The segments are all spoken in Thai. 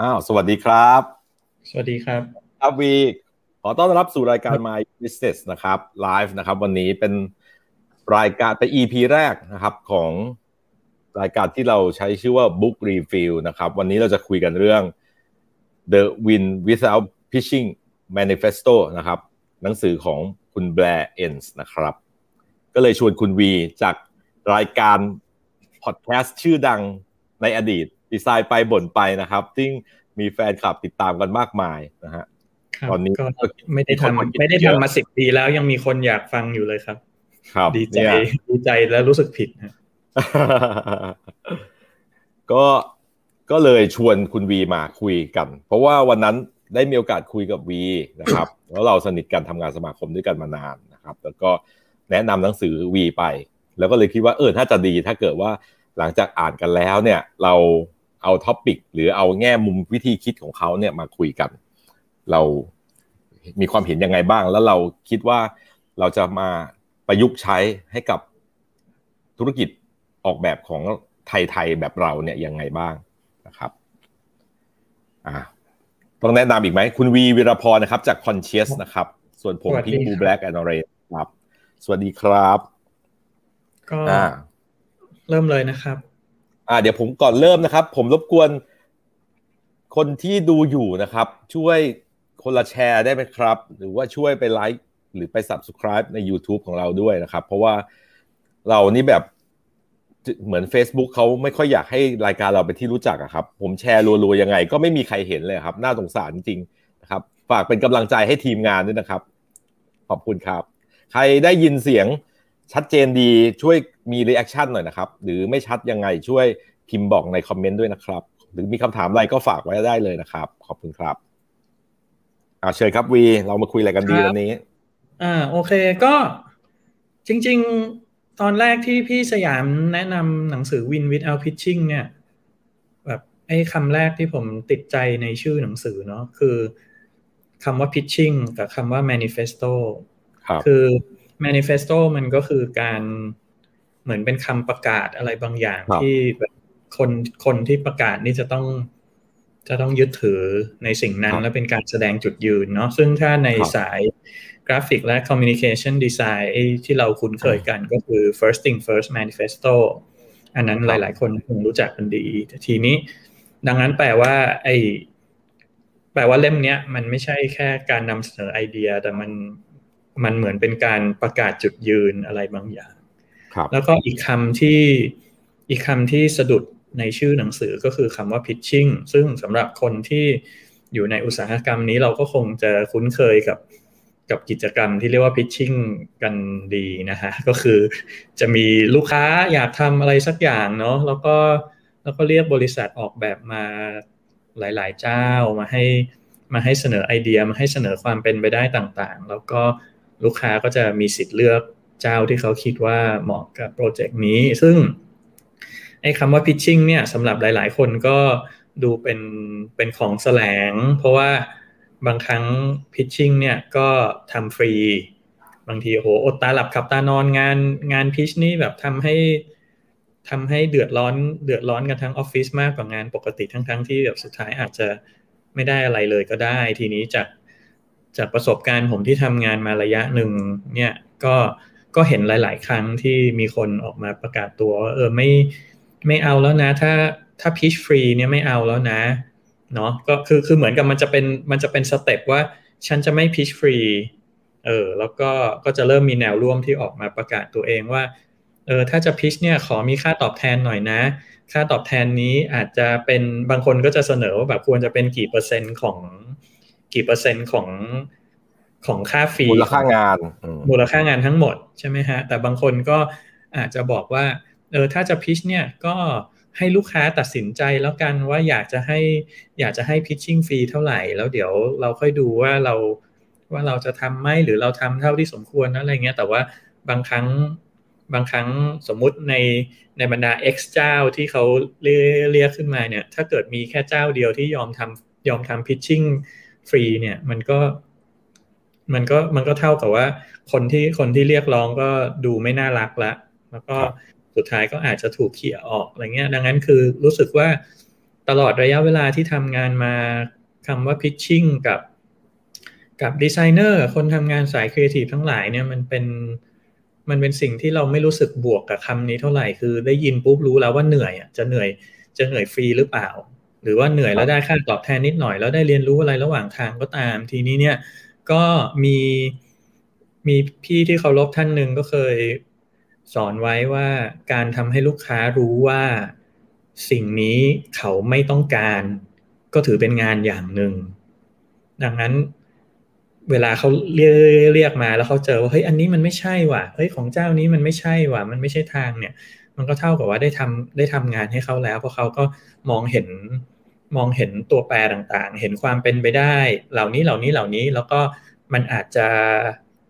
อ้าวสวัสดีครับ สวัสดีครับครับวีขอต้อนรับสู่รายการ My Business นะครับไลฟ์นะครับ วันนี้เป็นรายการเป็น EP แรกนะครับของรายการที่เราใช้ชื่อว่า Book Refill นะครับ วันนี้เราจะคุยกันเรื่อง The Win Without Pitching Manifesto นะครับ หนังสือของคุณ Blair Enns นะครับ ก็เลยชวนคุณวีจากรายการพอดแคสต์ชื่อดังในอดีต ดีไซน์ไปบ่นไปนะครับซึ่งมีแฟนคลับติดตามกันมากมายนะฮะตอนนี้ก็ไม่ได้ทำไม่ได้ทำมาสิบปีแล้วยังมีคนอยากฟังอยู่เลยครับ ครับ ดีใจดีใจแล้วรู้สึกผิดฮะก็ก็เลยชวนคุณวีมาคุยกัน เพราะว่าวันนั้นได้มีโอกาสคุยกับวีนะครับแล้วเราสนิทกันทำงานสมาคมด้วยกันมานานนะครับ แล้วก็แนะนำหนังสือวีไป แล้วก็เลยคิดว่าเออถ้าจะดีถ้าเกิดว่าหลังจากอ่านกันแล้วเนี่ย เรา เอาท็อปิกหรือเอาแง่มุมวิธีคิดของเขาเนี่ยมาคุยกัน เรามีความเห็นยังไงบ้าง แล้วเราคิดว่าเราจะมาประยุกต์ใช้ให้กับธุรกิจออกแบบของไทยๆแบบเราเนี่ยยังไงบ้างนะครับอ่าต้องแนะนำอีกไหม คุณวีวิรพรนะครับ จาก Conscious นะครับ ส่วนผมพิงบูแบล็กแอนอเรนครับ สวัสดีครับ ก็เริ่มเลยนะครับ อ่าเดี๋ยวผมก่อนเริ่มนะครับ ผมรบกวนคนที่ดูอยู่นะครับ ช่วยคนละแชร์ได้ไหมครับ หรือว่าช่วยไปไลค์หรือไป subscribe ใน YouTube ของเราด้วยนะครับ เพราะว่าเรานี่แบบเหมือน Facebook เขาไม่ค่อยอยากให้รายการเราเป็นที่รู้จักอะครับ ผมแชร์รัวๆยังไง ก็ไม่มีใครเห็นเลยครับ น่าสงสารจริงๆนะครับ ฝากเป็นกำลังใจให้ทีมงานด้วยนะครับ ขอบคุณครับ ใครได้ยินเสียง ชัดเจนดีช่วยมี reaction หน่อยนะครับ หรือไม่ชัดยังไงช่วยพิมพ์บอกในคอมเมนต์ด้วยนะครับ หรือมีคำถามอะไรก็ฝากไว้ได้เลยนะครับ ขอบคุณครับอ่าเชิญครับวี เรามาคุยอะไรกันดีวันนี้ อ่าโอเคก็จริง ๆ ตอนแรกที่พี่สยามแนะนำหนังสือ Win Without Pitching เนี่ยแบบไอ้คำแรกที่ผมติดใจในชื่อหนังสือเนาะคือคำว่า pitching กับคำว่า manifesto คือ manifesto มันก็คือการเหมือนเป็นคำประกาศอะไรบางอย่างที่แบบคนคนที่ประกาศนี่จะต้องจะต้องยึดถือในสิ่งนั้นและเป็นการแสดงจุดยืนเนาะซึ่งถ้าในสายกราฟิกและ communication design ที่เราคุ้นเคยกันก็คือ first thing first manifesto อันนั้นหลาย ๆ คนคงรู้จักกันดีทีนี้ ดังนั้นแปลว่าไอแปลว่าเล่มเนี้ยมันไม่ใช่แค่การนำเสนอไอเดีย แต่มัน มันเหมือนเป็นการประกาศจุดยืนอะไรบางอย่างแล้วก็อีกคำที่อีกคำที่สะดุดในชื่อหนังสือก็คือคำว่า pitching ซึ่งสำหรับคนที่อยู่ในอุตสาหกรรมนี้เราก็คงจะคุ้นเคยกับกับกิจกรรมที่เรียกว่า pitching กันดีนะฮะ ก็คือจะมีลูกค้าอยากทำอะไรสักอย่างเนาะแล้วก็แล้วก็เรียกบริษัทออกแบบมาหลาย ๆ เจ้ามาให้มาให้เสนอไอเดียมาให้เสนอความเป็นไปได้ต่างๆ แล้วก็ ลูกค้าก็จะมีสิทธิ์เลือกเจ้าที่เขาคิดว่าเหมาะกับโปรเจกต์นี้ ซึ่งไอ้คำว่า pitching เนี่ยสำหรับหลาย ๆ คนก็ดูเป็นเป็นของแสลง เพราะว่าบางครั้ง pitching เนี่ยก็ทำฟรี บางทีโหอดตาหลับขับตานอนงานงานพิชนี่แบบทำให้ทำให้เดือดร้อนเดือดร้อนกันทั้งออฟฟิศมากกว่างานปกติทั้งทั้งที่แบบสุดท้ายอาจจะไม่ได้อะไรเลยก็ได้ ทีนี้จาก จากประสบการณ์ผมที่ทำงานมาระยะหนึ่งเนี่ยก็ก็เห็นหลาย ๆ ครั้งที่มีคนออกมาประกาศตัวว่าเออไม่ไม่เอาแล้วนะ ถ้าถ้า pitch ฟรีเนี่ยไม่เอาแล้วนะเนาะก็คือคือเหมือนกับมันจะเป็นมันจะเป็น step ว่าฉันจะไม่ pitch ฟรีเออแล้วก็ก็จะเริ่มมีแนวร่วมที่ออกมาประกาศตัวเองว่าเออถ้าจะ pitch เนี่ยขอมีค่าตอบแทนหน่อยนะ ค่าตอบแทนนี้อาจจะเป็นบางคนก็จะเสนอว่าแบบควรจะเป็นกี่เปอร์เซ็นต์ของ กี่เปอร์เซ็นต์ของของค่า fee มูลค่างาน มูลค่างานทั้งหมดใช่ไหมฮะ แต่บางคนก็อาจจะบอกว่าเออถ้าจะพิชเนี่ยก็ให้ลูกค้าตัดสินใจแล้วกันว่าอยากจะให้อยากจะให้พิชชิ่งฟรีเท่าไหร่ แล้วเดี๋ยวเราค่อยดูว่าเราว่าเราจะทำไหมหรือเราทำเท่าที่สมควรอะไรเงี้ย แต่ว่าบางครั้งบางครั้งสมมุติในในบรรดา X เจ้าที่เขาเรียกขึ้นมาเนี่ย ถ้าเกิดมีแค่เจ้าเดียวที่ยอมทำยอมทำพิชชิ่ง ฟรีเนี่ยมันก็ มันก็มันก็เท่ากับว่า คนที่คนที่เรียกร้องก็ดูไม่น่ารักละ แล้วก็สุดท้ายก็อาจจะถูกเขี่ยออกอะไรเงี้ย ดังนั้นคือรู้สึกว่าตลอดระยะเวลาที่ทำงานมาคำว่า pitching กับ กับดีไซเนอร์คนทำงานสายครีเอทีฟทั้งหลายเนี่ยมันเป็นมันเป็นสิ่งที่เราไม่รู้สึกบวกกับคำนี้เท่าไหร่คือได้ยินปุ๊บรู้แล้วว่าเหนื่อยอะจะเหนื่อยจะเหนื่อยฟรีหรือเปล่า หรือว่าเหนื่อยแล้วได้ค่าตอบแทนนิดหน่อยแล้วได้เรียนรู้อะไรระหว่างทางก็ตาม ทีนี้เนี่ยก็มีมีพี่ที่เคารพท่านหนึ่งก็เคยสอนไว้ว่าการทำให้ลูกค้ารู้ว่าสิ่งนี้เขาไม่ต้องการ ก็ถือเป็นงานอย่างหนึ่ง ดังนั้นเวลาเขาเรียกเรียกมาแล้วเขาเจอว่าเฮ้ยอันนี้มันไม่ใช่ว่ะเฮ้ยของเจ้านี้มันไม่ใช่ว่ะมันไม่ใช่ทางเนี่ย มันก็เท่ากับว่าได้ทำได้ทำงานให้เขาแล้วเพราะเขาก็มองเห็น มองเห็นตัวแปรต่างๆ เห็นความเป็นไปได้ เหล่านี้เหล่านี้เหล่านี้แล้วก็มันอาจจะ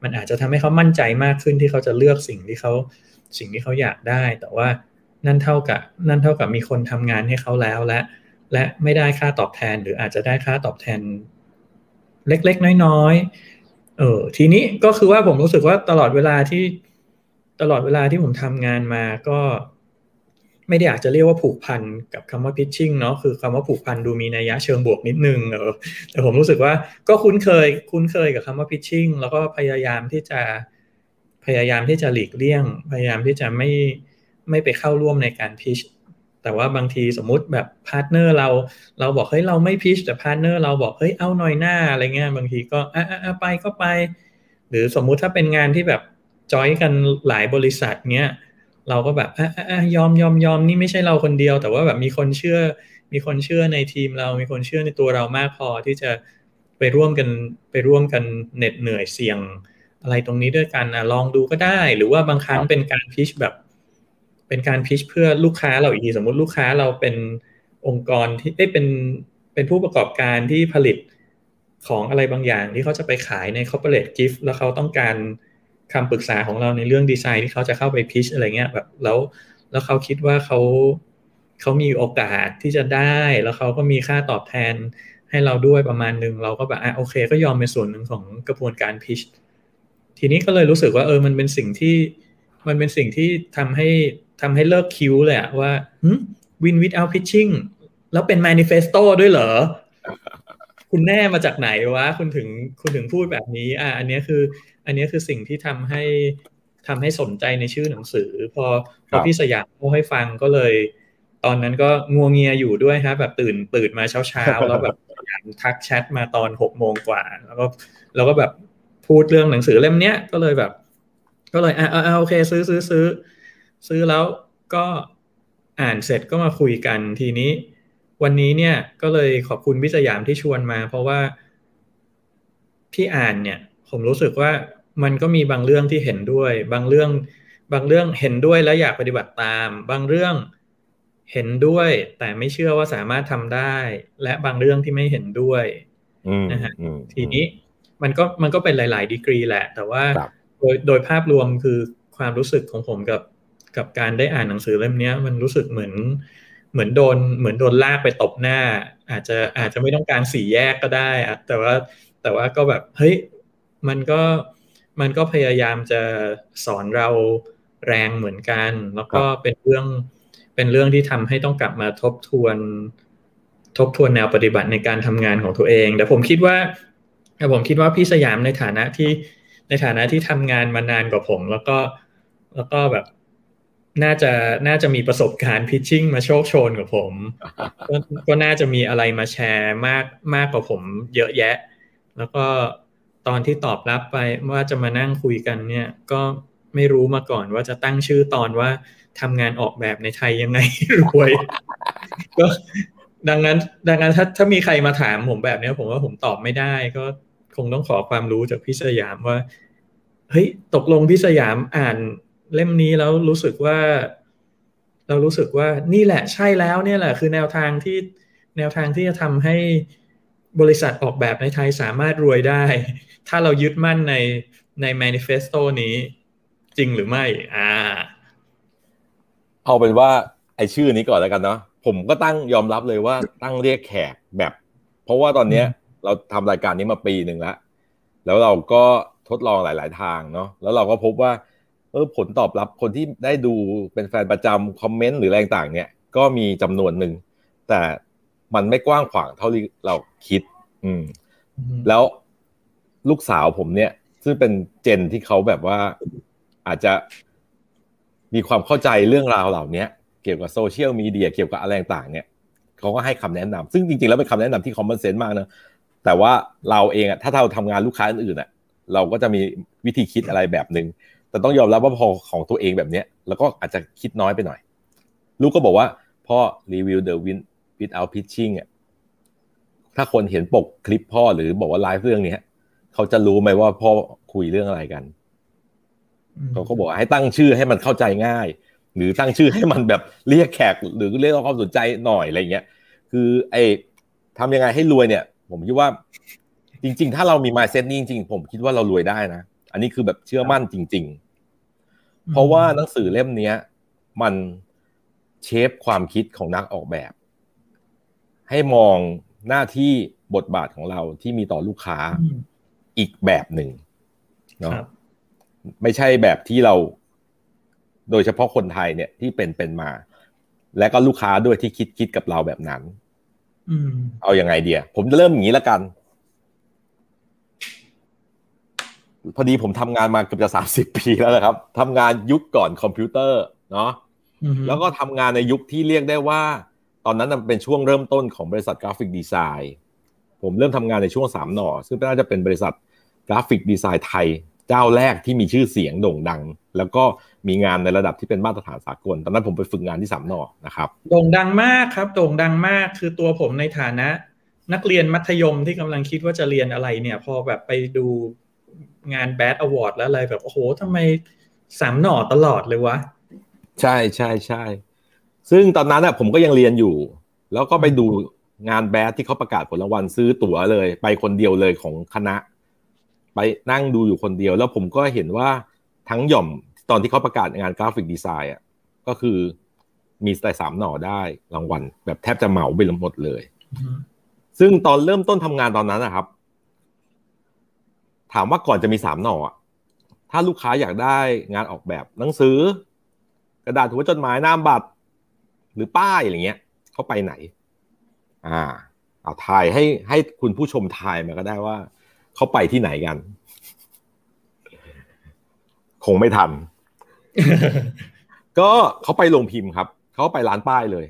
มันอาจจะทำให้เขามั่นใจมากขึ้นที่เขาจะเลือกสิ่งที่เขาสิ่งที่เขาอยากได้ แต่ว่านั่นเท่ากับนั่นเท่ากับมีคนทำงานให้เขาแล้วและ และไม่ได้ค่าตอบแทนหรืออาจจะได้ค่าตอบแทน เล็กๆ น้อยๆเออทีนี้ก็คือว่าผมรู้สึกว่าตลอดเวลาที่ตลอดเวลาที่ผมทำงานมาก็ ไม่ได้อยากจะเรียกว่าผูกพันกับคำว่า pitching เนาะคือคำว่าผูกพันดูมีนัยยะเชิงบวกนิดนึงเออแต่ผมรู้สึกว่าก็คุ้นเคยคุ้นเคยกับคำว่า pitching แล้วก็พยายามที่จะพยายามที่จะหลีกเลี่ยง พยายามที่จะไม่ไม่ไปเข้าร่วมในการ pitch แต่ว่าบางทีสมมุติแบบ partner เรา เราบอกเฮ้ยเราไม่ pitch แต่ partner เราบอกเฮ้ยเอาหน่อยน่าอะไรเงี้ยบางทีก็อะอะไปก็ไป หรือสมมุติถ้าเป็นงานที่แบบจอยกันหลายบริษัทเงี้ย เราก็แบบอะอะยอมยอมยอมนี่ไม่ใช่เราคนเดียว แต่ว่าแบบมีคนเชื่อ มีคนเชื่อในทีมเรา มีคนเชื่อในตัวเรามากพอที่จะไปร่วมกันไปร่วมกันเหน็ดเหนื่อยเสี่ยง อะไรตรงนี้ด้วยกันนะลองดูก็ได้ หรือว่าบางครั้งเป็นการพิชแบบ เป็นการพิชเพื่อลูกค้าเราอีกทีสมมติลูกค้าเราเป็นองค์กรที่ได้เป็นเป็นผู้ประกอบการที่ผลิตของอะไรบางอย่างที่เขาจะไปขายใน corporate gift แล้วเขาต้องการ คำปรึกษาของเราในเรื่องดีไซน์ที่เขาจะเข้าไปพิชอะไรเงี้ยแบบแล้วแล้วเขาคิดว่าเขาเขามีโอกาสที่จะได้ แล้วเขาก็มีค่าตอบแทนให้เราด้วยประมาณหนึ่งเราก็แบบอะโอเค ก็ยอมเป็นส่วนหนึ่งของกระบวนการพิชทีนี้ก็เลยรู้สึกว่าเออมันเป็นสิ่งที่มันเป็นสิ่งที่ทำให้ทำให้เลิกคิวเลยอะว่าวินวิดเอาพิชชิ่งแล้วเป็นแมนิเฟสโต้ด้วยเหรอ คุณแน่มาจากไหนวะคุณถึงคุณถึงพูดแบบนี้ อะอันนี้คือ อันนี้คือสิ่งที่ทำให้ทำให้สนใจในชื่อหนังสือ พอพอพี่สยามเล่าให้ฟังก็เลย ตอนนั้นก็งัวเงียอยู่ด้วยครับแบบตื่นตื่นมาเช้าเช้าแล้วแบบยามทักแชทมาตอนหกโมงกว่า แล้วก็แล้วก็แบบพูดเรื่องหนังสือเล่มเนี้ยก็เลยแบบ ก็เลยอ่าโอเค ซื้อซื้อซื้อซื้อแล้วก็อ่านเสร็จก็มาคุยกันทีนี้ วันนี้เนี่ยก็เลยขอบคุณพิสยามที่ชวนมา เพราะว่าที่อ่านเนี่ย ผมรู้สึกว่ามันก็มีบางเรื่องที่เห็นด้วย บางเรื่อง บางเรื่องเห็นด้วยแล้วอยากปฏิบัติตาม บางเรื่องเห็นด้วย แต่ไม่เชื่อว่าสามารถทำได้ และบางเรื่องที่ไม่เห็นด้วยนะฮะทีนี้มันก็มันก็เป็นหลาย ๆ ดีกรีแหละ แต่ว่าโดยโดยภาพรวมคือความรู้สึกของผมกับกับการได้อ่านหนังสือเล่มนี้มันรู้สึกเหมือน เหมือนโดนเหมือนโดนลากไปตบหน้า อาจจะอาจจะไม่ต้องการสี่แยกก็ได้อะแต่ว่าแต่ว่าก็แบบเฮ้ยมันก็มันก็พยายามจะสอนเราแรงเหมือนกัน แล้วก็เป็นเรื่องเป็นเรื่องที่ทำให้ต้องกลับมาทบทวนทบทวนแนวปฏิบัติในการทำงานของตัวเอง แต่ผมคิดว่าแต่ผมคิดว่าพี่สยามในฐานะที่ในฐานะที่ทำงานมานานกว่าผม แล้วก็แล้วก็แบบ น่าจะน่าจะมีประสบการณ์พิชชิ่งมาโชคโชนกับผม ก็น่าจะมีอะไรมาแชร์มากมากกว่าผมเยอะแยะ แล้วก็ตอนที่ตอบรับไปว่าจะมานั่งคุยกันเนี่ย ก็ไม่รู้มาก่อนว่าจะตั้งชื่อตอนว่าทำงานออกแบบในไทยยังไงรวยก็ดังนั้น ดังนั้นถ้าถ้ามีใครมาถามผมแบบนี้ผมว่าผมตอบไม่ได้ ก็คงต้องขอความรู้จากพี่สยามว่าเฮ้ยตกลงพี่สยามอ่าน เล่มนี้แล้วรู้สึกว่า เรารู้สึกว่านี่แหละใช่แล้วเนี่ยแหละ คือแนวทางที่แนวทางที่จะทำให้บริษัทออกแบบในไทยสามารถรวยได้ ถ้าเรายึดมั่นในใน manifesto นี้จริงหรือไม่ อ่า เอาเป็นว่าไอชื่อนี้ก่อนแล้วกันเนาะผมก็ตั้งยอมรับเลยว่าตั้งเรียกแขกแบบ เพราะว่าตอนเนี้ยเราทำรายการนี้มาปีหนึ่งแล้ว แล้วเราก็ทดลองหลาย ๆ ทางเนาะแล้วเราก็พบว่า เออผลตอบรับคนที่ได้ดูเป็นแฟนประจำคอมเมนต์หรืออะไรต่างเนี่ย ก็มีจำนวนหนึ่ง แต่มันไม่กว้างขวางเท่าที่เราคิดอืมอืม แล้วลูกสาวผมเนี่ย ซึ่งเป็นเจนที่เขาแบบว่าอาจจะมีความเข้าใจเรื่องราวเหล่านี้เกี่ยวกับโซเชียลมีเดียเกี่ยวกับอะไรต่างๆเนี่ยเขาก็ให้คำแนะนำซึ่งจริงๆแล้วเป็นคำแนะนำที่คอมมอนเซนส์มากนะแต่ว่าเราเองอะถ้าเราทำงานลูกค้าอื่นๆอะเราก็จะมีวิธีคิดอะไรแบบหนึ่ง แต่ต้องยอมรับว่าพอของตัวเองแบบเนี้ยแล้วก็อาจจะคิดน้อยไปหน่อย ลูกก็บอกว่าพ่อรีวิว The Win Without Pitching อะถ้าคนเห็นปกคลิปพ่อหรือบอกว่าไลฟ์เรื่องเนี้ยเขาจะรู้ไหมว่าพ่อคุยเรื่องอะไรกันเขาก็บอกว่าให้ตั้งชื่อให้มันเข้าใจง่าย หรือตั้งชื่อให้มันแบบเรียกแขกหรือเรียกความสนใจหน่อยอะไรเงี้ย คือไอ้ทำยังไงให้รวยเนี่ย ผมคิดว่า จริง ๆ ถ้าเรามี mindset นี้จริงๆผมคิดว่าเรารวยได้นะ อันนี้คือแบบเชื่อมั่นจริง ๆ เพราะว่าหนังสือเล่มเนี้ยมันเชฟความคิดของนักออกแบบ ให้มองหน้าที่บทบาทของเราที่มีต่อลูกค้าอืมอีกแบบหนึ่งเนาะครับไม่ใช่แบบที่เรา โดยเฉพาะคนไทยเนี่ยที่เป็นเป็นมา และก็ลูกค้าด้วยที่คิดคิดกับเราแบบนั้นอืมเอาอยัางไงเดียผมจะเริ่มอย่างนี้แล้วกัน พอดีผมทำงานมาเกือบจะสามสิบปีแล้วนะครับทำงานยุคก่อนคอมพิวเตอร์เนาะอืมแล้วก็ทำงานในยุคที่เรียกได้ว่า ตอนนั้นนะเป็นช่วงเริ่มต้นของบริษัท graphic design ผมเริ่มทำงานในช่วงสามหน่อ ซึ่งน่าจะเป็นบริษัท graphic design ไทย เจ้าแรกที่มีชื่อเสียงโด่งดัง แล้วก็มีงานในระดับที่เป็นมาตรฐานสากล ตอนนั้นผมไปฝึกงานที่สามหน่อนะครับโด่งดังมากครับโด่งดังมากคือตัวผมในฐานะ นักเรียนมัธยมที่กำลังคิดว่าจะเรียนอะไรเนี่ย พอแบบไปดู งานแบดอวอร์ดแล้วอะไรแบบโอ้โหทำไมสามหน่อตลอดเลยวะ ใช่ใช่ใช่ซึ่งตอนนั้นอะผมก็ยังเรียนอยู่ แล้วก็ไปดูงานแบดที่เขาประกาศผลรางวัลซื้อตั๋วเลย ไปคนเดียวเลยของคณะ ไปนั่งดูอยู่คนเดียว แล้วผมก็เห็นว่าทั้งหย่อมตอนที่เขาประกาศงานกราฟิกดีไซน์อะก็คือมีแต่สามหน่อได้รางวัลแบบแทบจะเหมาไปหมดเลย ซึ่งตอนเริ่มต้นทำงานตอนนั้นนะครับ ถามว่าก่อนจะมีสามหน่อถ้าลูกค้าอยากได้งานออกแบบหนังสือ กระดาษหัวจดหมายนามบัตร หรือป้ายอะไรเงี้ยเขาไปไหน อ่า เอาทายให้ให้คุณผู้ชมทายมาก็ได้ว่าเขาไปที่ไหนกัน คงไม่ทัน ก็เขาไปลงพิมพ์ครับ เขาไปร้านป้ายเลย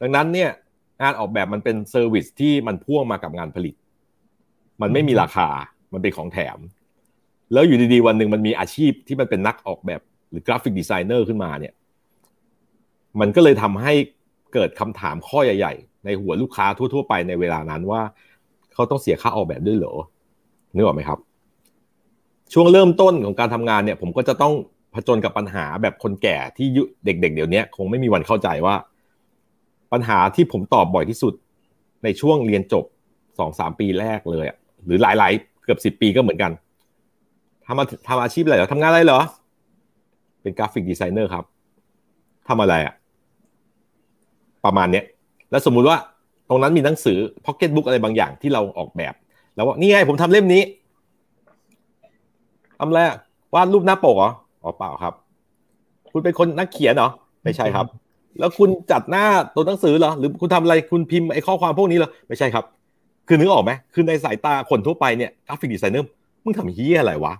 ดังนั้นเนี่ย งานออกแบบมันเป็น service ที่มันพ่วงมากับงานผลิต มันไม่มีราคา มันเป็นของแถม แล้วอยู่ดีๆวันหนึ่งมันมีอาชีพที่มันเป็นนักออกแบบหรือ graphic designer ขึ้นมาเนี่ย มันก็เลยทำให้เกิดคำถามข้อใหญ่ ๆ ในหัวลูกค้าทั่ว ๆ ไปในเวลานั้นว่า เขาต้องเสียค่าออกแบบด้วยเหรอนึกออกไหมครับ ช่วงเริ่มต้นของการทำงานเนี่ย ผมก็จะต้องผจญกับปัญหาแบบคนแก่ที่ยุคเด็ก ๆ เดี๋ยวนี้คงไม่มีวันเข้าใจว่า ปัญหาที่ผมตอบบ่อยที่สุดในช่วงเรียนจบสองสามปีแรกเลยหรือหลายๆ เกือบสิบปีก็เหมือนกันทำมาทำอาชีพอะไรเหรอทำงานอะไรเหรอ เป็น graphic designer ครับทำอะไรอะประมาณเนี้ยแล้วสมมุติว่าตรงนั้นมีหนังสือ pocket book อะไรบางอย่างที่เราออกแบบ แล้วว่านี่ไงผมทำเล่มนี้ทำอะไรวาดรูปหน้าปกเหรออ๋อเปล่าครับ คุณเป็นคนนักเขียนเหรอไม่ใช่ครับ แล้วคุณจัดหน้าตัวหนังสือเหรอหรือคุณทำอะไรคุณพิมพ์ไอ้ข้อความพวกนี้เหรอไม่ใช่ครับ คือนึกออกไหมคือในสายตาคนทั่วไปเนี่ย graphic designer มึงทำเหี้ยอะไรวะ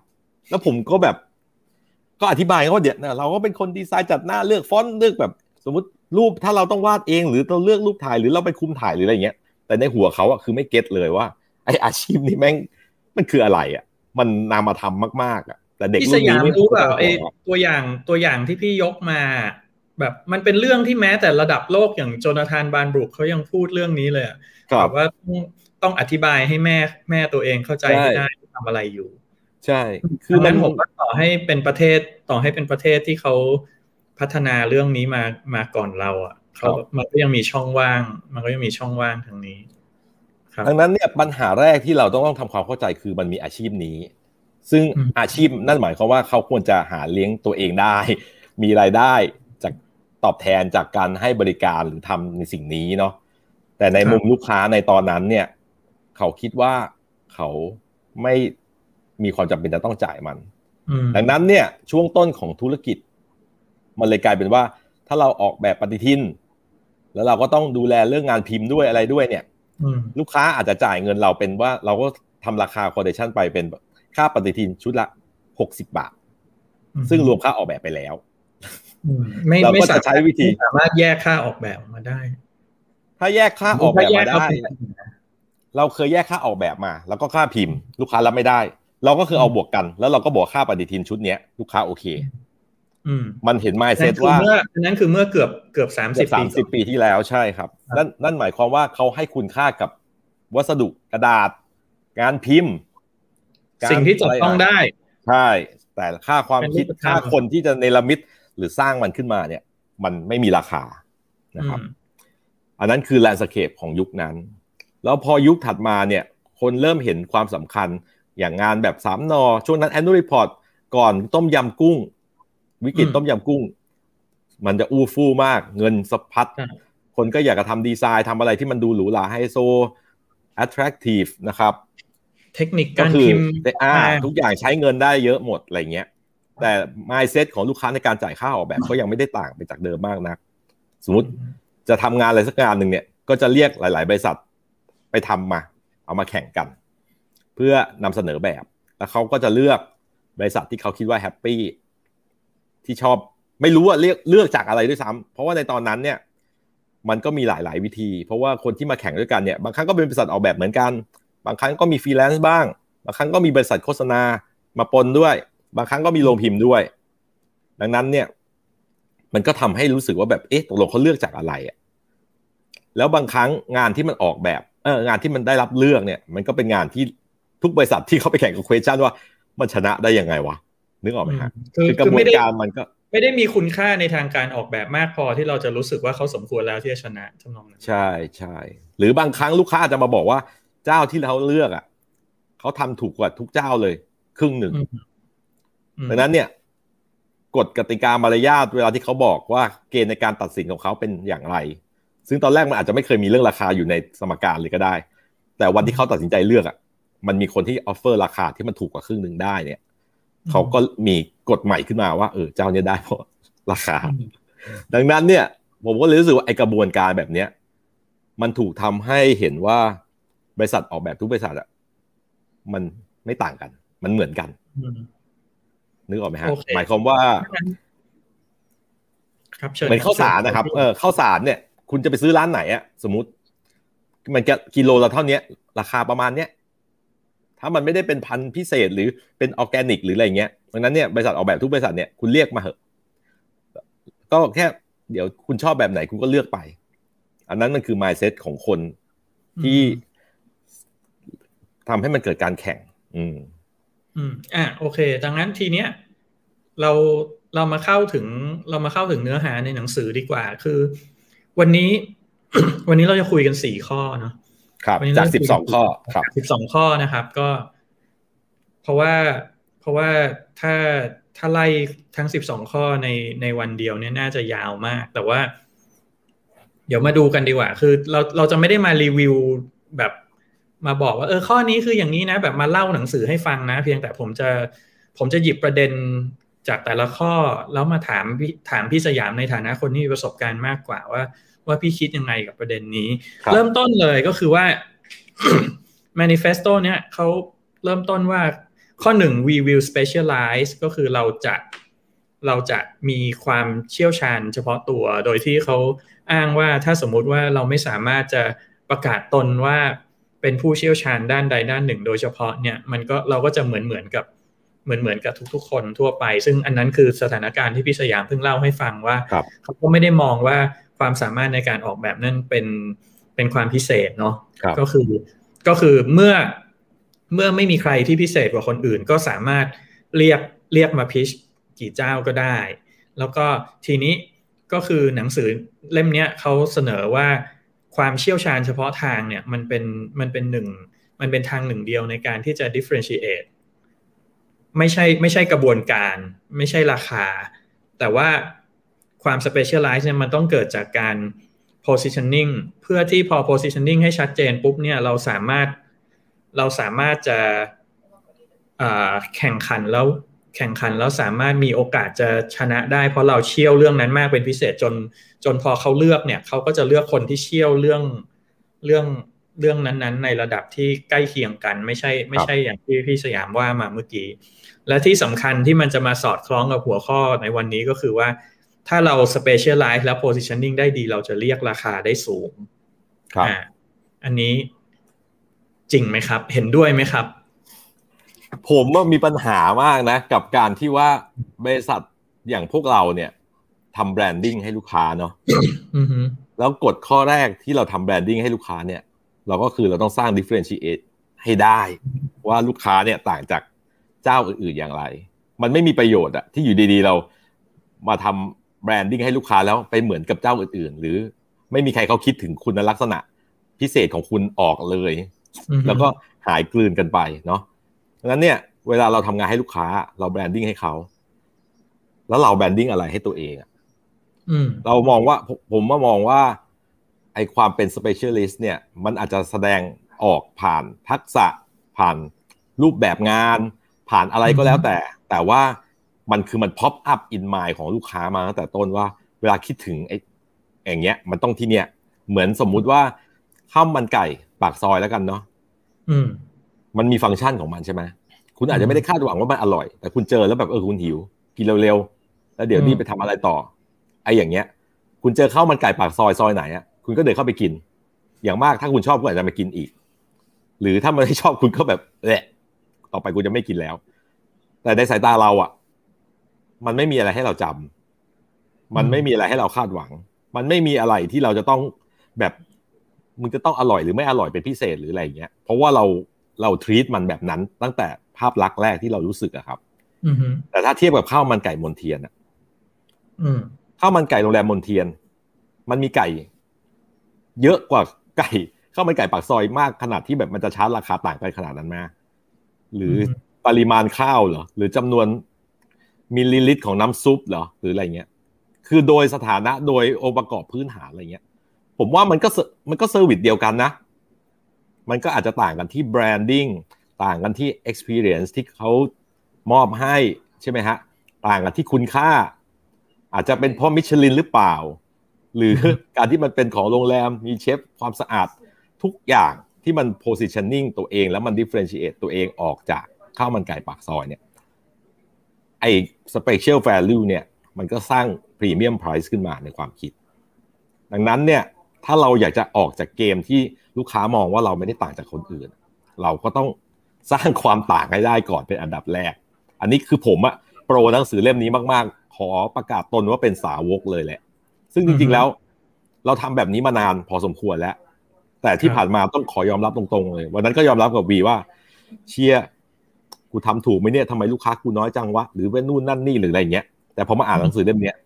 แล้วผมก็แบบ ก็อธิบายเขาว่าเดี๋ยวนะเราก็เป็นคนดีไซน์จัดหน้าเลือกฟอนต์เลือกแบบ สมมติรูปถ้าเราต้องวาดเอง หรือเราเลือกรูปถ่ายหรือเราไปคุมถ่ายหรืออะไรเงี้ย แต่ในหัวเขาอะคือไม่ get เลยว่าไออาชีพนี้แม่งมันคืออะไรอะมันนามาทำมากๆอะแต่เด็กพี่รุ่สนยานี้มไม่รู้เปล่าไอหรอกตัวอย่างตัวอย่างที่พี่ยกมาแบบมันเป็นเรื่องที่แม้แต่ระดับโลกอย่างโจนาธานบานบรุกเขายังพูดเรื่องนี้เลยอะครับแบบว่า ต้องต้องอธิบายให้แม่แม่ตัวเองเข้าใจใช่ให้ได้ว่าทำอะไรอยู่ ใช่ คืคืออมันั้นนผมว่าต่อให้เป็นประเทศต่อให้เป็นประเทศที่เขาพัฒนาเรื่องนี้มามาก่อนเรา อะเขามันก็ยังมีช่องว่าง มันก็ยังมีช่องว่างทางนี้ครับดังนั้นเนี่ยปัญหาแรกที่เราต้องต้องทำความเข้าใจคือมันมีอาชีพนี้ ซึ่งอืมอาชีพนั่นหมายความว่าเขาควรจะหาเลี้ยงตัวเองได้ มีรายได้จากตอบแทนจากการให้บริการหรือทำในสิ่งนี้เนาะแต่ในมุมลูกค้าในตอนนั้นเนี่ย เขาคิดว่าเขาไม่มีความจำเป็นจะต้องจ่ายมันอืมดังนั้นเนี่ยช่วงต้นของธุรกิจ มันเลยกลายเป็นว่า ถ้าเราออกแบบปฏิทิน แล้วเราก็ต้องดูแลเรื่องงานพิมพ์ด้วยอะไรด้วยเนี่ยอืมลูกค้าอาจจะจ่ายเงินเราเป็นว่า เราก็ทำราคาคอ d เดชันไปเป็นค่าปฏิทินชุดละหกสิบาท ซึ่งรวมค่าออกแบบไปแล้วอืมไม่เราไม่ก็จะสามารถใช้วิธีไม่สามารถแยกค่าออกแบบออกมาได้ ถ้าแยกค่าออกแบบมาได้ถ้แยก เอเป็นเราเคยแยกค่าออกแบบมา แล้วก็ค่าพิมพ์ ลูกค้ารับไม่ได้ เราก็คือเอาบวกกัน แล้วเราก็บอกค่าปฏิทินชุดเนี้ยลูกค้าโอเคอืมมันเห็นไมนั่เซ็นตคือว่าเมื่อนั้นคือเมื่อเกือบเกือบสามสิบสาปีมสิบปีที่แล้วใช่ครับครับ นั่นนั่นหมายความว่าเขาให้คุณค่ากับวัสดุกระดาษ งานพิมพ์การสิ่งที่จับต้องได้ ใช่ แต่ค่าความคิดเป็นรูปธรรมค่าคนที่จะเนรมิตหรือสร้างมันขึ้นมาเนี่ย มันไม่มีราคานะครับอืมอันนั้นคือแลนด์สเคปของยุคนั้น แล้วพอยุคถัดมาเนี่ยคนเริ่มเห็นความสำคัญอย่างงานแบบสามนอช่วงนั้น annual report ก่อนต้มยำกุ้ง วิกฤตอืมต้มยำกุ้ง มันจะอู้ฟู่มาก เงินสะพัดใช่คนก็อยากจะทำดีไซน์ทำอะไรที่มันดูหรูหราไฮโซ attractive นะครับ เทคนิคก็การคือพิมพ์อ่าอ่าทุกอย่างใช้เงินได้เยอะหมดอะไรเงี้ย แต่ mindset ของลูกค้าในการจ่ายค่าออกแบบก็ยังไม่ได้ต่างไปจากเดิมมากนัก สมมติจะทำงานอะไรสักงานหนึ่งเนี่ย ก็จะเรียกหลาย ๆ บริษัท ไปทำมา เอามาแข่งกัน เพื่อนำเสนอแบบ แล้วเขาก็จะเลือกบริษัทที่เขาคิดว่า happy ที่ชอบไม่รู้ว่าเลือกเลือกจากอะไรด้วยซ้ำเพราะว่าในตอนนั้นเนี่ยมันก็มีหลาย ๆ วิธี เพราะว่าคนที่มาแข่งด้วยกันเนี่ยบางครั้งก็เป็นบริษัทออกแบบเหมือนกัน บางครั้งก็มีฟรีแลนซ์บ้าง บางครั้งก็มีบริษัทโฆษณามาปนด้วย บางครั้งก็มีโรงพิมพ์ด้วย ดังนั้นเนี่ยมันก็ทำให้รู้สึกว่าแบบเอ๊ะตกลงเขาเลือกจากอะไรอะแล้วบางครั้งงานที่มันออกแบบ งานที่มันได้รับเลือกเนี่ย มันก็เป็นงานที่ทุกบริษัทที่เขาไปแข่งกับ question ว่ามันชนะได้ยังไงวะนึกออกไหมฮะคือคือกระคือบวไม่นได้การมันก็ไม่ได้มีคุณค่าในทางการออกแบบมากพอที่เราจะรู้สึกว่าเขาสมควรแล้วที่จะชนะทำนองนั้นใช่ใช่หรือบางครั้งลูกค้าอาจจะมาบอกว่า เจ้าที่เขาเลือกอะเขาทำถูกกว่าทุกเจ้าเลย ครึ่งหนึ่งอืมอืมดังนั้นเนี่ยกฎกติกามารยาทเวลาที่เขาบอกว่าเกณฑ์ในการตัดสินของเขาเป็นอย่างไร ซึ่งตอนแรกมันอาจจะไม่เคยมีเรื่องราคาอยู่ในสมการเลยก็ได้ แต่วันที่เขาตัดสินใจเลือกอะ มันมีคนที่ออฟเฟอร์ราคาที่มันถูกกว่าครึ่งหนึ่งได้เนี่ยเขาก็มีกฎใหม่ขึ้นมาว่าเออเจ้าเนี้ยได้เพราะราคาอืมดังนั้นเนี่ย ผมก็เลยรู้สึกว่าไอกระบวนการแบบเนี้ยมันถูกทำให้เห็นว่าบริษัทออกแบบทุกบริษัทอะมันไม่ต่างกัน มันเหมือนกันอืมนึกออกไหมฮะโอเคหมายความว่าครับเชิญเหมือนข้าวสารนะครับ เออข้าวสารเนี่ย คุณจะไปซื้อร้านไหนอะสมมติ มันจะกิโลละเท่านี้ราคาประมาณเนี้ยถ้ามันไม่ได้เป็นพันธุ์พิเศษหรือเป็นออแกนิก หรืออะไรเงี้ยดังนั้นเนี่ยบริษัทออกแบบทุกบริษัทเนี่ยคุณเรียกมาเหอะ ก็แค่เดี๋ยวคุณชอบแบบไหนคุณก็เลือกไป อันนั้นมันคือ mindset ของคนที่ทำให้มันเกิดการแข่ง อืม อืม อะโอเค ดังนั้นทีเนี้ยเราเรามาเข้าถึงเรามาเข้าถึงเนื้อหาในหนังสือดีกว่า คือ วันนี้ วันนี้เราจะคุยกันสี่ข้อเนาะครับวันนี้จากเราสิบสองข้อครับสิบสองข้อนะครับ ก็ เพราะว่า เพราะว่าถ้าถ้าไล่ทั้งสิบสองข้อในในวันเดียวเนี่ยน่าจะยาวมาก แต่ว่า เดี๋ยวมาดูกันดีกว่า คือเราเราจะไม่ได้มารีวิวแบบมาบอกว่าเออข้อนี้คืออย่างนี้นะ แบบมาเล่าหนังสือให้ฟังนะ เพียงแต่ผมจะผมจะหยิบประเด็น จากแต่ละข้อแล้วมาถามพี่ถามพี่สยามในฐานะคนที่มีประสบการณ์มากกว่าว่า ว่าพี่คิดยังไงกับประเด็นนี้ครับเริ่มต้นเลยก็คือว่า manifesto เนี่ยเขาเริ่มต้นว่าข้อหนึ่ง we will specialize ก็คือเราจะเราจะมีความเชี่ยวชาญเฉพาะตัว โดยที่เขาอ้างว่าถ้าสมมุติว่าเราไม่สามารถจะประกาศตนว่าเป็นผู้เชี่ยวชาญด้านใดด้านหนึ่ง โดยเฉพาะเนี่ยมันก็เราก็จะเหมือนเหมือนกับ เหมือนเหมือนกับทุก ๆ คนทั่วไป ซึ่งอันนั้นคือสถานการณ์ที่พี่สยามเพิ่งเล่าให้ฟังว่าครับเขาก็ไม่ได้มองว่าความสามารถในการออกแบบนั่นเป็นเป็นความพิเศษเนาะครับก็คือก็คือเมื่อเมื่อไม่มีใครที่พิเศษกว่าคนอื่น ก็สามารถเรียกเรียกมาพิชกี่เจ้าก็ได้ แล้วก็ทีนี้ก็คือหนังสือเล่มเนี้ยเขาเสนอว่าความเชี่ยวชาญเฉพาะทางเนี่ยมันเป็นมันเป็นหนึ่งมันเป็นทางหนึ่งเดียวในการที่จะ differentiate ไม่ใช่ไม่ใช่กระบวนการ ไม่ใช่ราคา แต่ว่าความ specialize เนี่ยมันต้องเกิดจากการ positioning เพื่อที่พอ positioning ให้ชัดเจนปุ๊บเนี่ยเราสามารถเราสามารถจะแข่งขันแล้วแข่งขันแล้วสามารถมีโอกาสจะชนะได้เพราะเราเชี่ยวเรื่องนั้นมากเป็นพิเศษจนจนพอเขาเลือกเนี่ยเขาก็จะเลือกคนที่เชี่ยวเรื่องเรื่อง เรื่องนั้นๆ ในระดับที่ใกล้เคียงกัน ไม่ใช่ไม่ใช่อย่างที่พี่สยามว่ามาเมื่อกี้ และที่สำคัญที่มันจะมาสอดคล้องกับหัวข้อในวันนี้ก็คือว่า ถ้าเรา specialize และ positioning ได้ดีเราจะเรียกราคาได้สูงครับอ่าอันนี้จริงไหมครับ เห็นด้วยไหมครับ ผมว่ามีปัญหามากนะ กับการที่ว่าบริษัทอย่างพวกเราเนี่ยทำ branding ให้ลูกค้าเนาะอือฮึแล้วกฎข้อแรกที่เราทำ branding ให้ลูกค้าเนี่ย เราก็คือเราต้องสร้าง differentiate ให้ได้ ว่าลูกค้าเนี่ยต่างจากเจ้าอื่นๆอย่างไร มันไม่มีประโยชน์อะที่อยู่ดีๆ เรามาทำ branding ให้ลูกค้าแล้วไปเหมือนกับเจ้าอื่นๆ หรือไม่มีใครเขาคิดถึงคุณลักษณะพิเศษของคุณออกเลยอือฮึแล้วก็หายกลืนกันไปเนาะดังนั้นเนี่ย เวลาเราทำงานให้ลูกค้า เรา branding ให้เขาแล้วเรา branding อะไรให้ตัวเองอะอืมเรามองว่าผมผมว่ามองว่า ไอ้ความเป็น specialist เนี่ยมันอาจจะแสดงออกผ่านทักษะผ่านรูปแบบงาน ผ่านอะไรก็แล้วแต่ แต่ว่ามันคือมัน pop up in mind ของลูกค้ามาตั้งแต่ต้นว่าเวลาคิดถึงไอ้อย่างเงี้ย มันต้องที่เนี้ยเหมือนสมมุติว่าข้าวมันไก่ปากซอยแล้วกันเนาะอืม มันมีฟังก์ชันของมันใช่ไหมคุณอาจจะไม่ได้คาดหวังว่ามันอร่อย แต่คุณเจอแล้วแบบเออคุณหิว กินเร็วๆแล้วเดี๋ยวอืมนี่ไปทำอะไรต่อไอ้อย่างเงี้ย คุณเจอข้าวมันไก่ปากซอยซอยไหนอะ คุณก็เดินเข้าไปกิน อย่างมากถ้าคุณชอบคุณอาจจะมากินอีก หรือถ้ามันไม่ชอบคุณก็แบบแหละต่อไปคุณจะไม่กินแล้ว แต่ในสายตาเราอะ มันไม่มีอะไรให้เราจำมันไม่มีอะไรให้เราคาดหวัง มันไม่มีอะไรที่เราจะต้องแบบมึงจะต้องอร่อยหรือไม่อร่อยเป็นพิเศษหรืออะไรอย่างเงี้ย เพราะว่าเราเราทรีตมันแบบนั้นตั้งแต่ภาพลักษณ์แรกที่เรารู้สึกอะครับอืมฮึแต่ถ้าเทียบกับข้าวมันไก่มนเทียนอะอืมข้าวมันไก่โรงแรมมนเทียน มันมีไก่ เยอะกว่าไก่ข้าวมันไก่ปากซอยมากขนาดที่แบบมันจะชาร์จราคาต่างกันขนาดนั้นไหมหรือปริมาณข้าวเหรอหรือจำนวนมิลลิลิตรของน้ำซุปเหรอหรืออะไรเงี้ย คือโดยสถานะโดยองค์ประกอบพื้นฐานอะไรเงี้ย ผมว่ามันก็เซมันก็ service เดียวกันนะ มันก็อาจจะต่างกันที่ branding ต่างกันที่ experience ที่เขามอบให้ใช่ไหมฮะ ต่างกันที่คุณค่า อาจจะเป็นเพราะมิชลินหรือเปล่า หรือการที่มันเป็นของโรงแรมมีเชฟความสะอาดทุกอย่างที่มัน positioning ตัวเอง แล้วมัน differentiate ตัวเองออกจากข้าวมันไก่ปากซอยเนี่ยไอ้ special value เนี่ยมันก็สร้าง premium price ขึ้นมาในความคิด ดังนั้นเนี่ยถ้าเราอยากจะออกจากเกมที่ลูกค้ามองว่าเราไม่ได้ต่างจากคนอื่น เราก็ต้องสร้างความต่างให้ได้ก่อนเป็นอันดับแรก อันนี้คือผมอะโปรหนังสือเล่มนี้มาก ๆ ขอประกาศตนว่าเป็นสาวกเลยแหละ ซึ่งจริงๆแล้ว เราทำแบบนี้มานานพอสมควรแล้ว แต่ที่ผ่านมาต้องขอยอมรับตรงๆเลย วันนั้นก็ยอมรับกับวีว่า เชียร์กูทำถูกไหมเนี่ยทำไมลูกค้ากูน้อยจังวะหรือว่านู่นนั่นนี่หรืออะไรเงี้ยแต่พอมาอ่านหนังสือเล่มเนี้ย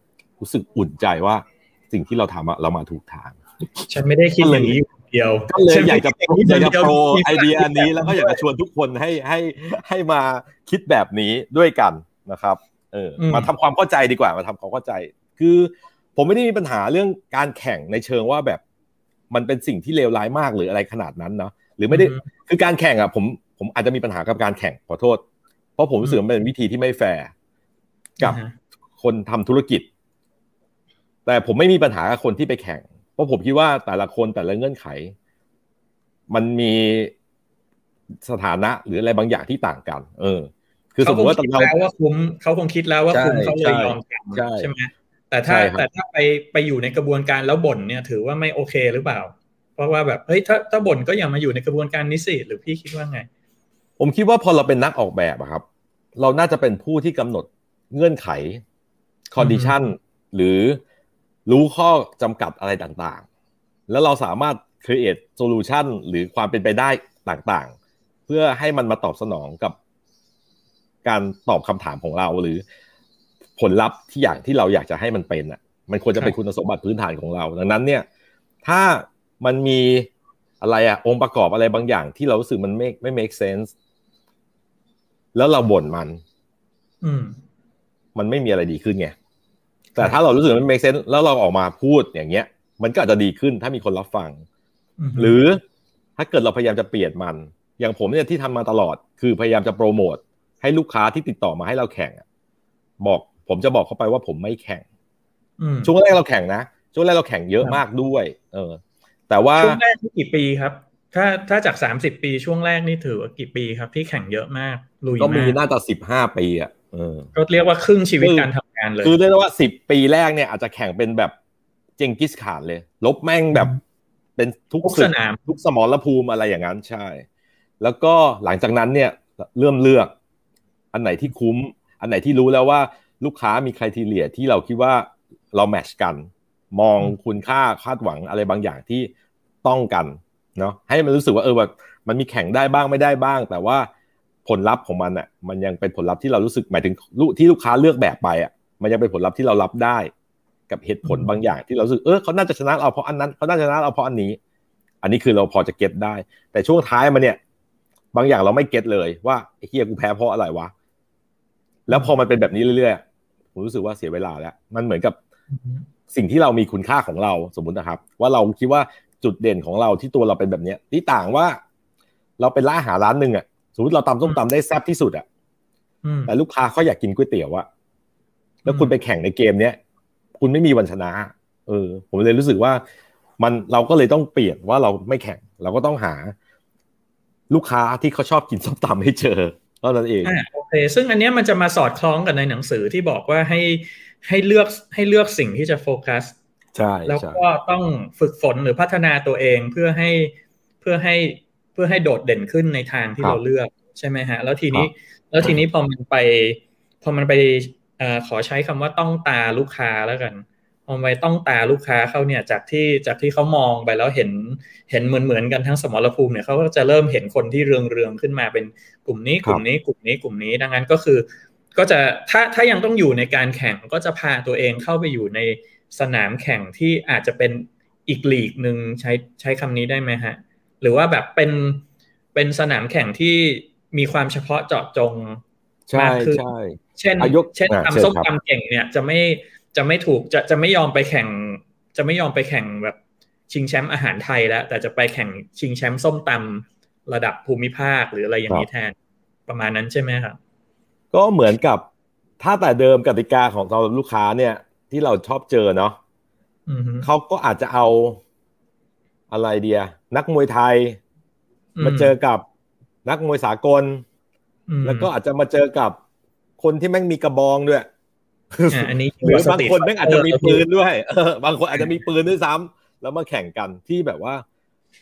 รู้สึกอุ่นใจว่าสิ่งที่เราทำอะเรามาถูกทางฉันไม่ได้คิดอย่างนี้อยู่คนเดียวก็เลยอยากจะฉันไม่อยากได้จะคิดโปรย่างไอเดียอันนี้แล้วก็อยากจะชวนทุกคนให้ให้ให้มาคิดแบบนี้ด้วยกันนะครับ เอออมาทำความเข้าใจดีกว่ามาทำความเข้าใจ คือ ผมไม่ได้มีปัญหาเรื่องการแข่งในเชิงว่าแบบมันเป็นสิ่งที่เลวร้ายมากหรืออะไรขนาดนั้นเนาะหรือไม่ได้คือการแข่งอะผมผมอาจจะมีปัญหากับการแข่งขอโทษ เพราะผมรู้สึกมันเป็นวิธีที่ไม่แฟร์กับอ่าฮะคนทำธุรกิจ แต่ผมไม่มีปัญหากับคนที่ไปแข่ง เพราะผมคิดว่าแต่ละคนแต่ละเงื่อนไข มันมีสถานะหรืออะไรบางอย่างที่ต่างกัน เออ คือสมมติว่าเขาคงคิดเราแล้วว่าคุ้มเขาคงคิดแล้วว่าคุ้มใช่เขาเลยยอมใช่ทำใช่ไหม แต่ถ้าใช่ครับแต่ถ้าไปไปอยู่ในกระบวนการแล้วบ่นเนี่ย ถือว่าไม่โอเคหรือเปล่า เพราะว่าแบบเฮ้ยถ้าถ้าบ่นก็อย่ามาอยู่ในกระบวนการนี้สิหรือพี่คิดว่าไง ผมคิดว่าพอเราเป็นนักออกแบบอะครับ เราน่าจะเป็นผู้ที่กำหนดเงื่อนไข condition หรือรู้ข้อจำกัดอะไรต่างๆ แล้วเราสามารถ create solution หรือความเป็นไปได้ต่างๆ เพื่อให้มันมาตอบสนองกับการตอบคำถามของเราหรือ ผลลัพธ์ที่อย่างที่เราอยากจะให้มันเป็นอะ มันควรจะเป็นครับคุณสมบัติพื้นฐานของเรา ดังนั้นเนี่ย ถ้ามันมีอะไรอะองค์ประกอบอะไรบางอย่างที่เรารู้สึกมันไม่ไม่ make sense แล้วเราบ่นมัน อืม มันไม่มีอะไรดีขึ้นไงแต่ถ้าเรารู้สึกมัน make sense แล้วเราออกมาพูดอย่างเงี้ย มันก็อาจจะดีขึ้นถ้ามีคนรับฟังอืมหรือถ้าเกิดเราพยายามจะเปลี่ยนมัน อย่างผมเนี่ยที่ทำมาตลอด คือพยายามจะโปรโมทให้ลูกค้าที่ติดต่อมาให้เราแข่งบอก ผมจะบอกเขาไปว่าผมไม่แข่งช่วงแรกเราแข่งนะช่วงแรกเราแข่งเยอะมากด้วย เออ แต่ว่าช่วงแรกที่กี่ปีครับ ถ้าถ้าจากสามสิบปีช่วงแรกนี่ถือว่ากี่ปีครับ ที่แข่งเยอะมากลุยก็มีน่าจะสิบห้าปีอะเออก็เรียกว่าครึ่งชีวิตการทำงานเลยคือเรียกว่าสิบปีแรกเนี่ยอาจจะแข่งเป็นแบบเจงกิสขานเลย ลบแม่งแบบเป็นทุกสนามทุกสมรภูมิอะไรอย่างนั้นใช่ แล้วก็หลังจากนั้นเนี่ยเริ่มเลือก อันไหนที่คุ้ม อันไหนที่รู้แล้วว่า ลูกค้ามีใครทีเลียที่เราคิดว่าเราแมชกัน มองคุณค่าคาดหวังอะไรบางอย่างที่ต้องกันเนาะให้มันรู้สึกว่าเออแบบมันมีแข่งได้บ้างไม่ได้บ้าง แต่ว่าผลลัพธ์ของมันอะมันยังเป็นผลลัพธ์ที่เรารู้สึกหมายถึงที่ลูกค้าเลือกแบบไปอะมันยังเป็นผลลัพธ์ที่เรารับได้กับเหตุผลบางอย่างที่เราสึกเออเขาน่าจะชนะเราเพราะอันนั้นเขาน่าจะชนะเราเพราะอันนี้ อันนี้คือเราพอจะเก็ตได้ แต่ช่วงท้ายมันเนี่ย บางอย่างเราไม่เก็ตเลยว่าไอ้เฮียกูแพ้เพราะอะไรวะแล้วพอมันเป็นแบบนี้เรื่อยๆ ผมรู้สึกว่าเสียเวลาแล้ว มันเหมือนกับสิ่งที่เรามีคุณค่าของเราสมมุตินะครับ ว่าเราคิดว่าจุดเด่นของเราที่ตัวเราเป็นแบบเนี้ยที่ต่างว่า เราเป็นร้านอาหารร้านหนึ่งอะสมมติเราตำส้มตำได้แซ่บที่สุดอะแต่ลูกค้าเขาอยากกินก๋วยเตี๋ยวอะแล้วคุณไปแข่งในเกมเนี้ยคุณไม่มีวันชนะ เออ ผมเลยรู้สึกว่า มันเราก็เลยต้องเปลี่ยนว่าเราไม่แข่ง เราก็ต้องหา ลูกค้าที่เขาชอบกินส้มตำให้เจอ เท่านั้นเองโอเคซึ่งอันนี้มันจะมาสอดคล้องกันในหนังสือที่บอกว่าให้ให้เลือกให้เลือกสิ่งที่จะโฟกัสใช่แล้วก็ต้องฝึกฝนหรือพัฒนาตัวเองเพื่อให้เพื่อให้เพื่อให้โดดเด่นขึ้นในทางที่เราเลือกใช่ไหมฮะ แล้วทีนี้แล้วทีนี้พอมันไปพอมันไปอขอใช้คำว่าต้องตาลูกค้าแล้วกัน พอไปต้องตาลูกค้าเขาเนี่ยจากที่จากที่เขามองไปแล้วเห็นเห็นเหมือนเหมือนกันทั้งสมรภูมิเนี่ยเขาก็จะเริ่มเห็นคนที่เรืองเรืองขึ้นมาเป็นกลุ่มนี้กลุ่มนี้กลุ่มนี้กลุ่มนี้ดังนั้นก็คือ ก็จะถ้าถ้ายังต้องอยู่ในการแข่งก็จะพาตัวเองเข้าไปอยู่ในสนามแข่งที่อาจจะเป็นอีกลีกหนึ่งใช้ใช้คำนี้ได้ไหมฮะ หรือว่าแบบเป็นเป็นสนามแข่งที่มีความเฉพาะเจาะจงมากขึ้นเช่นเช่นทำส้มตำเก่งเนี่ยจะไม่ จะไม่ถูกจะจะไม่ยอมไปแข่ง จะไม่ยอมไปแข่งแบบชิงแชมป์อาหารไทยแล้ว แต่จะไปแข่งชิงแชมป์ส้มตำระดับภูมิภาคหรืออะไรอย่างนี้แทนประมาณนั้นใช่ไหมครับ ก็เหมือนกับถ้าแต่เดิมกติกาของเราลูกค้าเนี่ย ที่เราชอบเจอเนาะเขาก็อาจจะเอาอะไรเดีย นักมวยไทย มาเจอกับนักมวยสากล แล้วก็อาจจะมาเจอกับคนที่แม่งมีกระบองด้วย อันนี้หรือบางคนแม่งอาจจะมีปืนด้วยเออบางคนอาจจะมีปืนด้วยซ้ำแล้วมาแข่งกันที่แบบว่า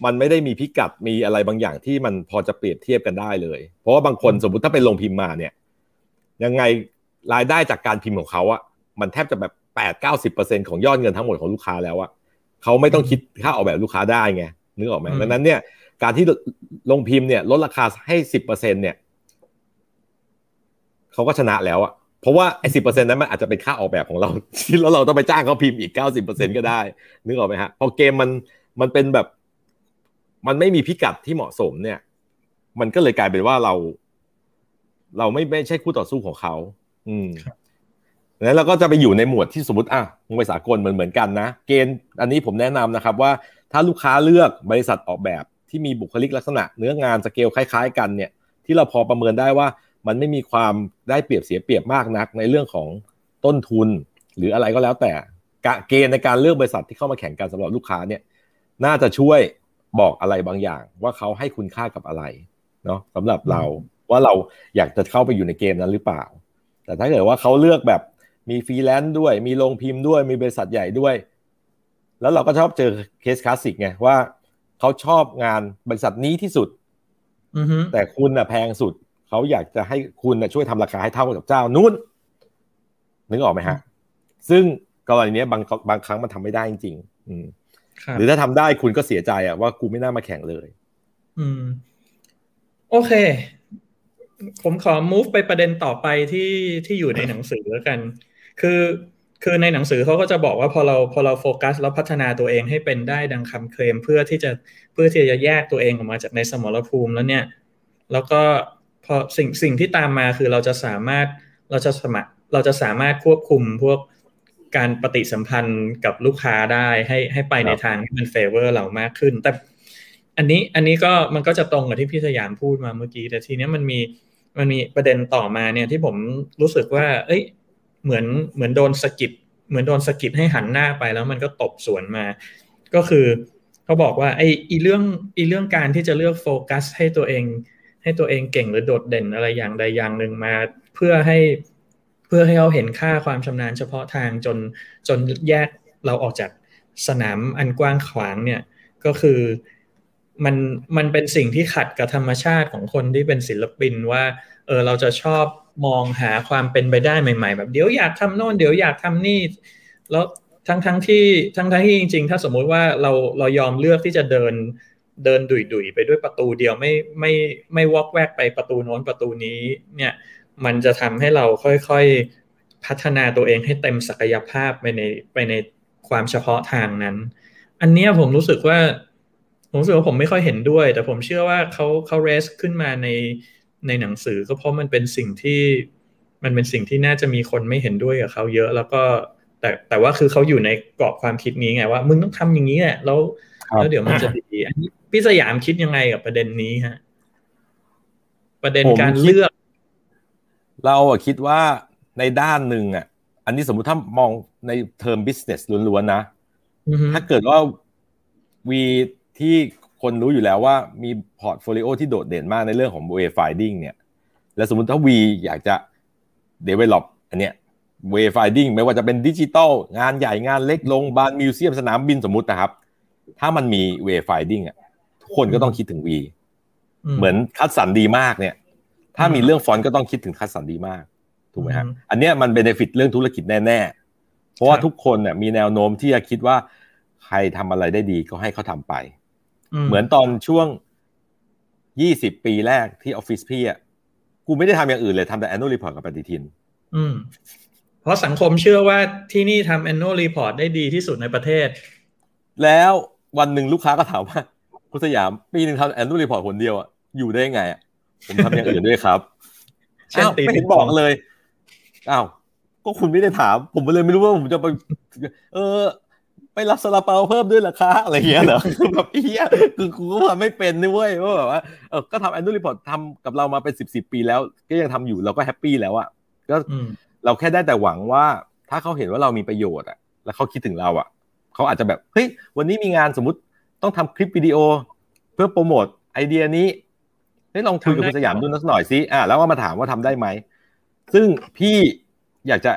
มันไม่ได้มีพิกัดมีอะไรบางอย่างที่มันพอจะเปรียบเทียบกันได้เลย เพราะว่าบางคนสมมติถ้าเป็นลงพิมพ์มาเนี่ย ยังไงรายได้จากการพิมพ์ของเขาอะมันแทบจะแบบแปดเก้าสิบเปอร์เซ็นของยอดเงินทั้งหมดของลูกค้าแล้วอะเขาไม่ต้องคิดค่าออกแบบลูกค้าได้ไงนึกออกไหมดังนั้นเนี่ย การที่ลงพิมพ์เนี่ยลดราคาให้สิบเปอร์เซ็นเนี่ยเขาก็ชนะแล้วอะ เพราะว่าไอ้สิบเปอร์เซ็นนั้นมันอาจจะเป็นค่าออกแบบของเราที่แล้วเราต้องไปจ้างเขาพิมพ์อีกเก้าสิบเปอร์เซ็นก็ได้ นึกออกไหมฮะพอเกมมันมันเป็นแบบ มันไม่มีพิกัดที่เหมาะสมเนี่ย มันก็เลยกลายเป็นว่าเรา เราไม่ไม่ใช่คู่ต่อสู้ของเขา อืมแล้วเราก็จะไปอยู่ในหมวดที่สมมติอะมวยสากลเหมือนเหมือนกันนะ เกณฑ์อันนี้ผมแนะนำนะครับว่าถ้าลูกค้าเลือกบริษัทออกแบบที่มีบุคลิกลักษณะ เนื้องานสเกลคล้าย ๆ กันเนี่ย ที่เราพอประเมินได้ว่า มันไม่มีความได้เปรียบเสียเปรียบมากนัก ในเรื่องของต้นทุนหรืออะไรก็แล้วแต่เกณฑ์ในการเลือกบริษัทที่เข้ามาแข่งกันสำหรับลูกค้าเนี่ยน่าจะช่วยบอกอะไรบางอย่าง ว่าเขาให้คุณค่ากับอะไรเนาะสำหรับเราว่าเราอยากจะเข้าไปอยู่ในเกมนั้นหรือเปล่า แต่ถ้าเกิดว่าเขาเลือกแบบมีฟรีแลนซ์ด้วย มีโรงพิมพ์ด้วยมีบริษัทใหญ่ด้วย แล้วเราก็ชอบเจอเคสคลาสสิกไงว่าเขาชอบงานบริษัทนี้ที่สุดแต่คุณน่ะแพงสุด เขาอยากจะให้คุณน่ะช่วยทำราคาให้เท่ากับเจ้านู้นนึกออกไหมฮะ ซึ่งกรณีนี้บางบางครั้งมันทำไม่ได้จริงๆอืมหรือถ้าทำได้คุณก็เสียใจอะว่ากูไม่น่ามาแข่งเลย อืม โอเค ผมขอ move ไปประเด็นต่อไปที่ที่อยู่ในหนังสือแล้วกัน คือคือในหนังสือเขาก็จะบอกว่าพอเราพอเราโฟกัสแล้วพัฒนาตัวเองให้เป็นได้ดังคำเคลมเพื่อที่จะเพื่อที่จะแยกตัวเองออกมาจากในสมรภูมิแล้วเนี่ย แล้วก็ พอสิ่งสิ่งที่ตามมาคือเราจะสามารถเราจะสมัครเราจะสามารถควบคุมพวกการปฏิสัมพันธ์กับลูกค้าได้ให้ให้ไปในทางที่มันเฟเวอร์เรามากขึ้น แต่อันนี้อันนี้ก็มันก็จะตรงกับที่พี่สยามพูดมาเมื่อกี้ แต่ทีนี้มันมีมันมีประเด็นต่อมาเนี่ยที่ผมรู้สึกว่า เอ้ย เหมือนเหมือนโดนสกิดเหมือนโดนสกิดให้หันหน้าไปแล้วมันก็ตบสวนมา ก็คือเขาบอกว่าไอ้อีเรื่องอีเรื่องการที่จะเลือกโฟกัสให้ตัวเอง ให้ตัวเองเก่งหรือโดดเด่นอะไรอย่างใดอย่างหนึ่งมา เพื่อให้เพื่อให้เขาเห็นค่าความชำนาญเฉพาะทางจนจนแยกเราออกจากสนามอันกว้างขวางเนี่ยก็คือมันมันเป็นสิ่งที่ขัดกับธรรมชาติของคนที่เป็นศิลปินว่าเออเราจะชอบมองหาความเป็นไปได้ใหม่ ๆ แบบเดี๋ยวอยากทำโน่นเดี๋ยวอยากทำนี่ แล้วทั้งทั้งที่ทั้งทั้งที่จริง ๆ ถ้าสมมุติว่าเราเรายอมเลือกที่จะเดิน เดินดุยดุยไปด้วยประตูเดียวไม่ไม่ไม่วอกแวกไปประตูโน้นประตูนี้ เนี่ย มันจะทำให้เราค่อยๆพัฒนาตัวเองให้เต็มศักยภาพไปในไปในความเฉพาะทางนั้น อันนี้ผมรู้สึกว่า ผมรู้สึกว่าผมไม่ค่อยเห็นด้วย แต่ผมเชื่อว่าเขาเขาเรสขึ้นมาในในหนังสือก็เพราะมันเป็นสิ่งที่มันเป็นสิ่งที่น่าจะมีคนไม่เห็นด้วยกับเขาเยอะแล้วก็แต่แต่ว่าคือเขาอยู่ในกรอบความคิดนี้ไงว่า มึงต้องทำอย่างนี้แหละแล้ว แล้วเดี๋ยวมันจะดีอันนี้พี่สยามคิดยังไงกับประเด็นนี้ฮะ ประเด็นการเลือก เราอะคิดว่าในด้านหนึ่งอะอันนี้สมมุติถ้ามองในเทอม business ล้วนๆนะถ้าเกิดว่าวีที่คนรู้อยู่แล้วว่ามี portfolio ที่โดดเด่นมากในเรื่องของ way finding เนี่ย แล้วสมมติถ้าวีอยากจะ develop อันเนี้ย way finding ไม่ว่าจะเป็นดิจิตอลงานใหญ่งานเล็กโรงพยาบาล museum สนามบินสมมุตินะครับ ถ้ามันมี way finding อะทุกคนก็ต้องคิดถึง V เหมือนคัดสรรดีมากเนี่ย ถ้ามีเรื่องฟอนต์ก็ต้องคิดถึงคัดสรรดีมากถูกไหมฮะอันเนี้ยมัน benefit เรื่องธุรกิจแน่ๆ เพราะว่าทุกคนเนี่ยมีแนวโน้มที่จะคิดว่าใครทำอะไรได้ดีก็ให้เขาทำไป เหมือนตอนช่วงยี่สิบปีแรกที่ออฟฟิศพี่อะกูไม่ได้ทำอย่างอื่นเลยทำแต่ annual report กับปฏิทิน อืม เพราะสังคมเชื่อว่าที่นี่ทำ annual report ได้ดีที่สุดในประเทศ แล้ว วันหนึ่งลูกค้าก็ถามว่าคุณสยามปีหนึ่งทำ annual report คนเดียวอะอยู่ได้ไงอะผมทำอย่างอื่นด้วยครับอ้าวไม่เห็นบอกเลยอ้าวก็คุณไม่ได้ถาม ผมเลยไม่รู้ว่าผมจะไป เออ ไปรับซาลาเปาเพิ่มด้วยหรอคะอะไรเงี้ยเหรอแบบเหี้ยคือกูก็ทำไม่เป็นนี่เว้ยว่าแบบว่าเออก็ทำ annual report ทำกับเรามาเป็นสิบสิบปีแล้ว ก็ยังทำอยู่เราก็ happy แล้วอะก็เราแค่ได้แต่หวังว่า ถ้าเขาเห็นว่าเรามีประโยชน์อะแล้วเขาคิดถึงเราอะ เขาอาจจะแบบเฮ้ยวันนี้มีงานสมมติต้องทำคลิปวิดีโอ เพื่อโปรโมทไอเดียนี้เฮ้ยลองคุยกับคุณสยามดูสักหน่อยสิอ่าแล้วก็มาถามว่าทำได้ไหมซึ่งพี่อยากจะ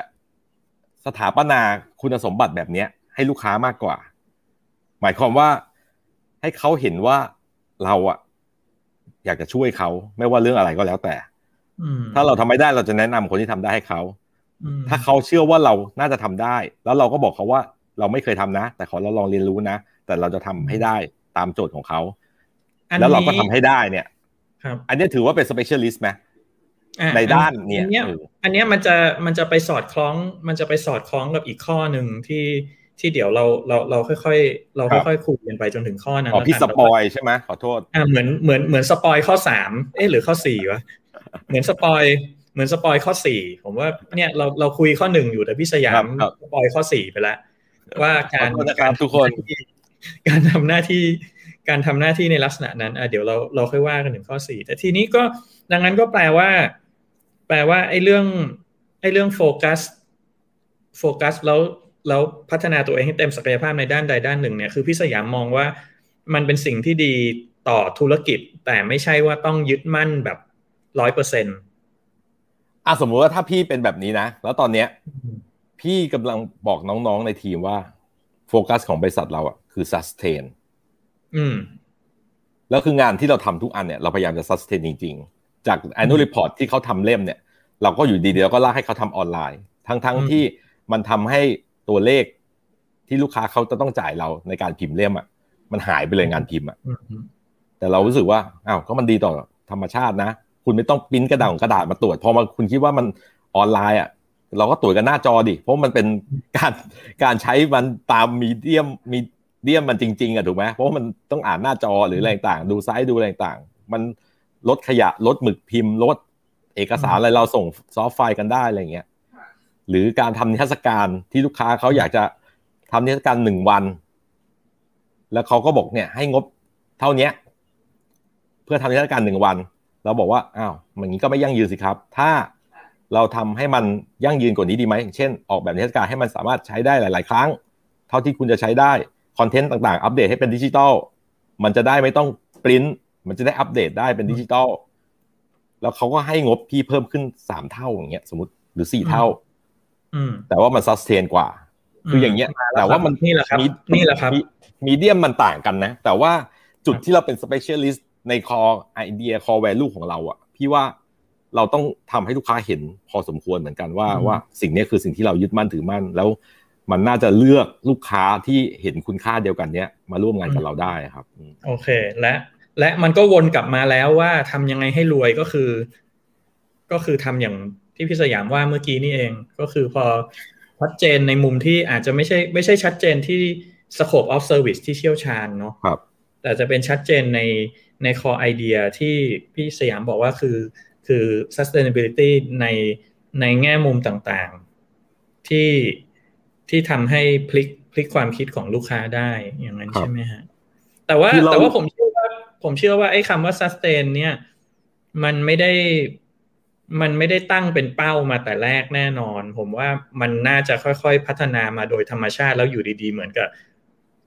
สถาปนาคุณสมบัติแบบเนี้ย ให้ลูกค้ามากกว่า หมายความว่าให้เขาเห็นว่าเราอะอยากจะช่วยเขาไม่ว่าเรื่องอะไรก็แล้วแต่ถ้าเราทำไม่ได้เราจะแนะนำคนที่ทำได้ให้เขา ถ้าเขาเชื่อว่าเราน่าจะทำได้ แล้วเราก็บอกเขาว่า เราไม่เคยทำนะ แต่ขอเราลองเรียนรู้นะ แต่เราจะทำให้ได้ตามโจทย์ของเขา แล้วเราก็ทำให้ได้เนี่ยอันนี้ถือว่าเป็น specialist ไหมในด้านเนี่ยอันนี้มันจะมันจะไปสอดคล้อง มันจะไปสอดคล้องกับอีกข้อหนึ่งที่ที่เดี๋ยวเราเราเราค่อยๆ เราค่อยๆคุยกันไปจนถึงข้อนั้นอ๋อพี่สปอยใช่ไหมขอโทษอ่าเหมือนเหมือนเหมือนสปอยข้อสามเอ๊หรือข้อสี่วะเหมือน spoil เหมือน spoil ข้อสี่ผมว่าเนี่ยเราเราคุยข้อหนึ่งอยู่แต่พี่สยาม spoil ข้อสี่ไปแล้ว ว่าการการทุกคนการทำหน้าที่การทำหน้าที่ในลักษณะนั้นอะเดี๋ยวเราเราค่อยว่ากันถึงข้อสี่แต่ทีนี้ก็ดังนั้นก็แปลว่า แปลว่าไอ้เรื่องไอ้เรื่องโฟกัสโฟกัสแล้วแล้วพัฒนาตัวเองให้เต็มศักยภาพในด้านใดด้านหนึ่งเนี่ยคือพี่สยามมองว่ามันเป็นสิ่งที่ดีต่อธุรกิจ แต่ไม่ใช่ว่าต้องยึดมั่นแบบร้อยเปอร์เซ็นต์อะสมมติว่าถ้าพี่เป็นแบบนี้นะ แล้วตอนเนี้ย พี่กำลังบอกน้องๆในทีมว่า โฟกัสของบริษัทเราอะคือ sustain อืมแล้วคืองานที่เราทำทุกอันเนี่ยเราพยายามจะ sustain จริง ๆ จาก annual report ที่เขาทำเล่มเนี่ย เราก็อยู่ดีๆเราก็ลากให้เขาทำออนไลน์ ทั้งๆที่มันทำให้ตัวเลขที่ลูกค้าเขาจะต้องจ่ายเราในการพิมพ์เล่มอะมันหายไปเลยงานพิมพ์อะแต่เรารู้สึกว่าอ้าวก็มันดีต่อธรรมชาตินะ คุณไม่ต้องปิ้นกระดาษกระดาษมาตรวจพอมาคุณคิดว่ามันออนไลน์อะ เราก็ตรวจกันหน้าจอดิ เพราะมันเป็นการการใช้มันตามมีเดียมมีเดียมมันจริง ๆอะถูกไหมเพราะมันต้องอ่านหน้าจอหรืออะไรต่างดูไซส์ดูอะไรต่างมันลดขยะลดหมึกพิมพ์ลดเอกสารอะไรเราส่งซอฟต์ไฟล์กันได้อะไรเงี้ยหรือการทำนิทรรศการที่ลูกค้าเขาอยากจะทำนิทรรศการหนึ่งวัน แล้วเขาก็บอกเนี่ยให้งบเท่านี้เพื่อทำนิทรรศการหนึ่งวันแล้วเราบอกว่าอ้าวอย่างนี้ก็ไม่ยั่งยืนสิครับ ถ้า เราทำให้มันยั่งยืนกว่านี้ดีไหมอย่างเช่น ออกแบบนิทรรศการให้มันสามารถใช้ได้หลาย ๆ ครั้ง เท่าที่คุณจะใช้ได้ content ต่าง ๆ อัปเดตให้เป็นดิจิตอลมันจะได้ไม่ต้องปริ้นมันจะได้อัปเดตได้เป็นดิจิตอลแล้วเขาก็ให้งบพี่เพิ่มขึ้นสามเท่าอย่างเงี้ย สมมติหรือสี่เท่าอืมแต่ว่ามัน sustain กว่า คืออย่างเงี้ย แต่ว่ามันนี่แหละครับมีนี่แหละครับมีเดียมมันต่างกันนะ แต่ว่าจุดที่เราเป็น specialist ใน core idea core value ของเราอะพี่ว่า เราต้องทำให้ลูกค้าเห็นพอสมควรเหมือนกันว่าอืมว่าสิ่งนี้คือสิ่งที่เรายึดมั่นถือมั่น แล้วมันน่าจะเลือกลูกค้าที่เห็นคุณค่าเดียวกันเนี้ยมาร่วมงานกับเราได้ครับอืมโอเค และและมันก็วนกลับมาแล้วว่าทำยังไงให้รวยก็คือ ก็คือทำอย่างที่พี่สยามว่าเมื่อกี้นี่เองก็คือพอชัดเจนในมุมที่อาจจะไม่ใช่ไม่ใช่ชัดเจนที่ scope of service ที่เชี่ยวชาญเนาะครับแต่จะเป็นชัดเจนในใน core idea ที่พี่สยามบอกว่าคือ คือ sustainability ในในแง่มุมต่างๆ ที่ที่ทำให้พลิกพลิกความคิดของลูกค้าได้อย่างนั้นครับใช่ไหมฮะ แต่ว่าคือเราแต่ว่าผมเชื่อว่าผมเชื่อว่าไอ้คำว่า sustain เนี่ย มันไม่ได้มันไม่ได้ตั้งเป็นเป้ามาแต่แรกแน่นอน ผมว่ามันน่าจะค่อยๆพัฒนามาโดยธรรมชาติแล้วอยู่ดีๆ เหมือนกับ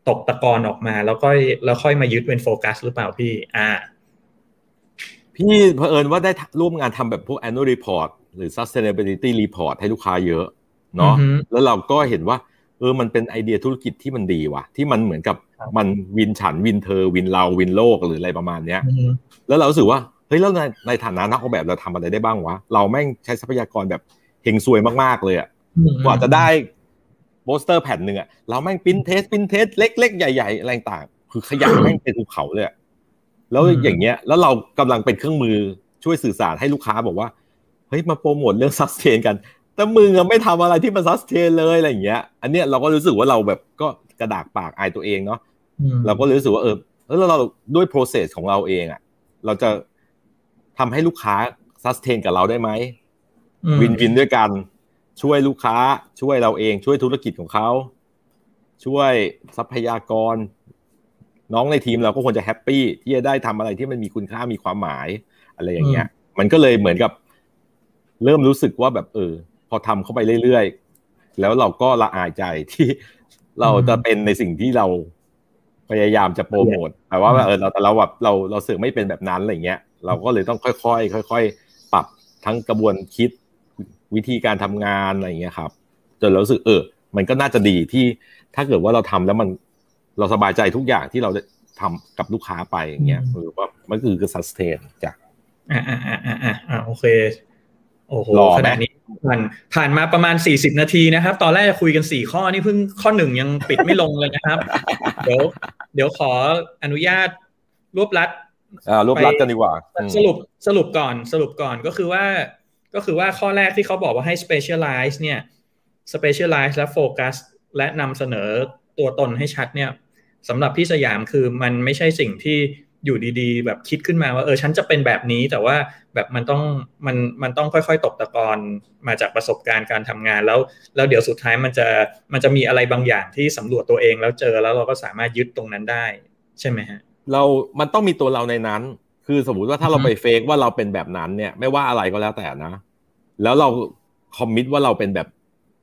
ตกตะกอนออกมา แล้วก็แล้วค่อยมายึดเป็นโฟกัสหรือเปล่าพี่ อ่า พี่เผอิญว่าได้ร่วมงานทำแบบพวก annual report หรือ sustainability report ให้ลูกค้าเยอะเนาะอือฮึแล้วเราก็เห็นว่า เออมันเป็นไอเดียธุรกิจที่มันดีว่ะ ที่มันเหมือนกับครับมันwin ฉัน win เธอ win เรา win โลกหรืออะไรประมาณเนี้ยอืมแล้วเรารู้สึกว่าเฮ้ยแล้วในในฐานะนักออกแบบเราทำอะไรได้บ้างวะ เราแม่งใช้ทรัพยากรแบบเฮงซวยมากๆเลยอะกว่าจะได้โปสเตอร์แผ่นหนึ่งอะเราแม่ง print test print test เล็กๆ ใหญ่ๆอะไรต่างๆคือขยะแม่งเป็นภูเขาเลยอะ แล้วอืมอย่างเงี้ย แล้วเรากำลังเป็นเครื่องมือช่วยสื่อสารให้ลูกค้าบอกว่า เฮ้ย มาโปรโมทเรื่อง sustain กัน แต่มึงอะไม่ทำอะไรที่มัน sustain เลยอะไรอย่างเงี้ย อันเนี้ยเราก็รู้สึกว่าเราแบบก็กระดากปากอายตัวเองเนาะอืมเราก็เลยรู้สึกว่าเออแล้วเราด้วย process ของเราเองอะเราจะทำให้ลูกค้า sustain กับเราได้ไหมอืมวินวินด้วยกัน ช่วยลูกค้า ช่วยเราเอง ช่วยธุรกิจของเขา ช่วยทรัพยากร น้องในทีมเราก็ควรจะแฮปปี้ที่จะได้ทำอะไรที่มันมีคุณค่ามีความหมายอะไรอย่างเงี้ย มันก็เลยเหมือนกับ เริ่มรู้สึกว่าแบบเออ พอทำเข้าไปเรื่อยๆ แล้วเราก็ละอายใจที่เราจะเป็นในสิ่งที่เราพยายามจะโปรโมทแต่ว่าเออเราแต่เราแบบเราเราเสือกไม่เป็นแบบนั้นอะไรเงี้ย เราก็เลยต้องค่อยๆค่อย ๆ ปรับทั้งกระบวนคิดวิธีการทำงานอะไรเงี้ยครับ จนเรารู้สึกเออ มันก็น่าจะดีที่ถ้าเกิดว่าเราทำแล้วมัน เราสบายใจทุกอย่างที่เราได้ทำกับลูกค้าไปอย่างเงี้ยเออว่ามันคือคือ sustain จากอ่าอ่าอ่าอ่าอ่าอ่าโอเคโอ้โหรอไหมขนาดนี้ผ่านผ่านมาประมาณสี่สิบนาทีนะครับ ตอนแรกจะคุยกันสี่ข้อนี่เพิ่งข้อหนึ่งยังปิดไม่ลงเลยนะครับ เดี๋ยว เดี๋ยวขออนุญาตรวบรัดอ่ารวบรัดกันดีกว่าอืมสรุปสรุปก่อนสรุปก่อนก็คือว่า ก็คือว่าข้อแรกที่เขาบอกว่าให้ specialize เนี่ย specialize และ focus และนำเสนอ ตัวตนให้ชัดเนี่ยสำหรับพี่สยามคือมันไม่ใช่สิ่งที่อยู่ดีๆ แบบคิดขึ้นมาว่าเออฉันจะเป็นแบบนี้แต่ว่าแบบมันต้องมันมันต้องค่อยๆ ตกตะกอนมาจากประสบการณ์การทำงานแล้ว แล้วเดี๋ยวสุดท้ายมันจะมันจะมีอะไรบางอย่างที่สำรวจตัวเองแล้วเจอแล้วเราก็สามารถยึดตรงนั้นได้ ใช่ไหมฮะ เรามันต้องมีตัวเราในนั้น คือสมมุติว่าถ้าเราอือฮึไปเฟกว่าเราเป็นแบบนั้นเนี่ย ไม่ว่าอะไรก็แล้วแต่นะ แล้วเราคอมมิตว่าเราเป็นแบบ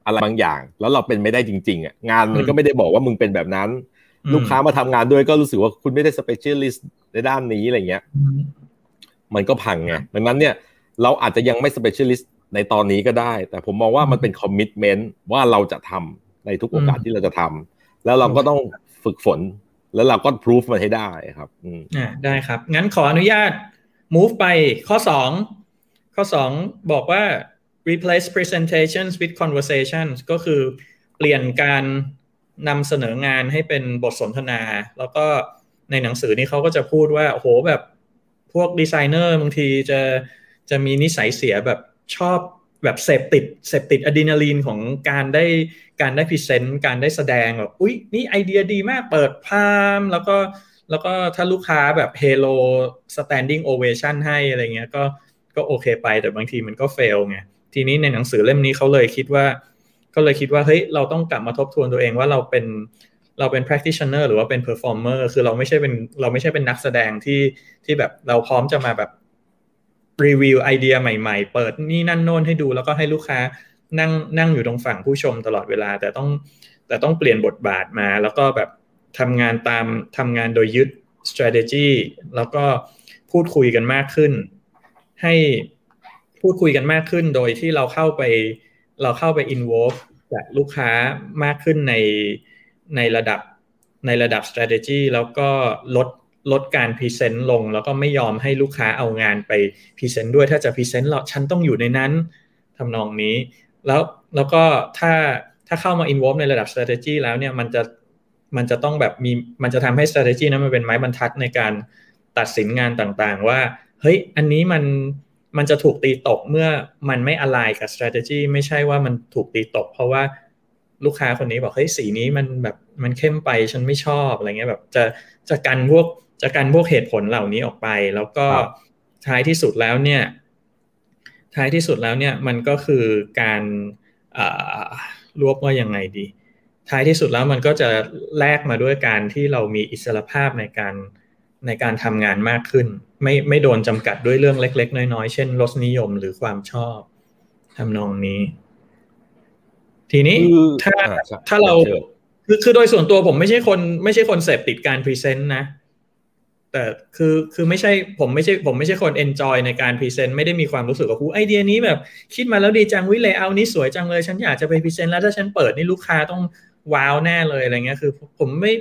อะไรบางอย่าง แล้วเราเป็นไม่ได้จริง ๆอะงานมันก็ไม่ได้บอกว่ามึงเป็นแบบนั้นอืมลูกค้ามาทำงานด้วยก็รู้สึกว่าคุณไม่ได้ specialist ในด้านนี้อะไรเงี้ยอืมมันก็พังไงดังนั้นเนี่ยเราอาจจะยังไม่ specialist ในตอนนี้ก็ได้ แต่ผมมองว่ามันเป็น commitment ว่าเราจะทำในทุกโอกาสอืมที่เราจะทำแล้วเราก็ต้องฝึกฝน แล้วเราก็พิสูจน์มันให้ได้ครับอืมอ่าได้ครับ งั้นขออนุญาต move ไปข้อสองข้อสองบอกว่า replace presentations with conversations ก็คือเปลี่ยนการนำเสนองานให้เป็นบทสนทนา แล้วก็ในหนังสือนี้เขาก็จะพูดว่า โอ้โหแบบพวกดีไซเนอร์บางทีจะจะมีนิสัยเสียแบบชอบแบบเสพติดเสพติดอะดรีนาลีนของการได้การได้ present การได้แสดงแบบอุ๊ย นี่ไอเดียดีมากเปิดพามแล้วก็แล้วก็ถ้าลูกค้าแบบเฮโล standing ovation ให้อะไรเงี้ยก็ก็โอเคไปแต่บางทีมันก็ fail ไง ทีนี้ในหนังสือเล่มนี้เขาเลยคิดว่าเขาเลยคิดว่าเฮ้ยเราต้องกลับมาทบทวนตัวเองว่าเราเป็นเราเป็น practitioner หรือว่าเป็น performer คือเราไม่ใช่เป็นเราไม่ใช่เป็นนักแสดงที่ที่แบบเราพร้อมจะมาแบบรีวิวไอเดียใหม่ๆ เปิดนี่นั่นโน้นให้ดูแล้วก็ให้ลูกค้านั่งนั่งอยู่ตรงฝั่งผู้ชมตลอดเวลา แต่ต้องแต่ต้องเปลี่ยนบทบาทมา แล้วก็แบบทำงานตามทำงานโดยยึด strategy แล้วก็พูดคุยกันมากขึ้น ให้ พูดคุยกันมากขึ้นโดยที่เราเข้าไปเราเข้าไป involve กับลูกค้ามากขึ้นในในระดับในระดับ strategy แล้วก็ลดลดการ present ลง แล้วก็ไม่ยอมให้ลูกค้าเอางานไป present ด้วยถ้าจะ present เราฉันต้องอยู่ในนั้นทำนองนี้ แล้วแล้วก็ถ้าถ้าเข้ามา involve ในระดับ strategy แล้วเนี่ยมันจะมันจะต้องแบบมีมันจะทำให้ strategy นั้นมันเป็นไม้บรรทัดในการตัดสินงานต่างๆ ว่า เฮ้ยอันนี้มัน มันจะถูกตีตกเมื่อมันไม่ align กับ strategy ไม่ใช่ว่ามันถูกตีตก เพราะว่าลูกค้าคนนี้บอกเฮ้ยสีนี้มันแบบมันเข้มไปฉันไม่ชอบอะไรเงี้ยแบบจะจะกันพวกจะกันพวกเหตุผลเหล่านี้ออกไป แล้วก็ท้ายที่สุดแล้วเนี่ย ท้ายที่สุดแล้วเนี่ยมันก็คือการรวบว่ายังไงดี ท้ายที่สุดแล้วมันก็จะแลกมาด้วยการที่เรามีอิสรภาพในการในการทำงานมากขึ้น ไม่ไม่โดนจำกัดด้วยเรื่องเล็ก ๆ น้อยๆ เช่นรสนิยมหรือความชอบทำนองนี้ ทีนี้ถ้าถ้าเราคือคือโดยส่วนตัวผมไม่ใช่คน ไม่ใช่คนเสพติดการ present นะ แต่คือคือไม่ใช่ผมไม่ใช่ผมไม่ใช่คน enjoy ในการ present ไม่ได้มีความรู้สึกว่าหูไอเดียนี้แบบ คิดมาแล้วดีจังวิเลยเอานี้สวยจังเลย ฉันอยากจะไป present แล้วถ้าฉันเปิดนี่ลูกค้าต้องว้าวแน่เลยอะไรเงี้ยคือ ผมไม่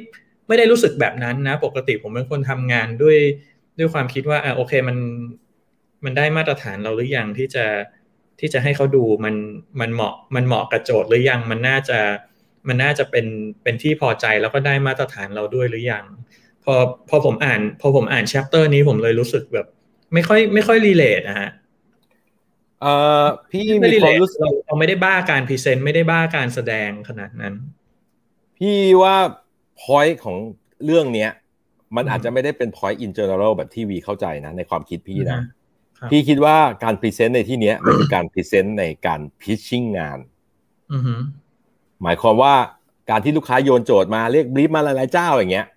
ไม่ได้รู้สึกแบบนั้นนะ ปกติผมเป็นคนทำงานด้วย ด้วยความคิดว่าอ่าโอเคมันมันได้มาตรฐานเราหรือยังที่จะที่จะให้เขาดูมันมันเหมาะมันเหมาะกับโจทย์หรือยังมันน่าจะมันน่าจะเป็นเป็นที่พอใจแล้วก็ได้มาตรฐานเราด้วยหรือยังพอพอผมอ่านพอผมอ่าน chapter นี้ผมเลยรู้สึกแบบ ไม่ค่อยไม่ค่อย relate นะฮะเอ่อพี่มีความรู้สึกเราไม่ได้บ้าการ present ไม่ได้บ้าการแสดงขนาดนั้น พี่ว่า point ของเรื่องเนี้ย มันอาจจะไม่ได้เป็น point in general แบบที่วีเข้าใจนะ ในความคิดพี่นะ พี่คิดว่าการ present ในที่เนี้ยมันคือการ present ในการ pitching งานหมายความว่าการที่ลูกค้าโยนโจทย์มาเรียก brief มาหลายๆเจ้าอย่างเงี้ย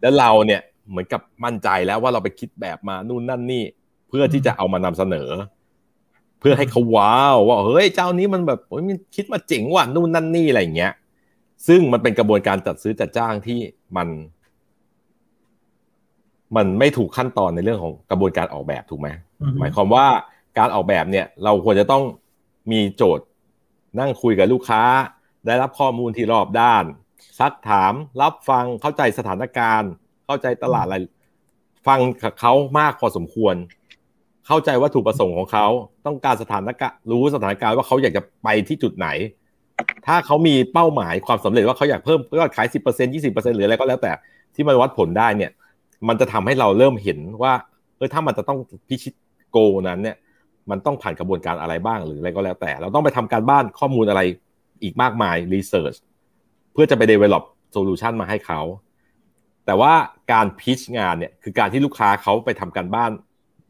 แล้วเราเนี่ยเหมือนกับมั่นใจแล้วว่าเราไปคิดแบบมานู่นนั่นนี่เพื่อที่จะเอามานำเสนอ เพื่อให้เขาว้าวว่าเฮ้ยเจ้านี้มันแบบโอ้ยมันคิดมาเจ๋งว่ะนู่นนั่นนี่อะไรอย่างเงี้ย ซึ่งมันเป็นกระบวนการจัดซื้อจัดจ้างที่มัน มันไม่ถูกขั้นตอนในเรื่องของกระบวนการออกแบบถูกไหมหมายความว่าการออกแบบเนี่ยเราควรจะต้องมีโจทย์นั่งคุยกับลูกค้า ได้รับข้อมูลที่รอบด้าน ซักถามรับฟังเข้าใจสถานการณ์ เข้าใจตลาดอะไร ฟังกับเขามากพอสมควร เข้าใจว่าถูกประสงค์ของเขาต้องการสถานการณ์รู้สถานการณ์ว่าเขาอยากจะไปที่จุดไหน ถ้าเขามีเป้าหมายความสำเร็จว่าเขาอยากเพิ่มยอดขายสิบเปอร์เซ็นยี่สิบเปอร์เซ็นหรืออะไรก็แล้วแต่ที่มันวัดผลได้เนี่ย มันจะทำให้เราเริ่มเห็นว่าเออถ้ามันจะต้องพิชิตโกนั้นเนี่ย มันต้องผ่านกระบวนการอะไรบ้างหรืออะไรก็แล้วแต่ เราต้องไปทำการบ้านข้อมูลอะไรอีกมากมายรีเสิร์ชเพื่อจะไป develop solution มาให้เขา แต่ว่าการพิชงานเนี่ยคือการที่ลูกค้าเขาไปทำการบ้าน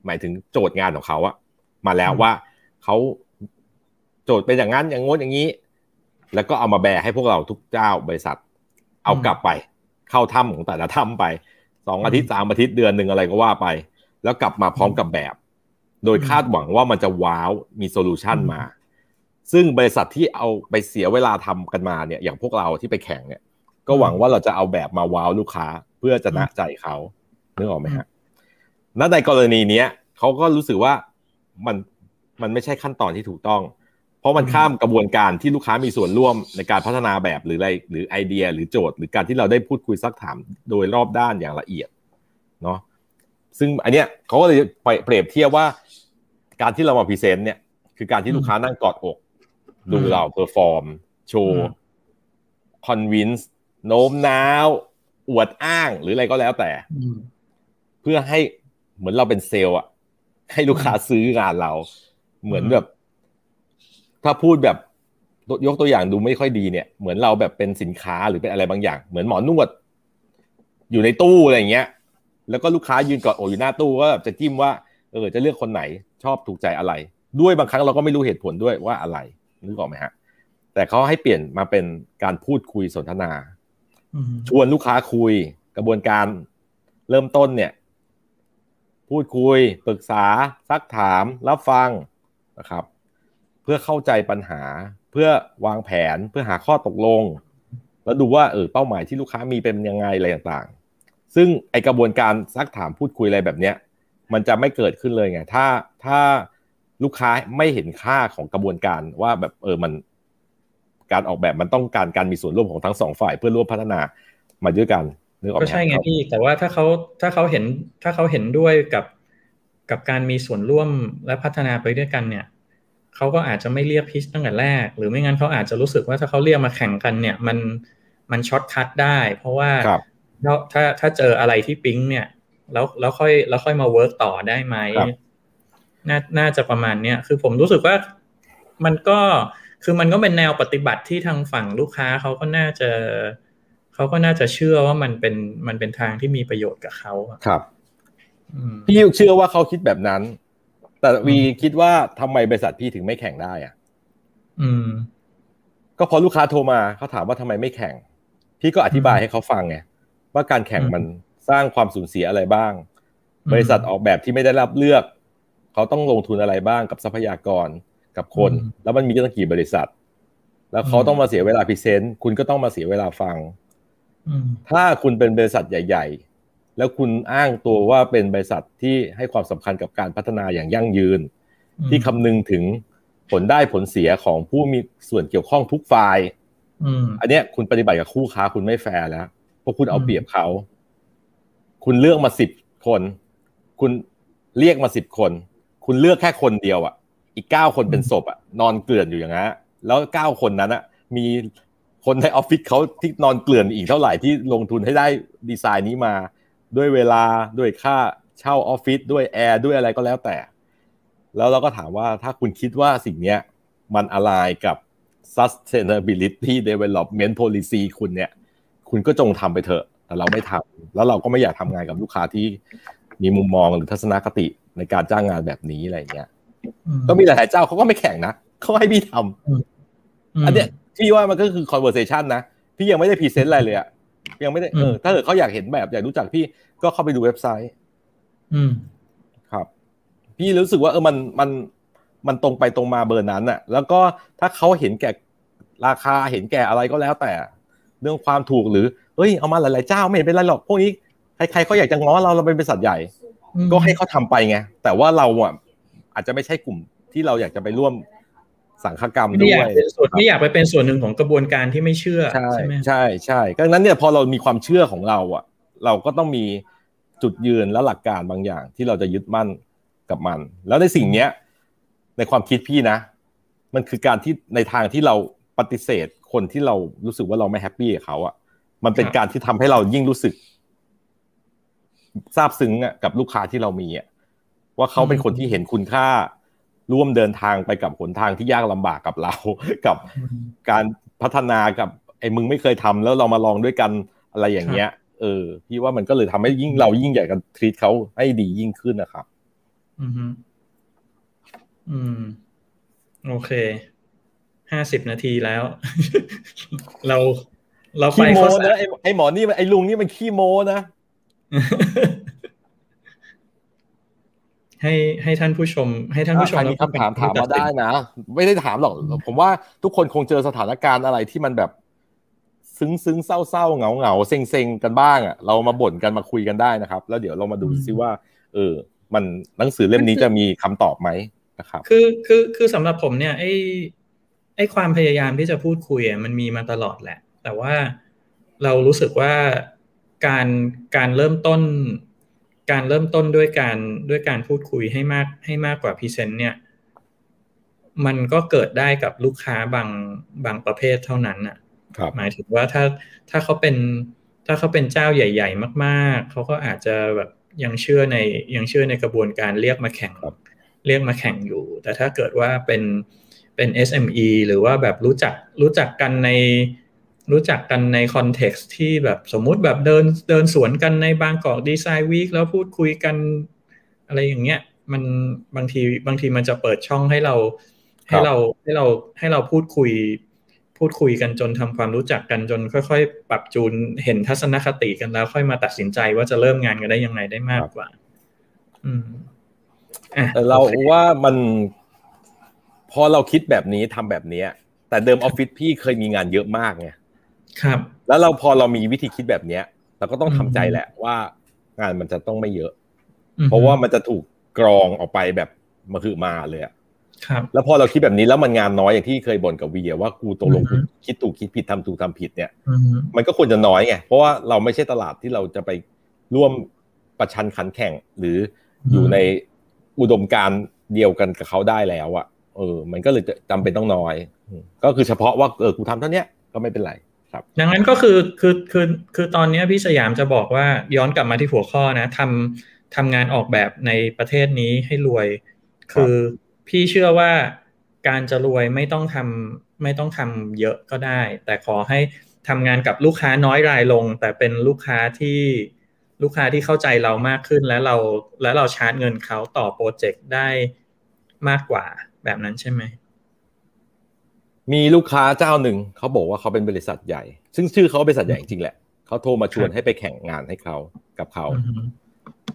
หมายถึงโจทย์งานของเขาอะมาแล้วว่าเขาโจทย์เป็นอย่างนั้นอย่างงดอย่างนี้ แล้วก็เอามาแบให้พวกเราทุกเจ้าบริษัท เอากลับไป เข้าถ้ำของแต่ละถ้ำไป สองอาทิตย์สามอาทิตย์เดือนหนึ่งอะไรก็ว่าไป แล้วกลับมาพร้อมกับแบบ โดยคาดหวังว่ามันจะว้าวมีโซลูชันมา ซึ่งบริษัทที่เอาไปเสียเวลาทำกันมาเนี่ย อย่างพวกเราที่ไปแข่งเนี่ย ก็หวังว่าเราจะเอาแบบมาว้าวลูกค้าเพื่อจะนะใจเขานึกออกไหมฮะณในกรณีเนี้ยเขาก็รู้สึกว่ามันมันไม่ใช่ขั้นตอนที่ถูกต้อง เพราะมันข้ามกระบวนการที่ลูกค้ามีส่วนร่วมในการพัฒนาแบบหรืออะไรหรือไอเดีย หรือโจทย์ หรือการที่เราได้พูดคุยซักถามโดยรอบด้านอย่างละเอียดเนาะซึ่งอันเนี้ยเขาก็เลยเปรียบเทียบว่า การที่เรามา present เนี่ยคือการที่ลูกค้านั่งกอดอก ดูเรา perform โชว์ convince โน้มน้าว อวดอ้างหรืออะไรก็แล้วแต่ เพื่อให้เหมือนเราเป็นเซลล์อะให้ลูกค้าซื้องานเรา เหมือนแบบ ถ้าพูดแบบยกตัวอย่างดูไม่ค่อยดีเนี่ย เหมือนเราแบบเป็นสินค้าหรือเป็นอะไรบางอย่าง เหมือนหมอนวด อยู่ในตู้อะไรอย่างเงี้ย แล้วก็ลูกค้ายืนกอดโออยู่หน้าตู้ก็จะจิ้มว่าเออจะเลือกคนไหนชอบถูกใจอะไร ด้วยบางครั้งเราก็ไม่รู้เหตุผลด้วยว่าอะไรนึกออกไหมฮะ แต่เขาให้เปลี่ยนมาเป็นการพูดคุยสนทนาชวนลูกค้าคุยกระบวนการเริ่มต้นเนี่ยพพูดคุย ปรึกษาซักถาม รับฟังนะครับ เพื่อเข้าใจปัญหา เพื่อวางแผนเพื่อหาข้อตกลง แล้วดูว่าเออเป้าหมายที่ลูกค้ามีเป็นยังไงอะไรต่างๆ ซึ่งไอกระบวนการซักถามพูดคุยอะไรแบบเนี้ยมันจะไม่เกิดขึ้นเลยไงถ้าถ้าลูกค้าไม่เห็นค่าของกระบวนการว่าแบบเออมันการออกแบบมันต้องการการมีส่วนร่วมของทั้งสองฝ่ายเพื่อร่วมพัฒนามาด้วยกันนึกออกไหมก็ใช่ไงพี่แต่ว่าถ้าเขาถ้าเขาเห็นถ้าเขาเห็นด้วยกับกับการมีส่วนร่วมและพัฒนาไปด้วยกันเนี่ย เขาก็อาจจะไม่เรียก pitch ตั้งแต่แรก หรือไม่งั้นเขาอาจจะรู้สึกว่าถ้าเขาเรียกมาแข่งกันเนี่ย มันมัน shortcut ได้ เพราะว่าถ้าถ้าเจออะไรที่ปิ๊งเนี่ยแล้วแล้วค่อยแล้วค่อยมา work ต่อได้ไหมน่าน่าจะประมาณเนี้ยคือผมรู้สึกว่ามันก็คือมันก็เป็นแนวปฏิบัติที่ทางฝั่งลูกค้าเขาก็น่าจะเขาก็น่าจะเชื่อว่ามันเป็นมันเป็นทางที่มีประโยชน์กับเขาครับพี่เชื่อว่าเขาคิดแบบนั้น แต่วีคิดว่าทำไมบริษัทพี่ถึงไม่แข่งได้อะ อืม ก็พอลูกค้าโทรมาเขาถามว่าทำไมไม่แข่ง พี่ก็อธิบายให้เขาฟังไงว่าการแข่งมันสร้างความสูญเสียอะไรบ้าง บริษัทออกแบบที่ไม่ได้รับเลือก เขาต้องลงทุนอะไรบ้างกับทรัพยากรกับคน แล้วมันมีตั้งกี่บริษัท แล้วเขาต้องมาเสียเวลาพรีเซนต์คุณก็ต้องมาเสียเวลาฟังถ้าคุณเป็นบริษัทใหญ่ ๆ แล้วคุณอ้างตัวว่าเป็นบริษัทที่ให้ความสำคัญกับการพัฒนาอย่างยั่งยืน ที่คำนึงถึงผลได้ผลเสียของผู้มีส่วนเกี่ยวข้องทุกฝ่ายอันเนี้ยคุณปฏิบัติกับคู่ค้าคุณไม่แฟร์แล้วเพราะคุณเอาเปรียบเขา คุณเลือกมาสิบคน คุณเรียกมาสิบคน คุณเลือกแค่คนเดียวอะ อีกเก้าคนเป็นศพอะ นอนเกลื่อนอยู่อย่างนั้นแล้วเก้าคนนั้นอะ มีคนในออฟฟิศเขาที่นอนเกลื่อนอีกเท่าไหร่ที่ลงทุนให้ได้ดีไซน์นี้มา ด้วยเวลาด้วยค่าเช่าออฟฟิศด้วยแอร์ด้วยอะไรก็แล้วแต่ แล้วเราก็ถามว่าถ้าคุณคิดว่าสิ่งนี้มันอะไรกับ sustainability development policy คุณเนี่ย คุณก็จงทำไปเถอะ แต่เราไม่ทำแล้วเราก็ไม่อยากทำงานกับลูกค้าที่มีมุมมองหรือทัศนคติในการจ้างงานแบบนี้อะไรเงี้ย ก็มีหลายเจ้าเขาก็ไม่แข่งนะเขาให้พี่ทำอันเนี้ยพี่ว่ามันก็คือ conversation นะ พี่ยังไม่ได้พรีเซนต์อะไรเลยอะ ยังไม่ได้เออถ้าเกิดเขาอยากเห็นแบบอยากรู้จักพี่ก็เข้าไปดูเว็บไซต์ อืมครับ พี่รู้สึกว่าเออมันมันมันตรงไปตรงมาเบอร์นั้นอะแล้วก็ถ้าเขาเห็นแก่ราคาเห็นแก่อะไรก็แล้วแต่ เรื่องความถูกหรือเอ้ยเอามาหลายๆเจ้าไม่เห็นเป็นไรหรอกพวกนี้ใครๆเขาอยากจะง้อเราเราเป็นบริษัทใหญ่ ก็ให้เขาทาไปไงแต่ว่าเราอะอาจจะไม่ใช่กลุ่มที่เราอยากจะไปร่วม สังฆกรรมด้วยไม่อยากเป็นส่วนไม่อยากไปเป็นส่วนหนึ่งของกระบวนการที่ไม่เชื่อใช่ไหมใช่ใช่ดังนั้นเนี่ยพอเรามีความเชื่อของเราอะ เราก็ต้องมีจุดยืนและหลักการบางอย่างที่เราจะยึดมั่นกับมัน แล้วในสิ่งเนี้ย ในความคิดพี่นะ มันคือการที่ในทางที่เราปฏิเสธคนที่เรารู้สึกว่าเราไม่แฮปปี้กับเขาอะมันเป็นการที่ทำให้เรายิ่งรู้สึกซาบซึ้งอะกับลูกค้าที่เรามีอะว่าเขาเป็นคนที่เห็นคุณค่า ร่วมเดินทางไปกับหนทางที่ยากลำบากกับเรา กับการพัฒนากับไอ้มึงไม่เคยทำแล้วเรามาลองด้วยกันอะไรอย่างเงี้ย เออ พี่ว่ามันก็เลยทำให้ยิ่งเรายิ่งใหญ่กันทรีตเขาให้ดียิ่งขึ้นนะครับ อืมอืม โอเค ห้าสิบนาทีแล้ว เราเราไปโมนะไอหมอนี่ไอลุงนี่มันขี้โมนะ ให้ให้ท่านผู้ชม ให้ท่านผู้ชมมีคำถามถามมาได้นะ ไม่ได้ถามหรอก ผมว่าทุกคนคงเจอสถานการณ์อะไรที่มันแบบ ซึ้งซึ้งเศร้าเศร้าเหงาเหงาเซ็งเซ็งกันบ้างอะเรามาบ่นกันมาคุยกันได้นะครับ แล้วเดี๋ยวเรามาดูซิว่า เออ มันหนังสือเล่มนี้จะมีคำตอบไหมนะครับ คือคือคือสำหรับผมเนี่ยไอ้ไอ้ความพยายามที่จะพูดคุยอะมันมีมาตลอดแหละ แต่ว่าเรารู้สึกว่าการการเริ่มต้น การเริ่มต้นด้วยการด้วยการพูดคุยให้มากให้มากกว่าพรีเซนต์เนี่ย มันก็เกิดได้กับลูกค้าบางบางประเภทเท่านั้นอะหมายถึงว่าถ้าถ้าเขาเป็นถ้าเขาเป็นเจ้าใหญ่ ๆ มาก ๆ เขาก็อาจจะแบบยังเชื่อในยังเชื่อในกระบวนการเรียกมาแข่งเรียกมาแข่งอยู่ แต่ถ้าเกิดว่าเป็นเป็น SME หรือว่าแบบรู้จักรู้จักกันใน รู้จักกันในคอนเท็กซ์ที่แบบสมมุติแบบเดินเดินสวนกันในบางกอกดีไซน์วีคแล้วพูดคุยกันอะไรอย่างเงี้ย มันบางทีบางทีมันจะเปิดช่องให้เราให้เราให้เราให้เราพูดคุย พูดคุยกันจนทำความรู้จักกันจนค่อย ๆ ปรับจูนเห็นทัศนคติกันแล้ว ค่อยมาตัดสินใจว่าจะเริ่มงานกันได้ยังไงได้มากกว่า อืมแต่เราว่ามันพอเราคิดแบบนี้ทำแบบนี้แต่เดิมออฟฟิศพี่เคยมีงานเยอะมากไง ครับ แล้วเราพอเรามีวิธีคิดแบบเนี้ยเราก็ต้องทำใจแหละว่างานมันจะต้องไม่เยอะ เพราะว่ามันจะถูกกรองออกไปแบบมาคือมาเลยอะครับ แล้วพอเราคิดแบบนี้แล้วมันงานน้อยอย่างที่เคยบ่นกับวีว่ากูตกลงคิดถูกคิดผิดทำถูกทำผิดเนี่ย มันก็ควรจะน้อยไงเพราะว่าเราไม่ใช่ตลาดที่เราจะไปร่วมประชันขันแข่งหรืออยู่ในอุดมการเดียวกันกับเขาได้แล้วอะเออ มันก็เลยจำเป็นต้องน้อย ก็คือเฉพาะว่าเออกูทำเท่านี้ก็ไม่เป็นไร ครับดังนั้นก็คือคือคือคือตอนนี้พี่สยามจะบอกว่าย้อนกลับมาที่หัวข้อนะทำทำงานออกแบบในประเทศนี้ให้รวย คือพี่เชื่อว่าการจะรวยไม่ต้องทำไม่ต้องทำเยอะก็ได้ แต่ขอให้ทำงานกับลูกค้าน้อยรายลง แต่เป็นลูกค้าที่ลูกค้าที่เข้าใจเรามากขึ้นแล้วเราแล้วเราชาร์จเงินเขาต่อโปรเจกต์ได้มากกว่าแบบนั้นใช่ไหม มีลูกค้าเจ้าหนึ่งเขาบอกว่าเขาเป็นบริษัทใหญ่ ซึ่งชื่อเขาบริษัทใหญ่จริงแหละเขาโทรมาชวนให้ไปแข่งงานให้เขากับเขา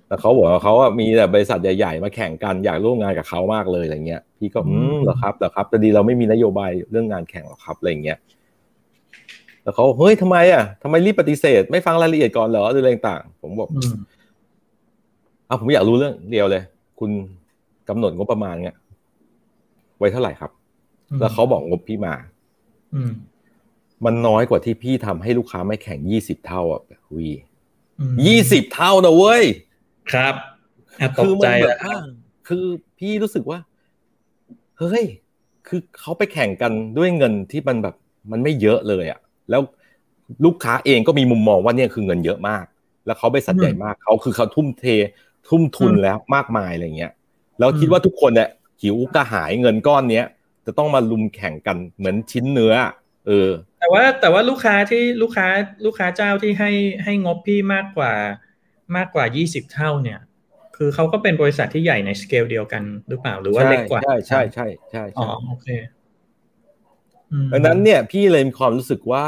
แล้วเขาบอกว่าเขาว่ามีแต่บริษัทใหญ่ๆมาแข่งกันอยากร่วมงานกับเขามากเลยอะไรเงี้ย พี่ก็อืมเหรอครับเหรอครับแต่ดีเราไม่มีนโยบายเรื่องงานแข่งหรอกครับอะไรเงี้ยแล้วเขาเฮ้ยทำไมอะทำไมรีบปฏิเสธ ไม่ฟังรายละเอียดก่อนเหรอหรืออะไรต่าง ผมบอกอะผมอยากรู้เรื่องเดียวเลย คุณกำหนดงบประมาณเงี้ยไว้เท่าไหร่ครับ แล้วเขาบอกงบพี่มา อืมมันน้อยกว่าที่พี่ทำให้ลูกค้าไม่แข่งยี่สิบเท่าอะวียี่สิบเท่านะเว้ย ครับตกใจอะคือพี่รู้สึกว่า เฮ้ย คือเขาไปแข่งกันด้วยเงินที่มันแบบ มันไม่เยอะเลยอะแล้วลูกค้าเองก็มีมุมมองว่าเนี่ยคือเงินเยอะมาก แล้วเขาไปสัตว์ใหญ่มาก เขาคือเขาทุ่มเท ทุ่มทุนแล้วมากมายอะไรเงี้ย แล้วคิดว่าทุกคนเนี่ยหิวกระหายเงินก้อนเนี้ย จะต้องมาลุมแข่งกันเหมือนชิ้นเนื้อ เออ แต่ว่าแต่ว่าลูกค้าที่ลูกค้าลูกค้าเจ้าที่ให้ให้งบพี่มากกว่ามากกว่ายี่สิบเท่าเนี่ย คือเขาก็เป็นบริษัทที่ใหญ่ในสเกลเดียวกันหรือเปล่าหรือว่าเล็กกว่า ใช่ใช่ใช่ใช่อ๋อโอเคดังนั้นเนี่ย พี่เลยมีความรู้สึกว่า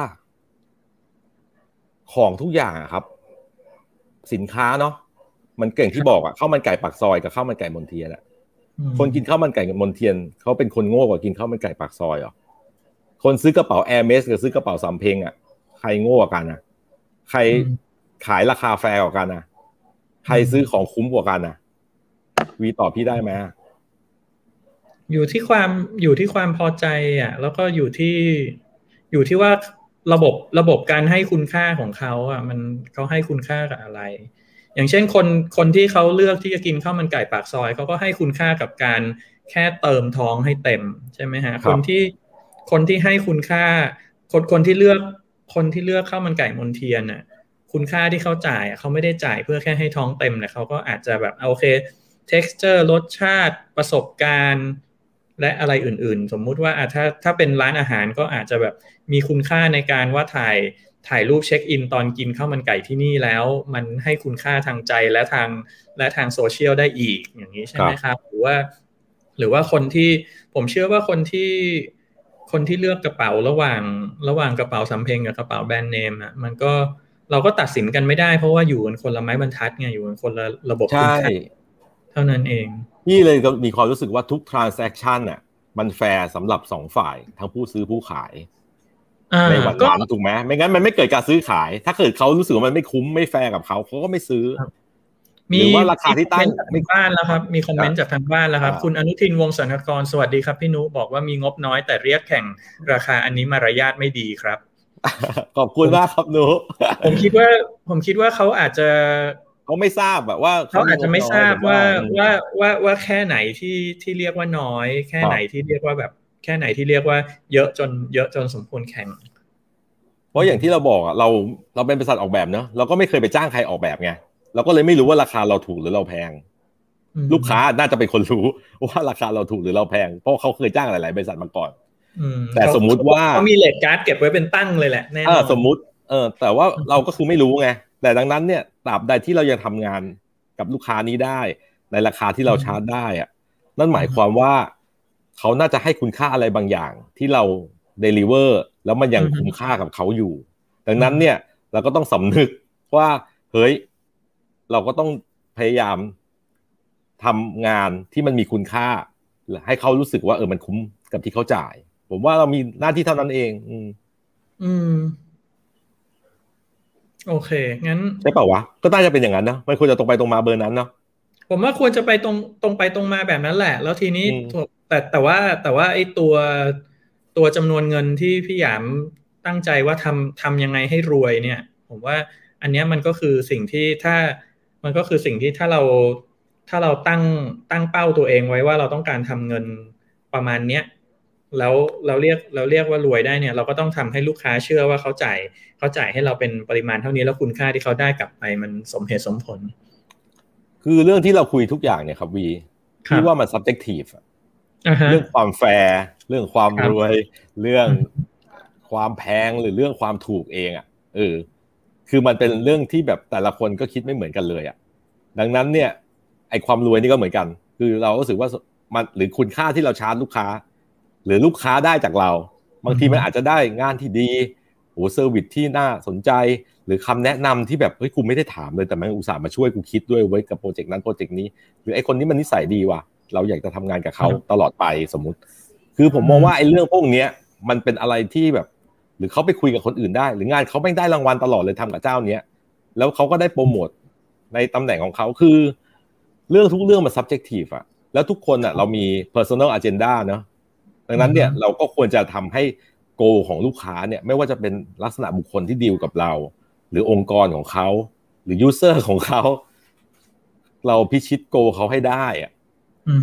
ของทุกอย่างครับ สินค้าเนาะมันเก่งที่บอกอะข้าวมันไก่ปักซอยกับข้าวมันไก่มนเทียนอะ คนกินข้าวมันไก่กับมนเทียนเขาเป็นคนโง่กว่ากินข้าวมันไก่ปากซอยเหรอคนซื้อกระเป๋าแอร์เมสกับซื้อกระเป๋าสำเพ็งอะใครโง่กว่ากันอะ ใครขายราคาแฟร์กว่ากันอะ ใครซื้อของคุ้มกว่ากันอะ วีตอบพี่ได้ไหมอยู่ที่ความอยู่ที่ความพอใจอะ แล้วก็อยู่ที่อยู่ที่ว่าระบบระบบการให้คุณค่าของเขาอะ มันเขาให้คุณค่ากับอะไร อย่างเช่นคนคนที่เขาเลือกที่จะกินข้าวมันไก่ปากซอยเขาก็ให้คุณค่ากับการแค่เติมท้องให้เต็มใช่ไหมฮะคนที่คนที่ให้คุณค่า คนคนที่เลือกคนที่เลือกข้าวมันไก่มนเทียนน่ะ คุณค่าที่เขาจ่ายเขาไม่ได้จ่ายเพื่อแค่ให้ท้องเต็มแต่เขาก็อาจจะแบบโอเค texture รสชาติประสบการณ์ และอะไรอื่น ๆ สมมุติว่าถ้าถ้าเป็นร้านอาหารก็อาจจะแบบมีคุณค่าในการว่าถ่าย ถ่ายรูปเช็คอินตอนกินข้าวมันไก่ที่นี่แล้ว มันให้คุณค่าทางใจและทางและทางโซเชียลได้อีกอย่างนี้ใช่ไหมครับ หรือว่า หรือว่าคนที่ผมเชื่อว่าคนที่คนที่เลือกกระเป๋าระหว่างระหว่างกระเป๋าสำเพ็งกับกระเป๋าแบรนด์เนมอะมันก็เราก็ตัดสินกันไม่ได้เพราะว่าอยู่กันคนละไม้บรรทัดไงอยู่กันคนละระบบใช่เท่านั้นเองพี่เลยมีความรู้สึกว่าทุก transaction อะมันแฟร์สำหรับสองฝ่ายทั้งผู้ซื้อผู้ขาย ในวันนั้นถูกไหมไม่งั้นมันไม่เกิดการซื้อขาย ถ้าเกิดเขารู้สึกว่ามันไม่คุ้มไม่แฟร์กับเขาเขาก็ไม่ซื้อมีว่าราคาที่ตั้งมีบ้านแล้วครับ มีคอมเมนต์จากทางบ้านแล้วครับ คุณอนุทินวงศนกรสวัสดีครับพี่นุบอกว่ามีงบน้อยแต่เรียกแข่งราคาอันนี้มารยาทไม่ดีครับ ขอบคุณมากครับนุผมคิดว่าผมคิดว่าเขาอาจจะเขาไม่ทราบแบบว่าเขาอาจจะไม่ทราบว่าว่าว่าว่าแค่ไหนที่ที่เรียกว่าน้อย แค่ไหนที่เรียกว่าแบบ แค่ไหนที่เรียกว่าเยอะจนเยอะจนสมควรแข่ง เพราะอย่างที่เราบอกอะเราเราเป็นบริษัทออกแบบเนาะเราก็ไม่เคยไปจ้างใครออกแบบไงเราก็เลยไม่รู้ว่าราคาเราถูกหรือเราแพง ลูกค้าน่าจะเป็นคนรู้ว่าราคาเราถูกหรือเราแพง เพราะเขาเคยจ้างหลาย ๆ บริษัทมาก่อนแต่สมมุติว่าเขามี rate card เก็บไว้เป็นตั้งเลยแหละแน่นอนสมมุติเออแต่ว่าเราก็คือไม่รู้ไงแต่ดังนั้นเนี่ยตราบใดที่เรายังทำงานกับลูกค้านี้ได้ ในราคาที่เราชาร์จได้อะนั่นหมายความว่า เขาน่าจะให้คุณค่าอะไรบางอย่าง ที่เราเดลิเวอร์แล้วมันยังคุ้มค่ากับเขาอยู่ ดังนั้นเนี่ยเราก็ต้องสำนึกว่าเฮ้ยเราก็ต้องพยายามทำงานที่มันมีคุณค่า ให้เขารู้สึกว่าเออมันคุ้มกับที่เขาจ่าย ผมว่าเรามีหน้าที่เท่านั้นเอง อืม อืม โอเค งั้นใช่เปล่าวะ ก็น่าจะเป็นอย่างนั้นนะมันควรจะตรงไปตรงมาเบอร์นั้นเนาะผมว่าควรจะไปตรงตรงไปตรงมาแบบนั้นแหละ แล้วทีนี้ แต่แต่ว่าแต่ว่าไอ้ตัวตัวจำนวนเงินที่พี่หยามตั้งใจว่าทำทำยังไงให้รวยเนี่ย ผมว่าอันนี้มันก็คือสิ่งที่ถ้ามันก็คือสิ่งที่ถ้าเราถ้าเราตั้งตั้งเป้าตัวเองไว้ว่าเราต้องการทำเงินประมาณเนี้ยแล้วเราเรียกเราเรียกว่ารวยได้เนี่ย เราก็ต้องทำให้ลูกค้าเชื่อว่าเขาจ่ายเขาจ่ายให้เราเป็นปริมาณเท่านี้แล้วคุณค่าที่เขาได้กลับไปมันสมเหตุสมผล คือเรื่องที่เราคุยทุกอย่างเนี่ยครับวีที่ว่ามัน subjective เรื่องความแฟร์เรื่องความรวย เรื่องความแพงหรือเรื่องความถูกเองอะเออคือมันเป็นเรื่องที่แบบแต่ละคนก็คิดไม่เหมือนกันเลยอะดังนั้นเนี่ยไอความรวยนี่ก็เหมือนกัน คือเราก็รู้สึกว่ามันหรือคุณค่าที่เราชาร์จลูกค้า หรือลูกค้าได้จากเรา บางทีมันอาจจะได้งานที่ดีโอ้ service ที่น่าสนใจ หรือคำแนะนำที่แบบเฮ้ยกูไม่ได้ถามเลยแต่มันอุตส่าห์มาช่วยกูคิดด้วยไว้กับโปรเจกต์นั้นโปรเจกต์นี้ หรือไอ้คนนี้มันนิสัยดีว่ะ เราอยากจะทำงานกับเขาตลอดไปสมมุติ คือผมมองว่าไอ้เรื่องพวกเนี้ยมันเป็นอะไรที่แบบ หรือเขาไปคุยกับคนอื่นได้ หรืองานเขาไม่ได้รางวัลตลอดเลยทำกับเจ้าเนี้ยแล้วเขาก็ได้โปรโมทในตำแหน่งของเขาคือ เรื่องทุกเรื่องมัน subjective อะแล้วทุกคนอะเรามี personal agenda เนาะดังนั้นเนี่ยเราก็ควรจะทำให้ goal ของลูกค้าเนี่ยไม่ว่าจะเป็นลักษณะบุคคลที่ดีลกับเรา หรือองค์กรของเขา หรือ user ของเขา เราพิชิต goal เขาให้ได้อะ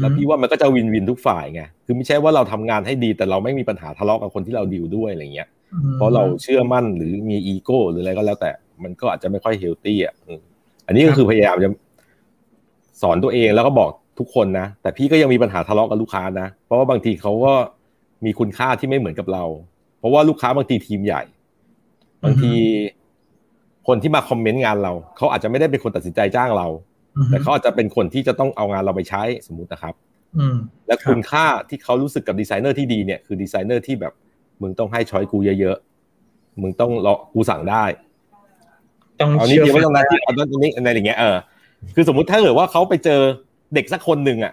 แล้วพี่ว่ามันก็จะ win-win ทุกฝ่ายไงคือไม่ใช่ว่าเราทำงานให้ดีแต่เราไม่มีปัญหาทะเลาะกับคนที่เราดีลด้วยอะไรเงี้ย เพราะเราเชื่อมั่นหรือมีอีโก้หรืออะไรก็แล้วแต่มันก็อาจจะไม่ค่อย healthy อะอันนี้ก็คือพยายามจะสอนตัวเองแล้วก็บอกทุกคนนะแต่พี่ก็ยังมีปัญหาทะเลาะกับลูกค้านะเพราะว่าบางทีเขาก็มีคุณค่าที่ไม่เหมือนกับเรา เพราะว่าลูกค้าบางทีทีมใหญ่ บางที คนที่มา comment งานเราเขาอาจจะไม่ได้เป็นคนตัดสินใจจ้างเรา แต่เขาอาจจะเป็นคนที่จะต้องเอางานเราไปใช้สมมุตินะครับและคุณค่าที่เขารู้สึกกับดีไซเนอร์ที่ดีเนี่ยคือดีไซเนอร์ที่แบบมึงต้องให้ choice กูเยอะๆมึงต้องรอกูสั่งได้ต้องเอานี้เดียวไม่ต้องนั้นที่เอาตรงนี้อะไรอย่างเงี้ยเออคือสมมุติถ้าเกิดว่าเขาไปเจอเด็กสักคนหนึ่งอะ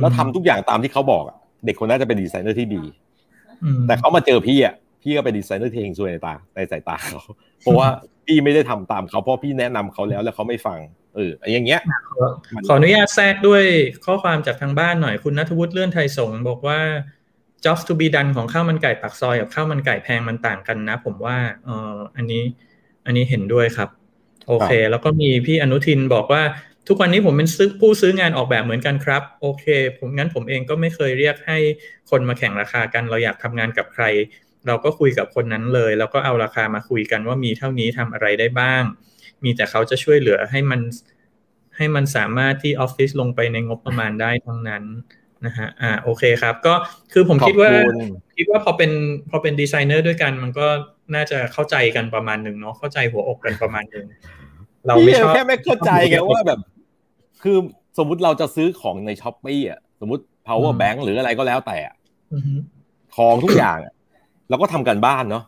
แล้วทำทุกอย่างตามที่เขาบอกอะเด็กคนนั้นจะเป็นดีไซเนอร์ที่ดีแต่เขามาเจอพี่อะ พี่ก็เป็นดีไซเนอร์ที่เฮงซวยในตาในสายตาเขาเพราะว่าพี่ไม่ได้ทำตามเขาเพราะพี่แนะนำเขาแล้วแล้วเขาไม่ฟังเอออย่างเงี้ยขออนุญาตแทรกด้วยข้อความจากทางบ้านหน่อยคุณนัทวุฒิเลื่อนไทยสงบอกว่า jobs to be done ของข้าวมันไก่ปักซอยกับข้าวมันไก่แพงมันต่างกันนะ ผมว่าเอออันนี้อันนี้เห็นด้วยครับ โอเค แล้วก็มีพี่อนุทินบอกว่าทุกวันนี้ผมเป็นซื้อผู้ซื้องานออกแบบเหมือนกันครับ โอเค ผมงั้นผมเองก็ไม่เคยเรียกให้คนมาแข่งราคากัน เราอยากทำงานกับใคร เราก็คุยกับคนนั้นเลย แล้วก็เอาราคามาคุยกันว่ามีเท่านี้ทำอะไรได้บ้าง มีแต่เขาจะช่วยเหลือให้มันให้มันสามารถที่ออฟฟิศลงไปในงบประมาณได้ทั้งนั้นนะฮะอ่าโอเคครับ ก็คือผมคิดว่าคิดว่าพอเป็นพอเป็นดีไซเนอร์ด้วยกัน มันก็น่าจะเข้าใจกันประมาณหนึ่งเนาะเข้าใจหัวอกกันประมาณหนึ่งเราไม่ชอบแค่ไม่เข้าใจไงว่าแบบ คือสมมุติเราจะซื้อของใน Shopee อะสมมติ power bank หรืออะไรก็แล้วแต่ของทุกอย่าง เราก็ทำกันบ้านเนาะ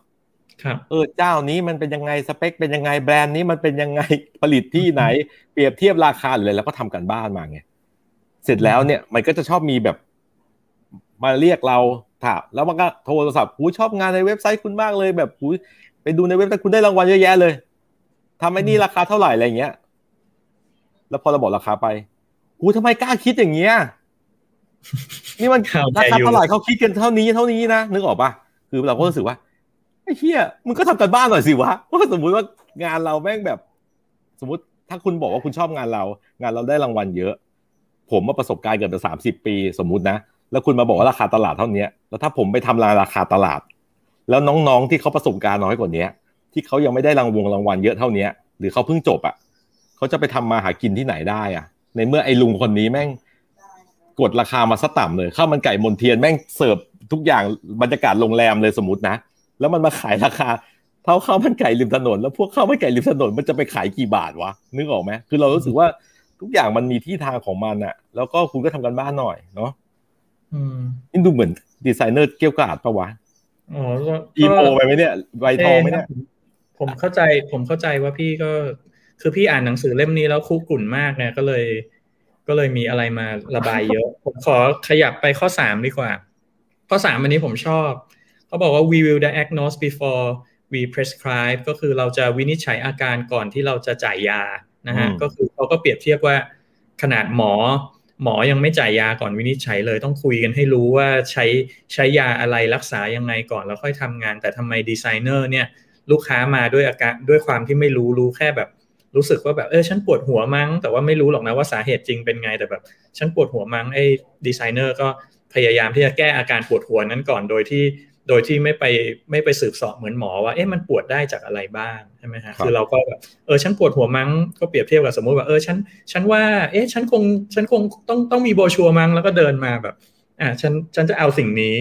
เออเจ้านี้มันเป็นยังไงสเปค เป็นยังไงแบรนด์นี้มันเป็นยังไงผลิตที่ไหน เปรียบเทียบราคาหรืออะไรแล้วก็ทำกันบ้านมาไงเสร็จแล้วเนี่ยมันก็จะชอบมีแบบ มาเรียกเราถามแล้วมันก็โทรศัพท์หูชอบงานในเว็บไซต์คุณมากเลยแบบหูไปดูในเว็บไซต์คุณได้รางวัลเยอะแยะเลยทำไอ้นี่ราคาเท่าไหร่อะไรเงี้ย แล้วพอเราบอกราคาไปหูทำไมกล้าคิดอย่างเงี้ยนี่มันราคาเท่าไหร่เขาคิดกันเท่านี้เท่านี้นะนึกออกปะ คือเราก็รู้สึกว่าไอ้เฮียมึงก็ทำกันบ้านหน่อยสิวะว่าสมมุติว่างานเราแม่งแบบ สมมติถ้าคุณบอกว่าคุณชอบงานเรา งานเราได้รางวัลเยอะ ผมมาประสบการณ์เกือบจะสามสิบปีสมมุตินะแล้วคุณมาบอกว่าราคาตลาดเท่านี้แล้วถ้าผมไปทำราคาตลาด แล้วน้องๆที่เขาประสบการณ์น้อยกว่านี้ที่เขายังไม่ได้รางวงรางวัลเยอะเท่านี้หรือเขาเพิ่งจบอะเขาจะไปทำมาหากินที่ไหนได้อะ ในเมื่อไอ้ลุงคนนี้แม่ง กดราคามาซะต่ำเลยข้าวมันไก่มนเทียนแม่งเสิร์ฟ ทุกอย่างบรรยากาศโรงแรมเลยสมมตินะ แล้วมันมาขายราคาเท่าข้าวมันไก่ริมถนน แล้วพวกข้าวมันไก่ริมถนนมันจะไปขายกี่บาทวะนึกออกไหมคือเรารู้สึกว่าทุกอย่างมันมีที่ทางของมันอะแล้วก็คุณก็ทำกันบ้านหน่อยเนาะนี่ดูเหมือนดีไซเนอร์เกี่ยวกาดปะวะอ๋ออีโมไปไหมเนี่ยใบทองไหมเนี่ยผมเข้าใจผมเข้าใจว่าพี่ก็คือพี่อ่านหนังสือเล่มนี้แล้วคุกกุ่นมากเนี่ยก็เลยกก็เลยมีอะไรมาระบายเยอะ ผมขอขยับไปข้อสามดีกว่า ข้อสามอันนี้ผมชอบ เขาบอกว่า we will diagnose before we prescribe ก็คือเราจะวินิจฉัยอาการก่อนที่เราจะจ่ายยานะฮะก็คือเขาก็เปรียบเทียบว่าขนาดหมอ หมอยังไม่จ่ายยาก่อนวินิจฉัยเลย ต้องคุยกันให้รู้ว่าใช้ใช้ยาอะไรรักษายังไงก่อนแล้วค่อยทำงาน แต่ทำไมดีไซเนอร์เนี่ยลูกค้ามาด้วยอาการด้วยความที่ไม่รู้รู้แค่แบบรู้สึกว่าแบบเออฉันปวดหัวมั้ง แต่ว่าไม่รู้หรอกนะว่าสาเหตุจริงเป็นไงแต่แบบ ฉันปวดหัวมั้งไอ้ดีไซเนอร์ก็ พยายามที่จะแก้อาการปวดหัวนั้นก่อนโดยที่โดยที่ไม่ไปไม่ไปสืบสอบเหมือนหมอว่าเอ๊ะมันปวดได้จากอะไรบ้างใช่ไหมฮะคือเราก็แบบเออฉันปวดหัวมั้งก็เปรียบเทียบกับสมมุติว่าเออฉันฉันว่าเอ๊ะฉันคงฉันคงต้องต้องมีโบชัวมั้งแล้วก็เดินมาแบบอ่าฉันฉันจะเอาสิ่งนี้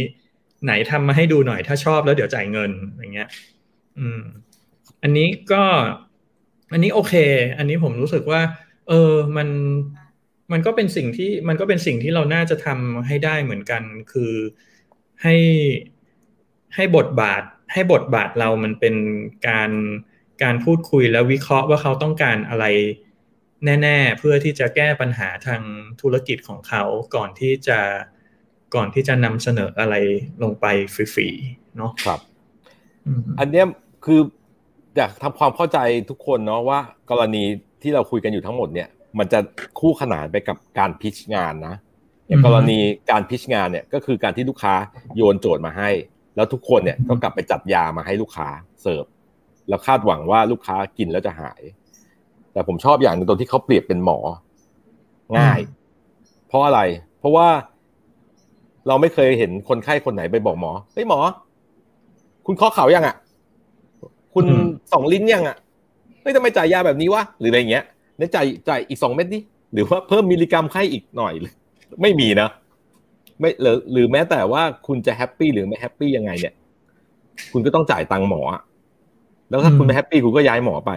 ไหนทำมาให้ดูหน่อยถ้าชอบแล้วเดี๋ยวจ่ายเงินอย่างเงี้ย อืม อันนี้ก็ อันนี้โอเค อันนี้ผมรู้สึกว่า เออมัน มันก็เป็นสิ่งที่มันก็เป็นสิ่งที่เราน่าจะทำให้ได้เหมือนกัน คือให้ให้บทบาท ให้บทบาทเรามันเป็นการการพูดคุยแล้ววิเคราะห์ว่าเขาต้องการอะไรแน่ๆ เพื่อที่จะแก้ปัญหาทางธุรกิจของเขาก่อนที่จะก่อนที่จะนำเสนออะไรลงไปฟรีๆเนาะครับอันเนี้ยคืออยากทำความเข้าใจทุกคนเนาะว่า กรณีที่เราคุยกันอยู่ทั้งหมดเนี่ย มันจะคู่ขนานไปกับการพิชงานนะอย่างกรณีการพิชงานเนี่ยก็คือการที่ลูกค้าโยนโจทย์มาให้ แล้วทุกคนเนี่ยก็กลับไปจัดยามาให้ลูกค้าเสิร์ฟแล้วคาดหวังว่าลูกค้ากินแล้วจะหาย แต่ผมชอบอย่างหนึ่งตรงที่เขาเปรียบเป็นหมอ ง่าย เพราะอะไร เพราะว่าเราไม่เคยเห็นคนไข้คนไหนไปบอกหมอเฮ้ยหมอ คุณเคาะเข่ายังอะ คุณส่องลิ้นยังอะเฮ้ยทำไมจ่ายยาแบบนี้วะหรืออะไรเงี้ย เนี่ยจ่ายจ่ายอีกสองเม็ดดิหรือว่าเพิ่มมิลลิกรัมให้อีกหน่อยไม่มีนะไม่หรือหรือแม้แต่ว่าคุณจะ happy หรือไม่ happy ยังไง เนี่ย คุณก็ต้องจ่ายตังค์หมอแล้วถ้าคุณไม่ happy คุณก็ย้ายหมอไป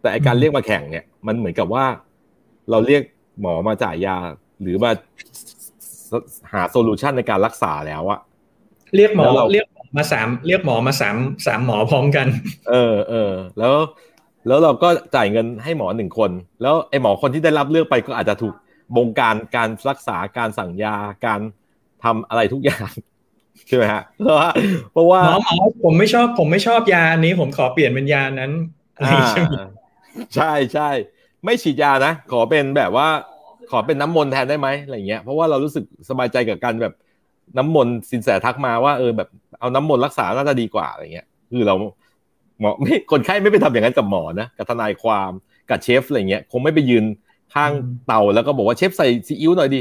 แต่ไอ้การเรียกมาแข่งเนี่ย มันเหมือนกับว่า เราเรียกหมอมาจ่ายยา หรือมาหา solution ในการรักษาแล้วอะเรียกหมอเรียกมาสามเรียกหมอมาสามสามหมอพร้อมกัน เออเออแล้ว แล้วเราก็จ่ายเงินให้หมอหนึ่งคน แล้วไอ้หมอคนที่ได้รับเลือกไปก็อาจจะถูกบงการการรักษาการสั่งยาการทำอะไรทุกอย่างใช่ไหมฮะเพราะว่าเพราะว่าหมอหมอผมไม่ชอบผมไม่ชอบยานี้ผมขอเปลี่ยนเป็นยานั้นใช่ใช่ไม่ฉีดยานะ ขอเป็นแบบว่า ขอเป็นน้ำมนต์แทนได้ไหมอะไรเงี้ยเพราะว่าเรารู้สึกสบายใจกับการแบบน้ำมนต์สินแสทักมาว่าเออแบบเอาน้ำมนต์รักษาน่าจะดีกว่าอะไรเงี้ย คือเรา หมอไม่คนไข้ไม่ไปทำอย่างนั้นกับหมอนะกับทนายความกับเชฟอะไรเงี้ยคงไม่ไปยืนข้างเตาแล้วก็บอกว่าเชฟใส่ซีอิ๊วหน่อยดิ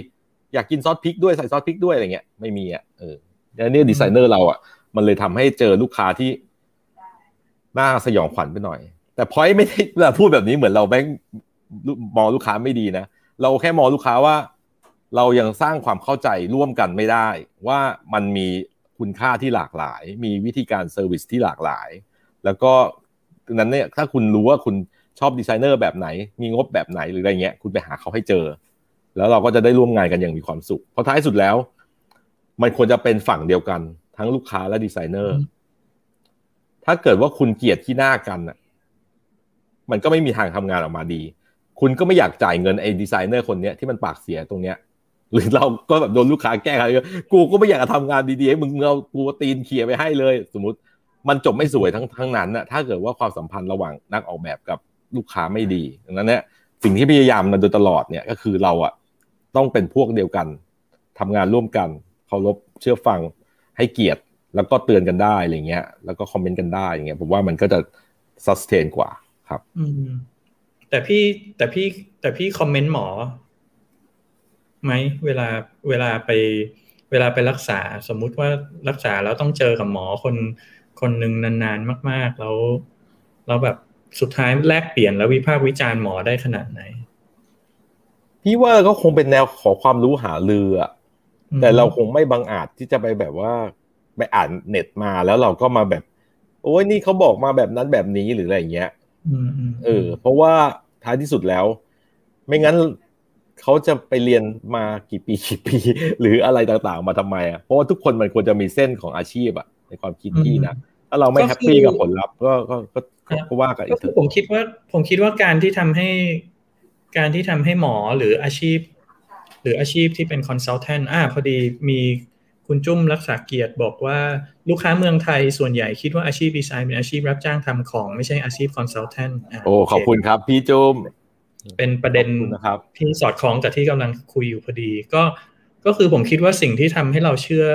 อยากกินซอสพริกด้วยใส่ซอสพริกด้วยอะไรเงี้ยไม่มีอะเออแล้วนี่ดีไซเนอร์เราอะมันเลยทำให้เจอลูกค้าที่น่าสยองขวัญไปหน่อย แต่พอยไม่ได้พูดแบบนี้เหมือนเราแบบมองลูกค้าไม่ดีนะเราแค่มองลูกค้าว่า เรายังสร้างความเข้าใจร่วมกันไม่ได้ ว่ามันมีคุณค่าที่หลากหลาย มีวิธีการ service ที่หลากหลาย แล้วก็นั้นเนี่ยถ้าคุณรู้ว่าคุณชอบดีไซเนอร์แบบไหน มีงบแบบไหนหรืออะไรเงี้ย คุณไปหาเขาให้เจอ แล้วเราก็จะได้ร่วมงานกันอย่างมีความสุข เพราะท้ายสุดแล้ว มันควรจะเป็นฝั่งเดียวกัน ทั้งลูกค้าและดีไซเนอร์ ถ้าเกิดว่าคุณเกลียดที่หน้ากันอะ มันก็ไม่มีทางทำงานออกมาดี คุณก็ไม่อยากจ่ายเงินไอ้ดีไซเนอร์คนเนี้ยที่มันปากเสียตรงเนี้ย หรือเราก็แบบโดนลูกค้าแก้ไขกูก็ไม่อยากจะทำงานดีๆให้มึงเอากูตีนเขี่ยไปให้เลย สมมติ มันจบไม่สวยทั้งทั้งนั้นนะถ้าเกิดว่าความสัมพันธ์ระหว่างนักออกแบบกับลูกค้าไม่ดีดังนั้นเนี่ยสิ่งที่พยายามมาโดยตลอดเนี่ยก็คือเราอะต้องเป็นพวกเดียวกันทำงานร่วมกันเคารพเชื่อฟังให้เกียรติแล้วก็เตือนกันได้อะไรเงี้ย แล้วก็คอมเมนต์กันได้อย่างเงี้ยผมว่ามันก็จะซัสเทนกว่าครับอืมแต่พี่แต่พี่แต่พี่คอมเมนต์หมอไหมเวลาเวลาไป เวลาไปรักษา สมมุติว่ารักษาแล้วต้องเจอกับหมอคน คนหนึ่งนานๆ มาก ๆ แล้วแล้วแบบสุดท้ายแลกเปลี่ยนแล้ววิพากษ์วิจารณ์หมอได้ขนาดไหน พี่ว่าก็คงเป็นแนวขอความรู้หาเรือแต่เราคงไม่บังอาจที่จะไปแบบว่าไปอ่านเน็ตมาแล้วเราก็มาแบบ โอ้ยนี่เขาบอกมาแบบนั้นแบบนี้หรืออะไรเงี้ยเออ เพราะว่าท้ายที่สุดแล้ว ไม่งั้นเขาจะไปเรียนมากี่ปีกี่ปี หรืออะไรต่างๆ มาทำไมอะเพราะว่าทุกคนมันควรจะมีเส้นของอาชีพอะในความคิดพี่นะ ถ้าเราไม่ happy กับผลลัพธ์ก็ก็ก็ว่ากันอีกผมคิดว่าผมคิดว่าการที่ทำให้การที่ทำให้หมอหรืออาชีพ หรืออาชีพที่เป็น consultant อ่าพอดีมีคุณจุ้มรักษาเกียรติบอกว่าลูกค้าเมืองไทยส่วนใหญ่คิดว่าอาชีพดีไซน์เป็นอาชีพรับจ้างทำของไม่ใช่อาชีพ consultant โอ้ขอบคุณครับ พี่จุ้มเป็นประเด็นนะครับที่สอดคล้องกับที่กำลังคุยอยู่พอดี ก็ก็คือผมคิดว่าสิ่งที่ทำให้เราเชื่อ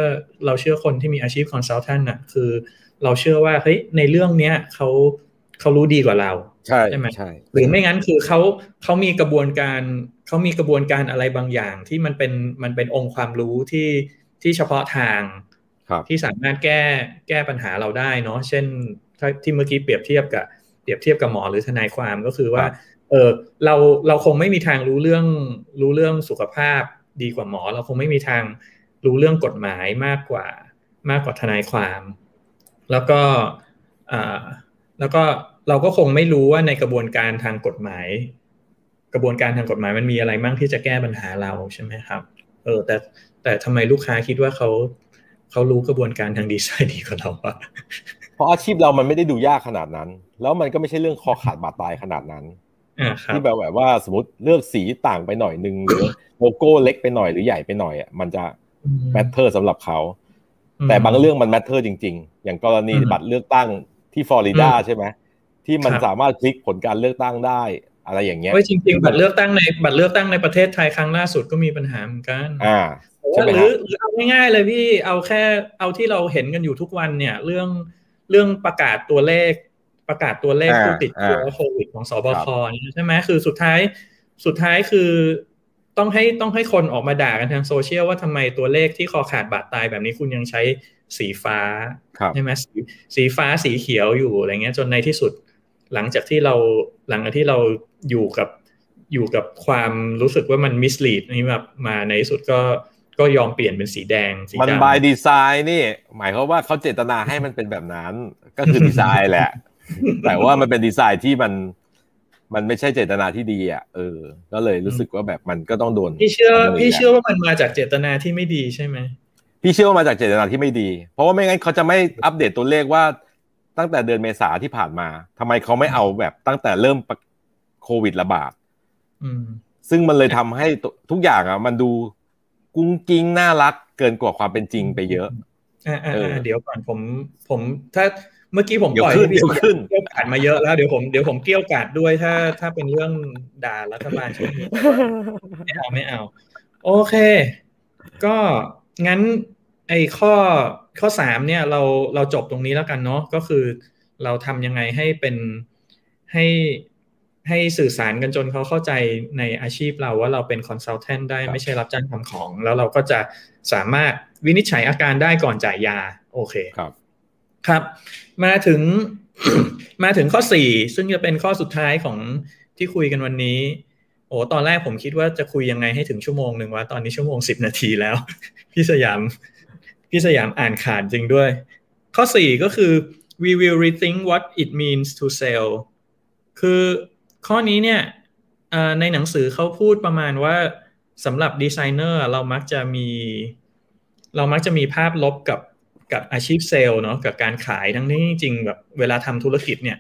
เราเชื่อคนที่มีอาชีพคอนซัลแทนน่ะคือ เราเชื่อว่าเฮ้ยในเรื่องเนี้ยเขาเขารู้ดีกว่าเรา ใช่ใช่ไหมใช่หรือไม่งั้นคือเขาเขามีกระบวนการเขามีกระบวนการอะไรบางอย่าง ที่มันเป็นมันเป็นองค์ความรู้ที่ที่เฉพาะทางที่สามารถแก้แก้ปัญหาเราได้เนาะเช่นที่เมื่อกี้เปรียบเทียบกับเปรียบเทียบกับหมอหรือทนายความก็คือว่า เออเราเราคงไม่มีทางรู้เรื่องรู้เรื่องสุขภาพดีกว่าหมอ เราคงไม่มีทางรู้เรื่องกฎหมายมากกว่ามากกว่าทนายความ แล้วก็อ่าแล้วก็เราก็คงไม่รู้ว่าในกระบวนการทางกฎหมาย กระบวนการทางกฎหมายมันมีอะไรบ้างที่จะแก้ปัญหาเราใช่ไหมครับ เออ แต่แต่ทำไมลูกค้าคิดว่าเขาเขารู้กระบวนการทางดีไซน์ดีกว่าเราอะเพราะอาชีพเรามันไม่ได้ดูยากขนาดนั้น แล้วมันก็ไม่ใช่เรื่องคอขาดบาดตายขนาดนั้นที่แบบแบบว่าสมมติเลือกสีต่างไปหน่อยนึงหรือโลโก้เล็กไปหน่อยหรือใหญ่ไปหน่อยอะมันจะ matter สำหรับเขา แต่บางเรื่องมัน matter จริง ๆ อย่างกรณีบัตรเลือกตั้งที่ฟลอริดาใช่ไหมที่มันสามารถพลิกผลการเลือกตั้งได้อะไรอย่างเงี้ยจริงๆบัตรเลือกตั้งในบัตรเลือกตั้งในประเทศไทยครั้งล่าสุดก็มีปัญหาเหมือนกันอ่าหรือหรือเอาง่ายๆเลยพี่เอาแค่เอาที่เราเห็นกันอยู่ทุกวันเนี่ย เรื่องเรื่องประกาศตัวเลข ประกาศตัวเลขผู้ติดเชื้อโควิดของสบคใช่ไหมคือสุดท้ายสุดท้ายคือ ต้องให้ต้องให้คนออกมาด่ากันทางโซเชียลว่าทำไมตัวเลขที่คอขาดบาดตายแบบนี้คุณยังใช้สีฟ้าใช่ไหมสีสีฟ้าสีเขียวอยู่อะไรเงี้ยจนในที่สุด หลังจากที่เราหลังจากที่เราอยู่กับอยู่กับความรู้สึกว่ามันมิสลีดนี่แบบมาในที่สุดก็ก็ยอมเปลี่ยนเป็นสีแดงสีดำมันบายดีไซน์นี่ หมายความว่าเขาเจตนาให้มันเป็นแบบนั้น ก็คือดีไซน์แหละ แต่ว่ามันเป็นดีไซน์ที่มัน มันไม่ใช่เจตนาที่ดีอะเออ ก็เลยรู้สึกว่าแบบมันก็ต้องโดนพี่เชื่อพี่เชื่อว่ามันมาจากเจตนาที่ไม่ดีใช่ไหมพี่เชื่อว่ามาจากเจตนาที่ไม่ดี เพราะว่าไม่งั้นเขาจะไม่อัปเดตตัวเลขว่าตั้งแต่เดือนเมษาที่ผ่านมาทำไมเขาไม่เอาแบบตั้งแต่เริ่มโควิดระบาดซึ่งมันเลยทำให้ทุกอย่างอะ มันดูกุ้งกิ้งน่ารักเกินกว่าความเป็นจริงไปเยอะอ่าเดี๋ยวก่อนผม ผมถ้า เมื่อกี้ผมปล่อยให้พี่เกี่ยวกาดมาเยอะแล้วเดี๋ยวผมเดี๋ยวผมเกี่ยวกาดด้วยถ้า ถ้าเป็นเรื่องด่ารัฐบาลช่วงนี้ไม่เอาไม่เอา โอเค ก็งั้นไอ้ข้อข้อสามเนี่ยเราเราจบตรงนี้แล้วกันเนาะก็คือเราทำยังไงให้เป็นให้ให้สื่อสารกันจนเขาเข้าใจในอาชีพเราว่าเราเป็นคอนซัลแทนได้ไม่ใช่รับจ้างทำของ แล้วเราก็จะสามารถวินิจฉัยอาการได้ก่อนจ่ายยา โอเคครับ ครับ มาถึงมาถึงข้อสี่ซึ่งจะเป็นข้อสุดท้ายของที่คุยกันวันนี้ โอ้ตอนแรกผมคิดว่าจะคุยยังไงให้ถึงชั่วโมงหนึ่งวะตอนนี้ชั่วโมงสิบนาทีแล้ว พี่สยามพี่สยามอ่านขาดจริงด้วย ข้อสี่ก็คือ we will rethink what it means to sell คือข้อนี้เนี่ยในหนังสือเขาพูดประมาณว่าสำหรับดีไซเนอร์เรามักจะมี เรามักจะมีภาพลบกับ กับอาชีพเซลล์เนาะกับการขายทั้งที่จริงแบบเวลาทำธุรกิจเนี่ย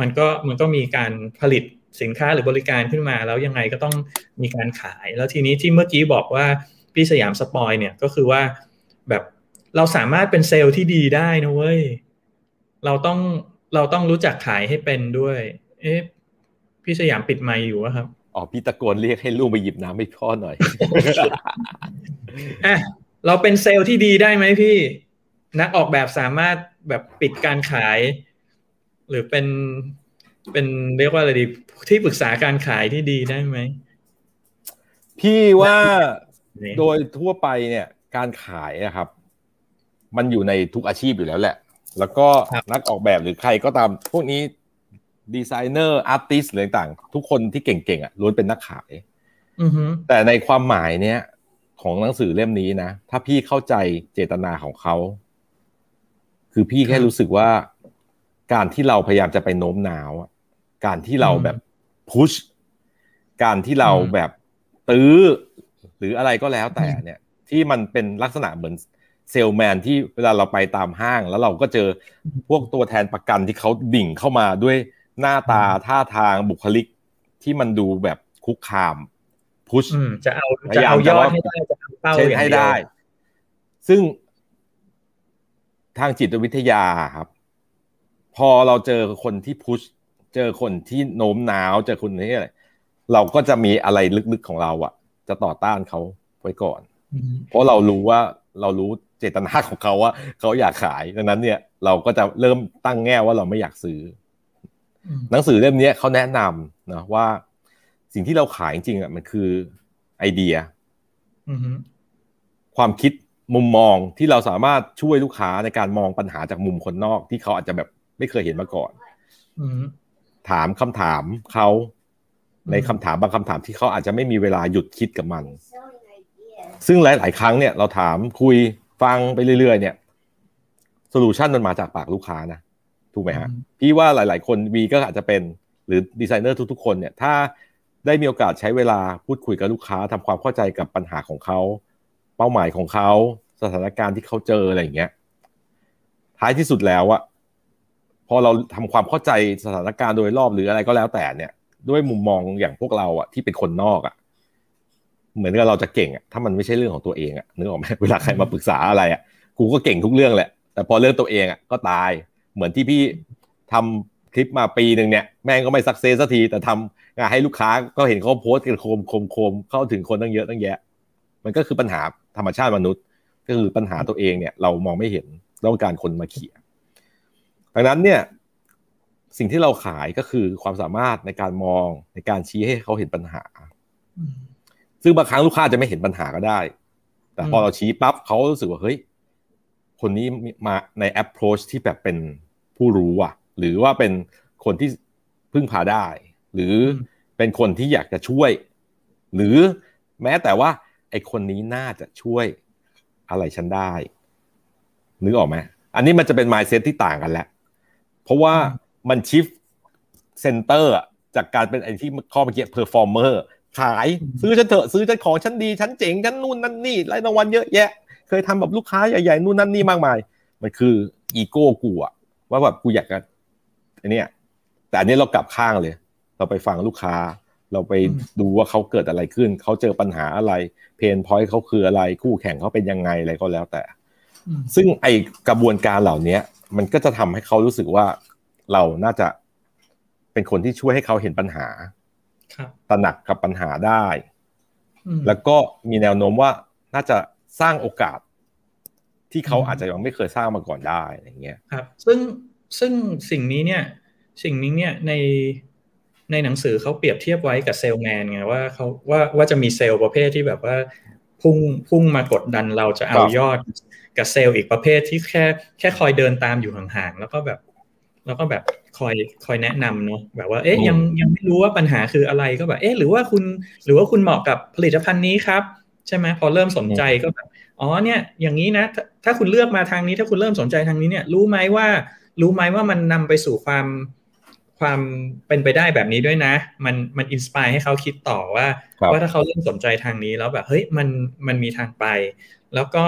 มันก็มันก็มีการผลิตสินค้าหรือบริการขึ้นมา แล้วยังไงก็ต้องมีการขาย แล้วทีนี้ที่เมื่อกี้บอกว่าพี่สยาม spoil เนี่ยก็คือว่าแบบเราสามารถเป็นเซลล์ที่ดีได้นะเว้ยเราต้องเราต้องรู้จักขายให้เป็นด้วย เอ๊ะพี่สยามปิดไมค์อยู่ครับอ๋อพี่ตะโกนเรียกให้ลูกไปหยิบน้ำให้พ่อหน่อยอะเราเป็นเซลล์ที่ดีได้ไหมพี่ นักออกแบบสามารถแบบปิดการขาย หรือเป็นเป็นเรียกว่าอะไรดีที่ปรึกษาการขายที่ดีได้ไหม พี่ว่าโดยทั่วไปเนี่ย การขายนะครับ มันอยู่ในทุกอาชีพอยู่แล้วแหละ แล้วก็นักออกแบบหรือใครก็ตามพวกนี้ดีไซเนอร์ artist หรือต่างทุกคนที่เก่งๆอะล้วนเป็นนักขายแต่ในความหมายเนี้ยของหนังสือเล่มนี้นะ ถ้าพี่เข้าใจเจตนาของเขา คือพี่แค่รู้สึกว่า การที่เราพยายามจะไปโน้มน้าวการที่เราแบบพุชการที่เราแบบตื้อ หรืออะไรก็แล้วแต่เนี่ย ที่มันเป็นลักษณะเหมือนเซลแมนที่เวลาเราไปตามห้าง แล้วเราก็เจอพวกตัวแทนประกันที่เขาดิ่งเข้ามาด้วยหน้าตาท่าทางบุคลิกที่มันดูแบบคุกคามพุชจะเอาจะเอายอดให้ได้จะเอาเป้าให้ได้ ซึ่ง ทางจิตวิทยาครับ พอเราเจอคนที่พุชเจอคนที่โน้มน้าวเจอคนนี้อะไรเราก็จะมีอะไรลึกๆของเราอะจะต่อต้านเขาไว้ก่อน เพราะเรารู้ว่าเรารู้เจตนาของเขาว่าเขาอยากขายดังนั้นเนี่ย เราก็จะเริ่มตั้งแง่ว่าเราไม่อยากซื้อ หนังสือเล่มนี้เขาแนะนำนะว่า สิ่งที่เราขายจริงๆอะมันคือไอเดียความคิด มุมมองที่เราสามารถช่วยลูกค้าในการมองปัญหาจากมุมคนนอก ที่เขาอาจจะแบบไม่เคยเห็นมาก่อนถามคำถามเขาในคำถามบางคำถามที่เขาอาจจะไม่มีเวลาหยุดคิดกับมัน ซึ่งหลาย ๆ ครั้งเนี่ยเราถามคุยฟังไปเรื่อย ๆ เนี่ยโซลูชันมันมาจากปากลูกค้านะถูกไหมฮะพี่ว่าหลาย ๆ คนวีก็อาจจะเป็นหรือดีไซเนอร์ทุก ๆ คนเนี่ยถ้าได้มีโอกาสใช้เวลาพูดคุยกับลูกค้าทำความเข้าใจกับปัญหาของเขา เป้าหมายของเขาสถานการณ์ที่เขาเจออะไรอย่างเงี้ยท้ายที่สุดแล้วอะพอเราทำความเข้าใจสถานการณ์โดยรอบหรืออะไรก็แล้วแต่เนี่ย ด้วยมุมมองอย่างพวกเราอะที่เป็นคนนอกอะเหมือนกับเราจะเก่งอะถ้ามันไม่ใช่เรื่องของตัวเองอะนึกออกไหมเวลาใครมาปรึกษาอะไรอะกูก็เก่งทุกเรื่องแหละ แต่พอเรื่องตัวเองอะก็ตายเหมือนที่พี่ทำคลิปมาปีหนึ่งเนี่ยแม่งก็ไม่สักเซสสักทีแต่ทำงานให้ลูกค้าก็เห็นเขาโพสต์กันโคมโคมโคมเข้าถึงคนตั้งเยอะตั้งแยะ มันก็คือปัญหา ธรรมชาติมนุษย์ก็คือปัญหาตัวเองเนี่ยเรามองไม่เห็นต้องการคนมาเขี่ยดังนั้นเนี่ยสิ่งที่เราขายก็คือความสามารถในการมองในการชี้ให้เขาเห็นปัญหา ซึ่งบางครั้งลูกค้าจะไม่เห็นปัญหาก็ได้ แต่พอเราชี้ปั๊บเขารู้สึกว่าเฮ้ยคนนี้มาใน approach ที่แบบเป็นผู้รู้อะ หรือว่าเป็นคนที่พึ่งพาได้ หรือเป็นคนที่อยากจะช่วย หรือแม้แต่ว่า ไอคนนี้น่าจะช่วยอะไรฉันได้นึกออกไหมอันนี้มันจะเป็น mindset ที่ต่างกันแหละ เพราะว่ามันชิฟcenter จากการเป็นไอ้ที่ข้อเมื่อกี้ performer ขายซื้อฉันเถอะซื้อฉันของฉันดีฉันเจ๋งฉันนู่นนั่นนี่ไล่รางวัลเยอะแยะ เคยทำแบบลูกค้าใหญ่ๆนู่นนั่นนี่มากมาย มันคืออีโก้กูอะว่าแบบกูอยากจะอันนี้แต่อันนี้เรากลับข้างเลย เราไปฟังลูกค้า เราไปดูว่าเขาเกิดอะไรขึ้น เขาเจอปัญหาอะไร pain point เขาคืออะไร คู่แข่งเขาเป็นยังไงอะไรก็แล้วแต่ ซึ่งไอ้กระบวนการเหล่านี้มันก็จะทำให้เขารู้สึกว่าเราน่าจะเป็นคนที่ช่วยให้เขาเห็นปัญหาตระหนักกับปัญหาได้ แล้วก็มีแนวโน้มว่าน่าจะสร้างโอกาส ที่เขาอาจจะยังไม่เคยสร้างมาก่อนได้อย่างเงี้ย ครับ ซึ่งซึ่งสิ่งนี้เนี่ย สิ่งนี้เนี่ยใน ในหนังสือเขาเปรียบเทียบไว้กับเซลแมนไงว่าเขาว่าว่าจะมีเซลล์ประเภทที่แบบว่าพุ่งพุ่งมากดดันเราจะเอายอดกับเซลล์อีกประเภทที่แค่แค่คอยเดินตามอยู่ห่างๆแล้วก็แบบ แล้วก็แบบคอยคอยแนะนำเนาะแบบว่าเอ๊ะยังยังไม่รู้ว่าปัญหาคืออะไรก็แบบเอ๊ะหรือว่าคุณหรือว่าคุณเหมาะกับผลิตภัณฑ์นี้ครับ ใช่ไหมพอเริ่มสนใจก็แบบอ๋อเนี่ยอย่างนี้นะถ้าคุณเลือกมาทางนี้ถ้าคุณเริ่มสนใจทางนี้เนี่ย รู้ไหมว่า รู้ไหมว่ามันนำไปสู่ความ ความเป็นไปได้แบบนี้ด้วยนะ มันมันอินสปายให้เขาคิดต่อว่าว่าถ้าเขาเริ่มสนใจทางนี้แล้วแบบเฮ้ยมันมันมีทางไป แล้วก็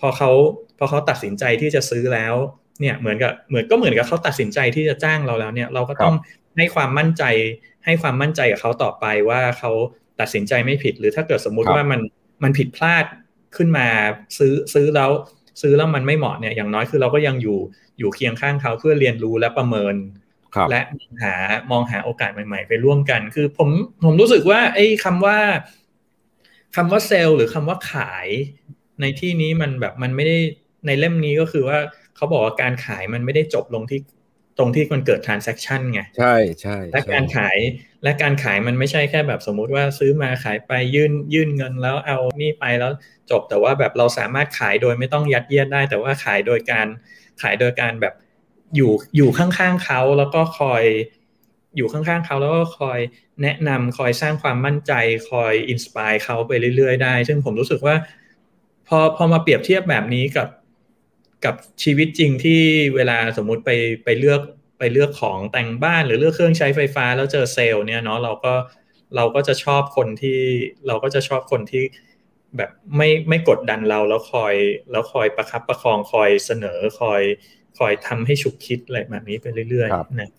พอเขาพอเขาตัดสินใจที่จะซื้อแล้วเนี่ยเหมือนกับเหมือนก็เหมือนกับเขาตัดสินใจที่จะจ้างเราแล้วเนี่ยเราก็ต้องให้ความมั่นใจ ให้ความมั่นใจกับเขาต่อไปว่าเขาตัดสินใจไม่ผิด หรือถ้าเกิดสมมุติว่ามันมันผิดพลาดขึ้นมาซื้อซื้อแล้วซื้อแล้วมันไม่เหมาะเนี่ยอย่างน้อยคือเราก็ยังอยู่อยู่เคียงข้างเขาเพื่อเรียนรู้และประเมิน และหามองหาโอกาสใหม่ๆ ไปร่วมกัน คือผมผมรู้สึกว่าไอ้คำว่าคำว่าเซลล์หรือคำว่าขายในที่นี้มันแบบมันไม่ได้ในเล่มนี้ก็คือว่าเขาบอกว่าการขายมันไม่ได้จบลงที่ตรงที่มันเกิด transaction ไงใช่ใช่และการขายและการขายมันไม่ใช่แค่แบบสมมุติว่าซื้อมาขายไปยื่นยื่นเงินแล้วเอานี่ไปแล้วจบแต่ว่าแบบเราสามารถขายโดยไม่ต้องยัดเยียดได้ แต่ว่าขายโดยการขายโดยการแบบ อยู่อยู่ข้างๆเขาแล้วก็คอยอยู่ข้างๆเขาแล้วก็คอยแนะนำคอยสร้างความมั่นใจคอย inspire เขาไปเรื่อยๆได้ ซึ่งผมรู้สึกว่า พอพอมาเปรียบเทียบแบบนี้กับกับชีวิตจริงที่เวลาสมมุติไปไปเลือกไปเลือกของแต่งบ้านหรือเลือกเครื่องใช้ไฟฟ้า แล้วเจอเซลส์เนี่ยเนาะเราก็เราก็จะชอบคนที่เราก็จะชอบคนที่แบบไม่ไม่กดดันเราแล้วคอยแล้วคอยประคับประคองคอยเสนอคอย คอยทำให้ฉุกคิดอะไรแบบนี้ไปเรื่อยๆนะ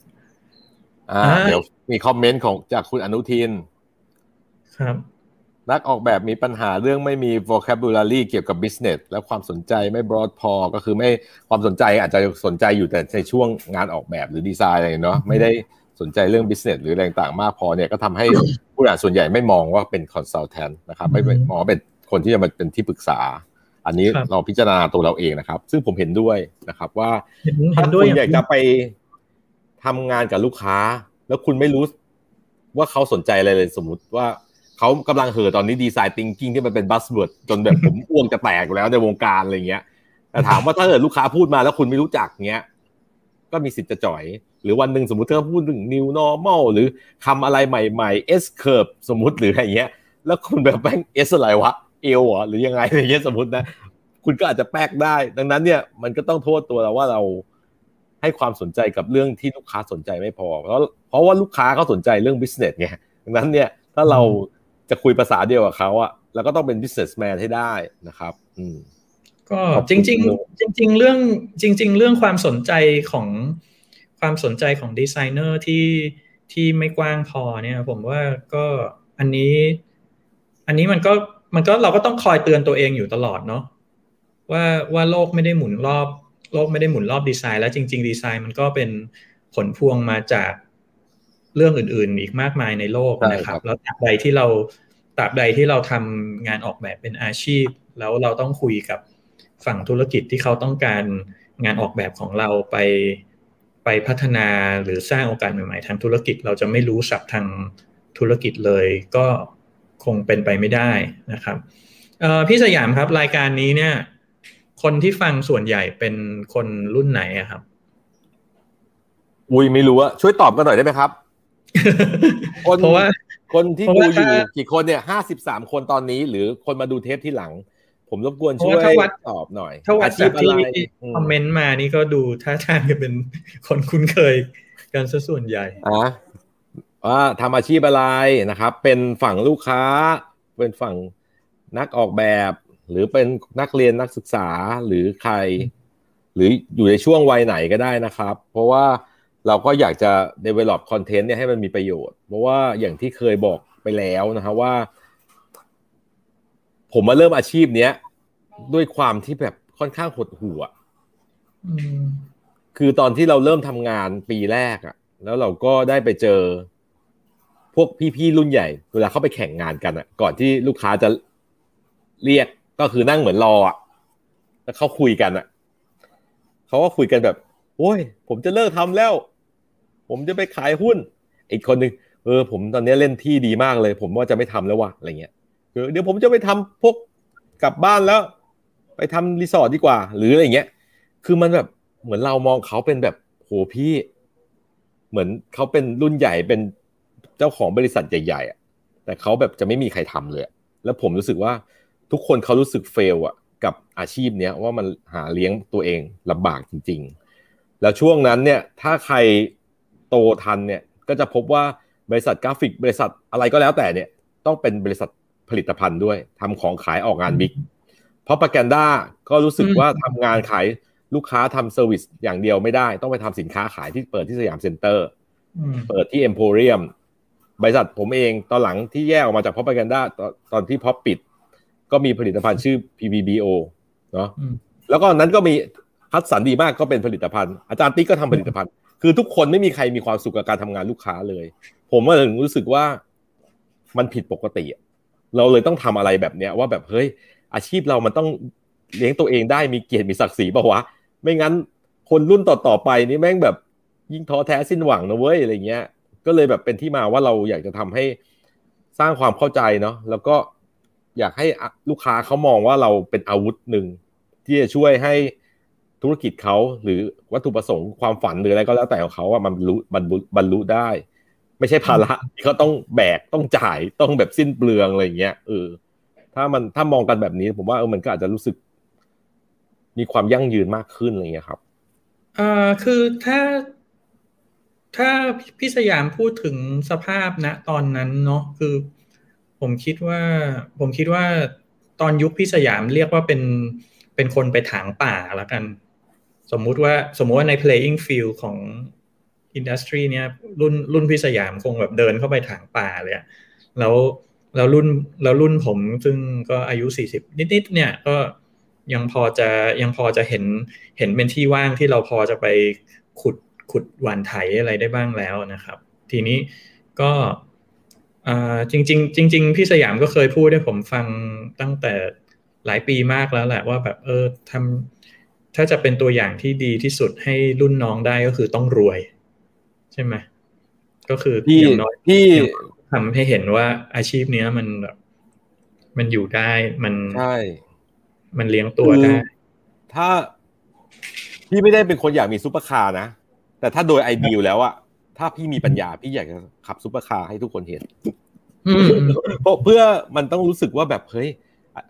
อ่าเดี๋ยวมีคอมเมนต์ของจากคุณอนุทิน ครับ นักออกแบบมีปัญหาเรื่องไม่มี vocabulary เกี่ยวกับ business และความสนใจไม่ broad พอ ก็คือไม่ความสนใจอาจจะสนใจอยู่แต่ในช่วงงานออกแบบหรือดีไซน์อะไรเนาะไม่ได้สนใจเรื่อง business หรืออะไรต่างๆมากพอเนี่ยก็ทำให้ผู้อ่านส่วนใหญ่ไม่มองว่าเป็น consultant นะครับ ไม่มองว่าเป็นคนที่จะมาเป็นที่ปรึกษา อันนี้เราพิจารณาตัวเราเองนะครับ ซึ่งผมเห็นด้วยนะครับ ว่าถ้าคุณอยากจะไปทำงานกับลูกค้า แล้วคุณไม่รู้ว่าเขาสนใจอะไรเลยสมมุติว่าเขากำลังเห่อตอนนี้ design thinking ที่มันเป็น buzzword จนแบบผมอ้วกจะแตกแล้วในวงการอะไรเงี้ยแต่ถามว่าถ้าเกิดลูกค้าพูดมาแล้วคุณไม่รู้จักเงี้ยก็มีสิทธิ์จะจ๋อย หรือวันหนึ่งสมมติถ้าพูดถึง new normal หรือคำอะไรใหม่ๆ S curve สมมติหรืออะไรเงี้ย แล้วคุณแบบแป้ง S อะไรวะ เอวหรอหรือยังไงอะไรเงี้ยสมมตินะ คุณก็อาจจะแป๊กได้ ดังนั้นเนี่ยมันก็ต้องโทษตัวเราว่าเราให้ความสนใจกับเรื่องที่ลูกค้าสนใจไม่พอ เพราะเพราะว่าลูกค้าเขาสนใจเรื่อง business ไงดังนั้นเนี่ยถ้าเราจะคุยภาษาเดียวกับเขาอะเราก็ต้องเป็น businessman ให้ได้นะครับ อืมก็จริงๆจริงๆเรื่องจริง ๆ เรื่องความสนใจของความสนใจของดีไซเนอร์ที่ที่ไม่กว้างพอเนี่ย ผมว่าก็อันนี้ อันนี้มันก็ มันก็เราก็ต้องคอยเตือนตัวเองอยู่ตลอดเนาะว่าว่าโลกไม่ได้หมุนรอบ โลกไม่ได้หมุนรอบดีไซน์ แล้วจริง ๆ ดีไซน์มันก็เป็นผลพวงมาจากเรื่องอื่น ๆ อีกมากมายในโลกนะครับ แล้วตราบใดที่เราตราบใดที่เราทำงานออกแบบเป็นอาชีพ แล้วเราต้องคุยกับฝั่งธุรกิจที่เขาต้องการงานออกแบบของเราไปไปพัฒนาหรือสร้างโอกาสใหม่ ๆ ทางธุรกิจ เราจะไม่รู้สับทางธุรกิจเลย ก็ คงเป็นไปไม่ได้นะครับพี่สยามครับรายการนี้เนี่ย คนที่ฟังส่วนใหญ่เป็นคนรุ่นไหนครับ อุ้ยไม่รู้อะช่วยตอบกันหน่อยได้ไหมครับคนเพราะว่าคนที่ดูอยู่กี่คนเนี่ยห้าสิบสามคนตอนนี้ หรือคนมาดูเทปที่หลัง ผมรบกวนช่วยตอบหน่อยถ้าวัดจากที่คอมเมนต์มานี่ก็ดูท่าทางจะเป็นคนคุ้นเคยกันซะส่วนใหญ่อะ ว่าทำอาชีพอะไรนะครับ เป็นฝั่งลูกค้า เป็นฝั่งนักออกแบบ หรือเป็นนักเรียนนักศึกษาหรือใคร หรืออยู่ในช่วงวัยไหนก็ได้นะครับ เพราะว่าเราก็อยากจะ develop content เนี่ยให้มันมีประโยชน์ เพราะว่าอย่างที่เคยบอกไปแล้วนะครับว่า ผมมาเริ่มอาชีพเนี้ย ด้วยความที่แบบค่อนข้างหดหู่อะคือตอนที่เราเริ่มทำงานปีแรกอะแล้วเราก็ได้ไปเจอ พวกพี่ๆรุ่นใหญ่ เวลาเข้าไปแข่งงานกันอะก่อนที่ลูกค้าจะเรียกก็คือนั่งเหมือนรออะแล้วเขาคุยกันอะเขาก็คุยกันแบบโอ้ย ผมจะเลิกทำแล้ว ผมจะไปขายหุ้น อีกคนหนึ่งเออ ผมตอนนี้เล่นที่ดีมากเลย ผมว่าจะไม่ทำแล้ววะอะไรเงี้ยเดี๋ยวผมจะไปทำพวกกลับบ้านแล้ว ไปทำรีสอร์ทดีกว่า หรืออะไรเงี้ย คือมันแบบเหมือนเรามองเขาเป็นแบบโหพี่ เหมือนเขาเป็นรุ่นใหญ่เป็น จ้าของบริษัทใหญ่ๆอะแต่เขาแบบจะไม่มีใครทำเลย แล้วผมรู้สึกว่าทุกคนเขารู้สึก fail อะกับอาชีพเนี้ยว่ามันหาเลี้ยงตัวเองลำบากจริง ๆ แล้วช่วงนั้นเนี่ยถ้าใครโตทันเนี่ยก็จะพบว่าบริษัทกราฟิกบริษัทอะไรก็แล้วแต่เนี่ยต้องเป็นบริษัทผลิตภัณฑ์ด้วยทำของขายออกงาน BIG Propaganda ก็รู้สึกว่าทำงานขายลูกค้าทำ service อย่างเดียวไม่ได้ ต้องไปทำสินค้าขายที่เปิดที่สยามเซ็นเตอร์ เปิดที่เอ็มโพเรียม บริษัทผมเองตอนหลังที่แยกออกมาจากพอปาแกนด้าตอนที่พอปิด ก็มีผลิตภัณฑ์ชื่อ PBBO เนาะแล้วก็นั้นก็มีพัฒสันดีมากก็เป็นผลิตภัณฑ์ อาจารย์ติ๊กก็ทำผลิตภัณฑ์ คือทุกคนไม่มีใครมีความสุขกับการทำงานลูกค้าเลย ผมก็ถึงรู้สึกว่ามันผิดปกติ เราเลยต้องทำอะไรแบบเนี้ยว่าแบบเฮ้ยอาชีพเรามันต้องเลี้ยงตัวเองได้มีเกียรติมีศักดิ์ศรีป่าวะ ไม่งั้นคนรุ่นต่อๆไปนี่แม่งแบบยิ่งท้อแท้สิ้นหวังนะเว้ยอะไรเงี้ย ก็เลยแบบเป็นที่มาว่าเราอยากจะทำให้สร้างความเข้าใจเนาะแล้วก็อยากให้ลูกค้าเขามองว่าเราเป็นอาวุธหนึ่งที่จะช่วยให้ธุรกิจเขาหรือวัตถุประสงค์ความฝันหรืออะไรก็แล้วแต่ของเขาว่ามันรู้บรรลุบรรลุได้ ไม่ใช่ภาระที่เขาต้องแบกต้องจ่ายต้องแบบสิ้นเปลืองอะไรอย่างเงี้ยเออถ้ามันถ้ามองกันแบบนี้ ผมว่าเออมันก็อาจจะรู้สึก มีความยั่งยืนมากขึ้นอะไรเงี้ยครับอ่าคือถ้า ถ้าพี่สยามพูดถึงสภาพณตอนนั้นเนาะคือ ผมคิดว่า ผมคิดว่าตอนยุคพี่สยามเรียกว่าเป็นเป็นคนไปถางป่าแล้วกัน สมมุติว่าสมมุติว่าใน playing field ของอินดัสทรีเนี้ยรุ่นรุ่นพิสยามคงแบบเดินเข้าไปถางป่าเลยแล้วแล้วรุ่นแล้วรุ่นผมซึ่งก็อายุสี่สิบนิดๆเนี่ยก็ยังพอจะยังพอจะเห็นเห็นเป็นที่ว่างที่เราพอจะไปขุด ขุดหวานไถอะไรได้บ้างแล้วนะครับ ทีนี้ก็จริงจริงจริงพี่สยามก็เคยพูดให้ผมฟังตั้งแต่หลายปีมากแล้วแหละว่าแบบเออทำถ้าจะเป็นตัวอย่างที่ดีที่สุดให้รุ่นน้องได้ก็คือต้องรวย ใช่ไหมก็คืออย่างน้อยพี่ทำให้เห็นว่าอาชีพเนี้ยมันแบบมันอยู่ได้มันใช่มันเลี้ยงตัวได้ ถ้าพี่ไม่ได้เป็นคนอยากมีซุปเปอร์คาร์นะ แต่ถ้าโดยไอเดียแล้วอะถ้าพี่มีปัญญาพี่อยากจะขับซุปเปอร์คาร์ให้ทุกคนเห็นเพราะเพื่อมันต้องรู้สึกว่าแบบเฮ้ย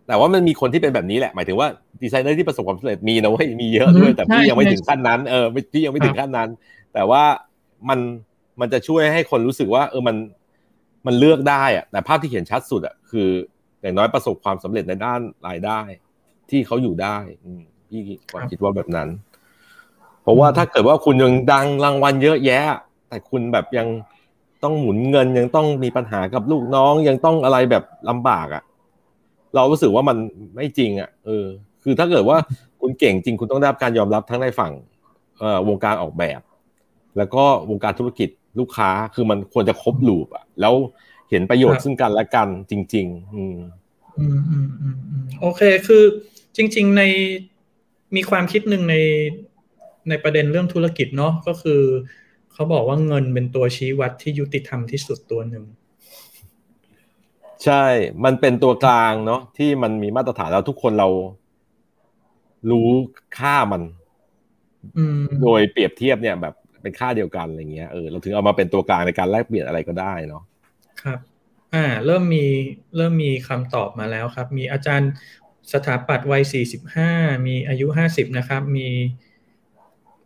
แต่ว่ามันมีคนที่เป็นแบบนี้แหละ หมายถึงว่าดีไซเนอร์ที่ประสบความสำเร็จมีนะเว้ยมีเยอะด้วยแต่พี่ยังไม่ถึงขั้นนั้นเออพี่ยังไม่ถึงขั้นนั้น แต่ว่ามันมันจะช่วยให้คนรู้สึกว่า เออมันมันเลือกได้อะแต่ภาพที่เห็นชัดสุดอะคือ อย่างน้อยประสบความสำเร็จในด้านรายได้ ที่เขาอยู่ได้พี่ความคิดว่าแบบนั้นเพ ราะว่าถ้าเกิดว่าคุณยังดังรางวัลเยอะแยะ แต่คุณแบบยังต้องหมุนเงินยังต้องมีปัญหากับลูกน้องยังต้องอะไรแบบลำบากอะ่ะ เรารู้สึกว่ามันไม่จริงอะ่ะเออ คือถ้าเกิดว่าคุณเก่งจริงคุณต้องได้รับการยอมรับทั้งในฝั่งเอ่อวงการออกแบบ แล้วก็วงการธุรกิจลูกค้าคือมันควรจะครบลูปอะ แล้วเห็นประโยชน์ซึ่งกันและกันจริง ๆ อืมอืมอืมอืมอืมโอเคคือจริง ๆ ในมีความคิดหนึ่งใน ในประเด็นเรื่องธุรกิจเนาะก็คือเขาบอกว่าเงินเป็นตัวชี้วัดที่ยุติธรรมที่สุดตัวหนึ่ง ใช่ มันเป็นตัวกลางเนาะที่มันมีมาตรฐานแล้วทุกคนเรารู้ค่ามันโดยเปรียบเทียบเนี่ยแบบเป็นค่าเดียวกันอะไรเงี้ยเออเราถึงเอามาเป็นตัวกลางในการแลกเปลี่ยนอะไรก็ได้เนาะครับ อ่า เริ่มมีเริ่มมีคำตอบมาแล้วครับ มีอาจารย์สถาปัตย์วัยสี่สิบห้ามีอายุห้าสิบนะครับ มี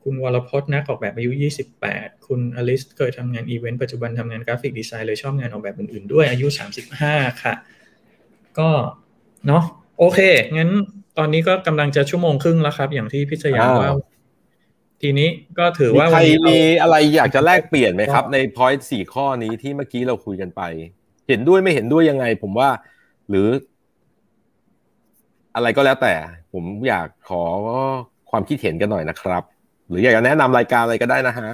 คุณวรพจน์นักออกแบบอายุยี่สิบแปดคุณอลิสเคยทำงานอีเวนต์ปัจจุบันทำงาน graphic design เลยชอบงานออกแบบอื่นๆด้วยอายุสามสิบห้าค่ะ ก็เนาะโอเค งั้นตอนนี้ก็กำลังจะชั่วโมงครึ่งแล้วครับ อย่างที่พิชยาว่า ทีนี้ก็ถือว่าใครมีอะไรอยากจะแลกเปลี่ยนไหมครับ ในพอยต์สี่ข้อนี้ที่เมื่อกี้เราคุยกันไป เห็นด้วยไม่เห็นด้วยยังไง ผมว่า หรือ อะไรก็แล้วแต่ ผมอยากขอความคิดเห็นกันหน่อยนะครับ หรืออยากจะแนะนำรายการอะไรก็ได้นะฮะ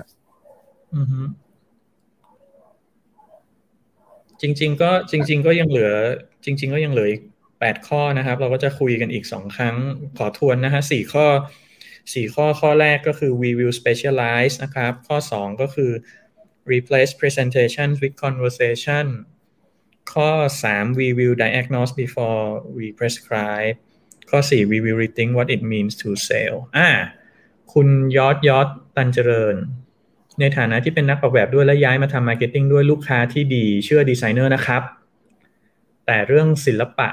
จริง ๆ ก็จริง ๆ ก็ยังเหลือ จริง ๆ ก็ยังเหลืออีกแปดข้อนะครับ เราก็จะคุยกันอีกสองครั้งขอทวนนะฮะสี่ข้อสี่ข้อข้อแรกก็คือ we will specialize นะครับ ข้อ2ก็คือ replace presentation with conversation ข้อ 3 we will diagnose before we prescribe ข้อ 4 we will rethink what it means to sell อ่า คุณยอดยอดตันเจริญ ในฐานะที่เป็นนักออกแบบด้วยและย้ายมาทำ marketing ด้วยลูกค้าที่ดีเชื่อดีไซเนอร์นะครับ แต่เรื่องศิลปะ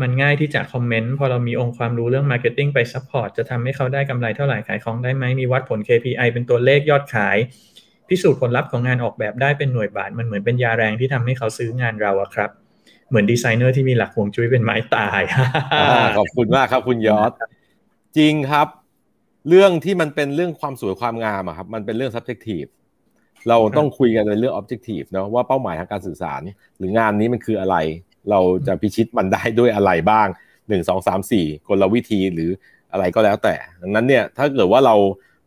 มันง่ายที่จะคอมเมนต์พอเรามีองค์ความรู้เรื่อง marketing ไป support จะทำให้เขาได้กำไรเท่าไหร่ขายของได้ไหมมีวัดผล KPI เป็นตัวเลขยอดขาย พิสูจน์ผลลัพธ์ของงานออกแบบได้เป็นหน่วยบาท มันเหมือนเป็นยาแรงที่ทำให้เขาซื้องานเราอะครับ เหมือนดีไซเนอร์ที่มีหลักฮวงจุ้ยเป็นไม้ตายขอบคุณมากครับคุณยอดจริงครับ เรื่องที่มันเป็นเรื่องความสวยความงามอะครับมันเป็นเรื่อง subjective เราต้องคุยกันในเรื่อง objective เนาะว่าเป้าหมายทางการสื่อสาร หรืองานนี้มันคืออะไร เราจะพิชิตมันได้ด้วยอะไรบ้างหนึ่งสองสามสี่กลวิธีหรืออะไรก็แล้วแต่ดังนั้นเนี่ยถ้าเกิดว่าเรา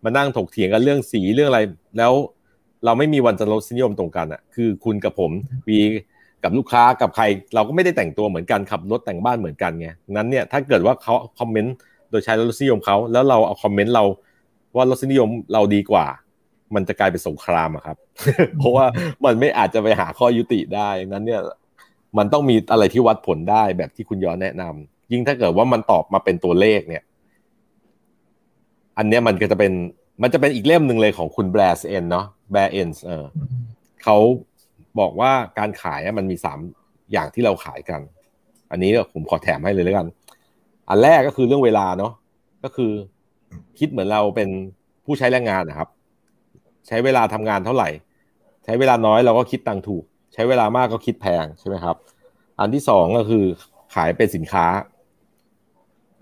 มานั่งถกเถียงกันเรื่องสีเรื่องอะไร แล้วเราไม่มีวันจะลดนิยมตรงกันอะคือคุณกับผมวีกับลูกค้ากับใคร เราก็ไม่ได้แต่งตัวเหมือนกันขับรถแต่งบ้านเหมือนกันไงนั้นเนี่ยถ้าเกิดว่าเขาคอมเมนต์ โดยใช้รสนิยมเขาแล้วเราเอาคอมเมนต์เราว่ารสนิยมเราดีกว่า มันจะกลายเป็นสงครามอะครับ เพราะว่ามันไม่อาจจะไปหาข้อยุติได้นั้นเนี่ยมันต้องมีอะไรที่วัดผลได้แบบที่คุณย้อนแนะนำยิ่งถ้าเกิดว่ามันตอบมาเป็นตัวเลขเนี่ย อันนี้มันก็จะเป็นมันจะเป็นอีกเล่มหนึ่งเลยของคุณแบรสเอนเนาะแบรเอนเออเขาบอกว่าการขายมันมีสามอย่างที่เราขายกัน อันนี้ผมขอแถมให้เลยแล้วกัน อันแรกก็คือเรื่องเวลาเนาะก็คือ คิดเหมือนเราเป็นผู้ใช้แรงงานนะครับ ใช้เวลาทำงานเท่าไหร่ ใช้เวลาน้อยเราก็คิดตังถูก ใช้เวลามากก็คิดแพงใช่ไหมครับ อันที่สองก็คือขายเป็นสินค้า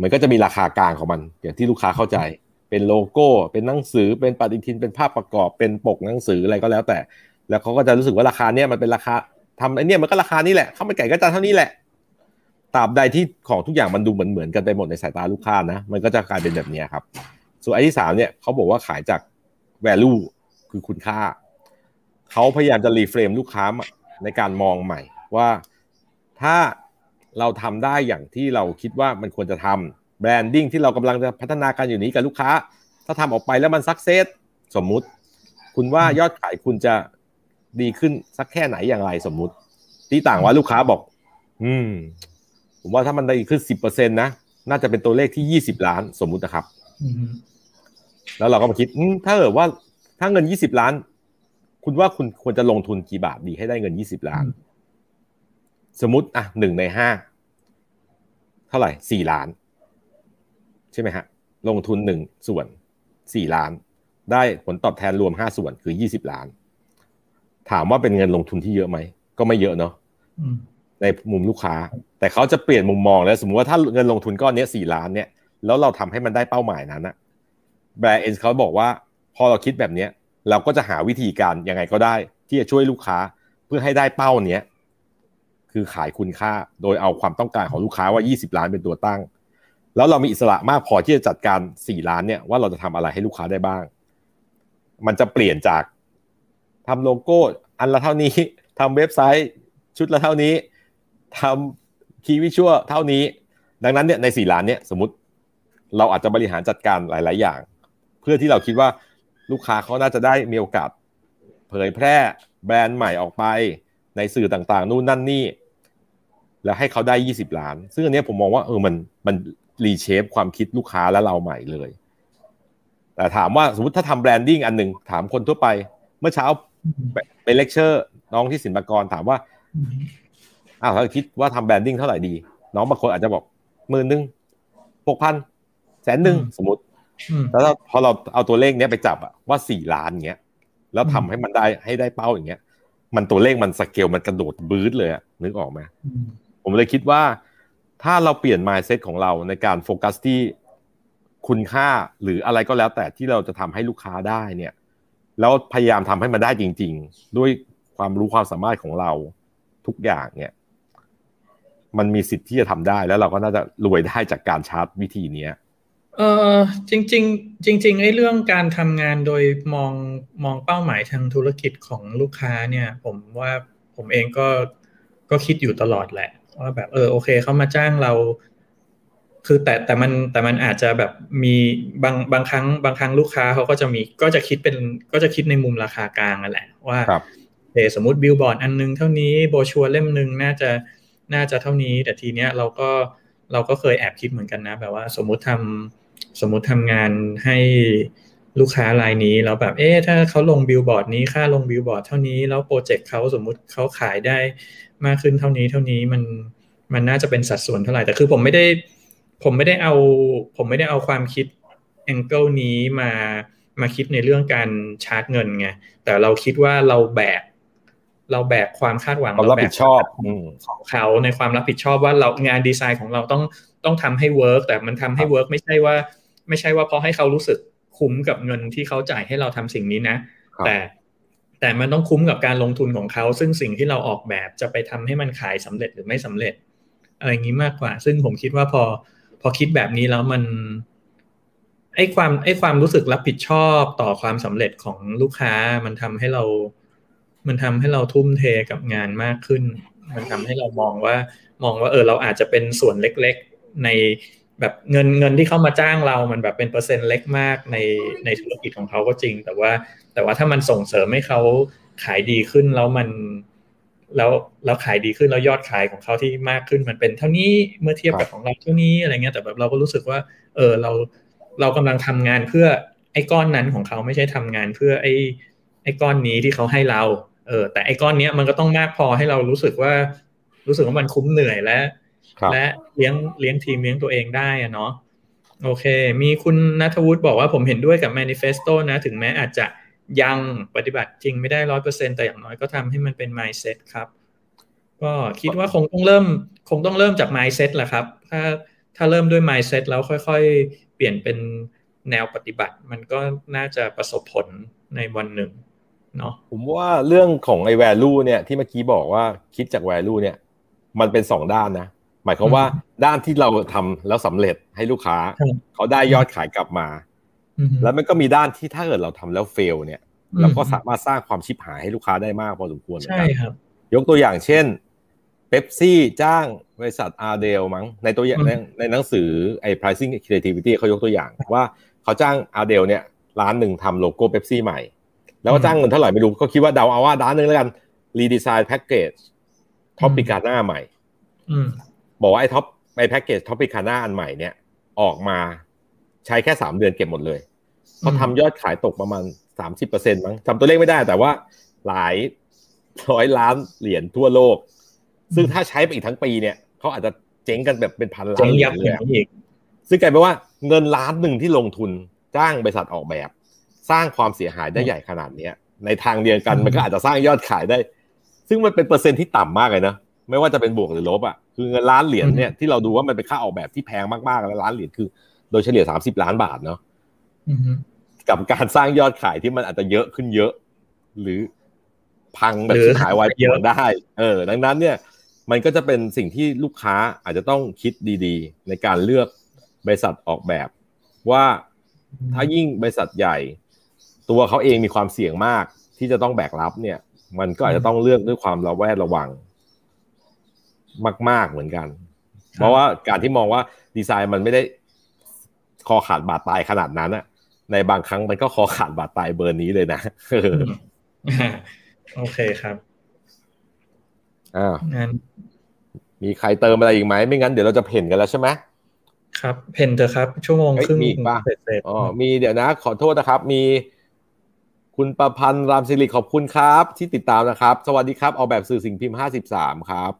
มันก็จะมีราคากลางของมัน อย่างที่ลูกค้าเข้าใจเป็นโลโก้ เป็นหนังสือเป็นปฏิทินเป็นภาพประกอบเป็นปกหนังสืออะไรก็แล้วแต่ แล้วเขาก็จะรู้สึกว่าราคาเนี้ยมันเป็นราคาทำไอเนี่ยมันก็ราคานี้แหละข้าวมันไก่ก็จะเท่านี้แหละ ตราบใดที่ของทุกอย่างมันดูเหมือนเหมือนกันไปหมดในสายตาลูกค้านะ มันก็จะกลายเป็นแบบนี้ครับ ส่วนไอ้ที่สามเนี่ยเขาบอกว่าขายจาก value คือคุณค่า เขาพยายามจะ reframe ลูกค้าในการมองใหม่ ว่าถ้าเราทำได้อย่างที่เราคิดว่ามันควรจะทำ branding ที่เรากำลังจะพัฒนาการอยู่นี้กับลูกค้า ถ้าทำออกไปแล้วมันสักเซสสมมุติ คุณว่ายอดขายคุณจะดีขึ้นสักแค่ไหนอย่างไรสมมุติ ที่ต่างว่าลูกค้าบอก อืม ผมว่าถ้ามันดีขึ้นสิบเปอร์เซ็นตนะ น่าจะเป็นตัวเลขที่ยี่สิบล้านสมมุตินะครับ แล้วเราก็มาคิดถ้าเกิดว่าถ้าเงินยี่สิบล้าน คุณว่าคุณควรจะลงทุนกี่บาทดีให้ได้เงินยี่สิบล้าน สมมติอะหนึ่งในห้าเท่าไหร่สี่ล้าน ใช่ไหมฮะ ลงทุนหนึ่งส่วนสี่ล้าน ได้ผลตอบแทนรวมห้าส่วนคือยี่สิบล้าน ถามว่าเป็นเงินลงทุนที่เยอะไหม ก็ไม่เยอะเนาะในมุมลูกค้า แต่เขาจะเปลี่ยนมุมมองแล้วสมมติว่าถ้าเงินลงทุนก้อนนี้สี่ล้านเนี่ยแล้วเราทำให้มันได้เป้าหมายนั้นนะแบรนด์เอ็นเขาบอกว่าพอเราคิดแบบเนี้ยเราก็จะหาวิธีการยังไงก็ได้ ที่จะช่วยลูกค้าเพื่อให้ได้เป้าเนี้ยคือขายคุณค่าโดยเอาความต้องการของลูกค้าว่า 20 ล้านเป็นตัวตั้ง แล้วเรามีอิสระมากพอที่จะจัดการ 4 ล้านเนี่ยว่าเราจะทำอะไรให้ลูกค้าได้บ้าง มันจะเปลี่ยนจากทำโลโก้ อันละเท่านี้ทำเว็บไซต์ชุดละเท่านี้ทำ คีย์วิชวลเท่านี้ ดังนั้นเนี่ยใน4ล้านเนี่ยสมมติเราอาจจะบริหารจัดการหลาย ๆ อย่าง เพื่อที่เราคิดว่าลูกค้าเขาน่าจะได้มีโอกาสเผยแพร่แบรนด์ใหม่ออกไป ในสื่อต่าง ๆ นู่นนั่นนี่ แล้วให้เขาได้ 20 ล้าน ซึ่งอันนี้ผมมองว่าเออมันมัน reshape ความคิดลูกค้าและเราใหม่เลย แต่ถามว่าสมมติถ้าทำ branding อันหนึ่งถามคนทั่วไป เมื่อเช้าไปเลคเชอร์น้องที่ศิลปากรถามว่า อ้าวถ้าคิดว่าทำ branding เท่าไหร่ดี น้องบางคนอาจจะบอกหมื่นหนึ่งหกพันแสนหนึ่งสมมติ แล้วพอเราเอาตัวเลขเนี้ยไปจับอะว่าสี่ล้านเงี้ย แล้วทำให้มันได้ให้ได้เป้าอย่างเงี้ย มันตัวเลขมันสเกลมันกระโดดบื้ดเลยอะนึกออกไหมผมเลยคิดว่า ถ้าเราเปลี่ยน mindset ของเราในการโฟกัสที่คุณค่าหรืออะไรก็แล้วแต่ที่เราจะทำให้ลูกค้าได้เนี่ย แล้วพยายามทำให้มันได้จริง ๆ ด้วยความรู้ความสามารถของเราทุกอย่างเนี่ย มันมีสิทธิ์ที่จะทำได้ แล้วเราก็น่าจะรวยได้จากการชาร์จวิธีนี้เออจริงๆจริงๆไอ้เรื่องการทำงานโดยมองมองเป้าหมายทางธุรกิจของลูกค้าเนี่ย ผมว่าผมเองก็ก็คิดอยู่ตลอดแหละว่าแบบเออโอเคเขามาจ้างเรา คือแต่แต่มันแต่มันอาจจะแบบมีบางบางครั้ง บางครั้งลูกค้าเขาก็จะมีก็จะคิดเป็นก็จะคิดในมุมราคากลางนั่นแหละว่าเอสมมติบิลบอร์ดอันนึงเท่านี้โบชัวเล่มหนึ่งน่าจะ น่าจะเท่านี้ แต่ทีเนี้ยเราก็เราก็เคยแอบคิดเหมือนกันนะ แบบว่าสมมุติทำสมมุติทำงานให้ลูกค้ารายนี้แล้วแบบเอ๊ะถ้าเขาลงบิลบอร์ดนี้ค่าลงบิลบอร์ดเท่านี้แล้วโปรเจกต์เขาสมมุติเขาขายได้มากขึ้นเท่านี้เท่านี้มันมันน่าจะเป็นสัดส่วนเท่าไหร่แต่คือผมไม่ได้ผมไม่ได้เอา ผมไม่ได้เอาความคิด angle นี้มามาคิดในเรื่องการชาร์จเงินไงแต่เราคิดว่าเราแบก เราแบกความคาดหวังเราแบกชอบของเขาในความรับผิดชอบว่าเรางานดีไซน์ของเราต้องต้องทำให้ work แต่มันทำให้ work ไม่ใช่ว่า ไม่ใช่ว่าเพราะให้เขารู้สึกคุ้มกับเงินที่เขาจ่ายให้เราทำสิ่งนี้นะ แต่แต่มันต้องคุ้มกับการลงทุนของเขา ซึ่งสิ่งที่เราออกแบบจะไปทำให้มันขายสำเร็จหรือไม่สำเร็จ อะไรอย่างนี้มากกว่า ซึ่งผมคิดว่าพอพอคิดแบบนี้แล้วมันไอ้ความไอ้ความรู้สึกรับผิดชอบต่อความสำเร็จของลูกค้ามันทำให้เรา มันทำให้เราทุ่มเทกับงานมากขึ้น มันทำให้เรามองว่ามองว่าเออเราอาจจะเป็นส่วนเล็กๆ ในแบบเงินเงินที่เข้ามาจ้างเรา มันแบบเป็นเปอร์เซ็นต์เล็กมากในในธุรกิจของเขาก็จริง แต่ว่าแต่ว่าถ้ามันส่งเสริมให้เขาขายดีขึ้นแล้วมันแล้วแล้วขายดีขึ้นแล้วยอดขายของเขาที่มากขึ้นมันเป็นเท่านี้เมื่อเทียบกับของเราเท่านี้อะไรเงี้ยแต่แบบเราก็รู้สึกว่า เออเราเรากำลังทำงานเพื่อไอ้ก้อนนั้นของเขาไม่ใช่ทำงานเพื่อไอ้ไอ้ก้อนนี้ที่เขาให้เรา เออแต่ไอ้ก้อนเนี้ยมันก็ต้องมากพอให้เรารู้สึกว่า รู้สึกว่ามันคุ้มเหนื่อยและและเลี้ยงเลี้ยงทีมเลี้ยงตัวเองได้อะเนาะโอเค มีคุณนัทวุฒิบอกว่าผมเห็นด้วยกับ manifesto นะ ถึงแม้อาจจะยังปฏิบัติจริงไม่ได้ร้อยเปอร์เซ็นแต่อย่างน้อยก็ทำให้มันเป็น mindset ครับ ก็คิดว่าคงต้องเริ่ม คงต้องเริ่มจาก mindset แหละครับ ถ้าถ้าเริ่มด้วย mindset แล้วค่อยๆ เปลี่ยนเป็นแนวปฏิบัติ มันก็น่าจะประสบผลในวันหนึ่ง เนาะผมว่าเรื่องของไอ้ value เนี่ยที่เมื่อกี้บอกว่าคิดจาก value เนี่ย มันเป็นสองด้านนะ หมายความว่าด้านที่เราทำแล้วสำเร็จให้ลูกค้า เขาได้ยอดขายกลับมา แล้วมันก็มีด้านที่ถ้าเกิดเราทำแล้วเฟลเนี่ยเราก็สามารถสร้างความชิบหายให้ลูกค้าได้มากพอสมควรใช่ครับ ยกตัวอย่างเช่นเ e ปซี่จ้างบริษัท Arnell มั้งในตัวอย่างในหนังสือไอ้ pricing creativity เขายกตัวอย่างว่าเขาจ้าง Arnell เนี่ยล้านหนึ่งทำโลโก้เ e ปซี่ใหม่ แล้วก็จ้างเงินเท่าไหร่ไม่รู้ก็คิดว่าเดาเอาว่าล้านหนึ่งแล้วกัน redesign package Tropicana ใหม่บอกว่าไอ้ท็อปไอ้ package Tropicana อันใหม่เนี่ย ออกมาใช้แค่สามเดือนเก็บหมดเลยเขาทำยอดขายตกประมาณสามสิบเปอร์เซ็นต์มั้งจำตัวเลขไม่ได้แต่ว่าหลายร้อยล้านเหรียญทั่วโลก ซึ่งถ้าใช้ไปอีกทั้งปีเนี่ยเขาอาจจะเจ๊งกันแบบเป็นพันล้านเหรียญเลยซึ่งกลายเป็นว่าเงินล้านหนึ่งที่ลงทุนจ้างบริษัทออกแบบ สร้างความเสียหายได้ใหญ่ขนาดเนี้ย ในทางเดียวกันมันก็อาจจะสร้างยอดขายได้ ซึ่งมันเป็นเปอร์เซ็นที่ต่ำมากเลยนะไม่ว่าจะเป็นบวกหรือลบอะคือเงินล้านเหรียญเนี่ยที่เราดูว่ามันเป็นค่าออกแบบที่แพงมากๆแล้วล้านเหรียญคือ โดยเฉลี่ยสามสิบล้านบาทเนาะกับการสร้างยอดขายที่มันอาจจะเยอะขึ้นเยอะ หรือพังแบบขายวายเยอะได้ เออ ดังนั้นเนี่ย มันก็จะเป็นสิ่งที่ลูกค้าอาจจะต้องคิดดีๆ ในการเลือกบริษัทออกแบบ ว่าถ้ายิ่งบริษัทใหญ่ ตัวเขาเองมีความเสี่ยงมากที่จะต้องแบกรับเนี่ย มันก็อาจจะต้องเลือกด้วยความระแวดระวัง มาก ๆเหมือนกัน เพราะว่าการที่มองว่าดีไซน์มันไม่ได้คอขาดบาดตายขนาดนั้นอะในบางครั้งมันก็คอขาดบาดตายเบอร์นี้เลยนะโอเคครับอ่างั้นมีใครเติมอะไรอีกไหมไม่งั้นเดี๋ยวเราจะเพ่นกันแล้วใช่ไหมครับ เพ่นเถอะครับ ชั่วโมงครึ่งมีป่ะอ๋อมีเดี๋ยวนะ ขอโทษนะครับ มี คุณประพันธ์รามศิริขอบคุณครับ ที่ติดตามนะครับ สวัสดีครับออกแบบสื่อสิ่งพิมพ์ห้าสิบสามครับ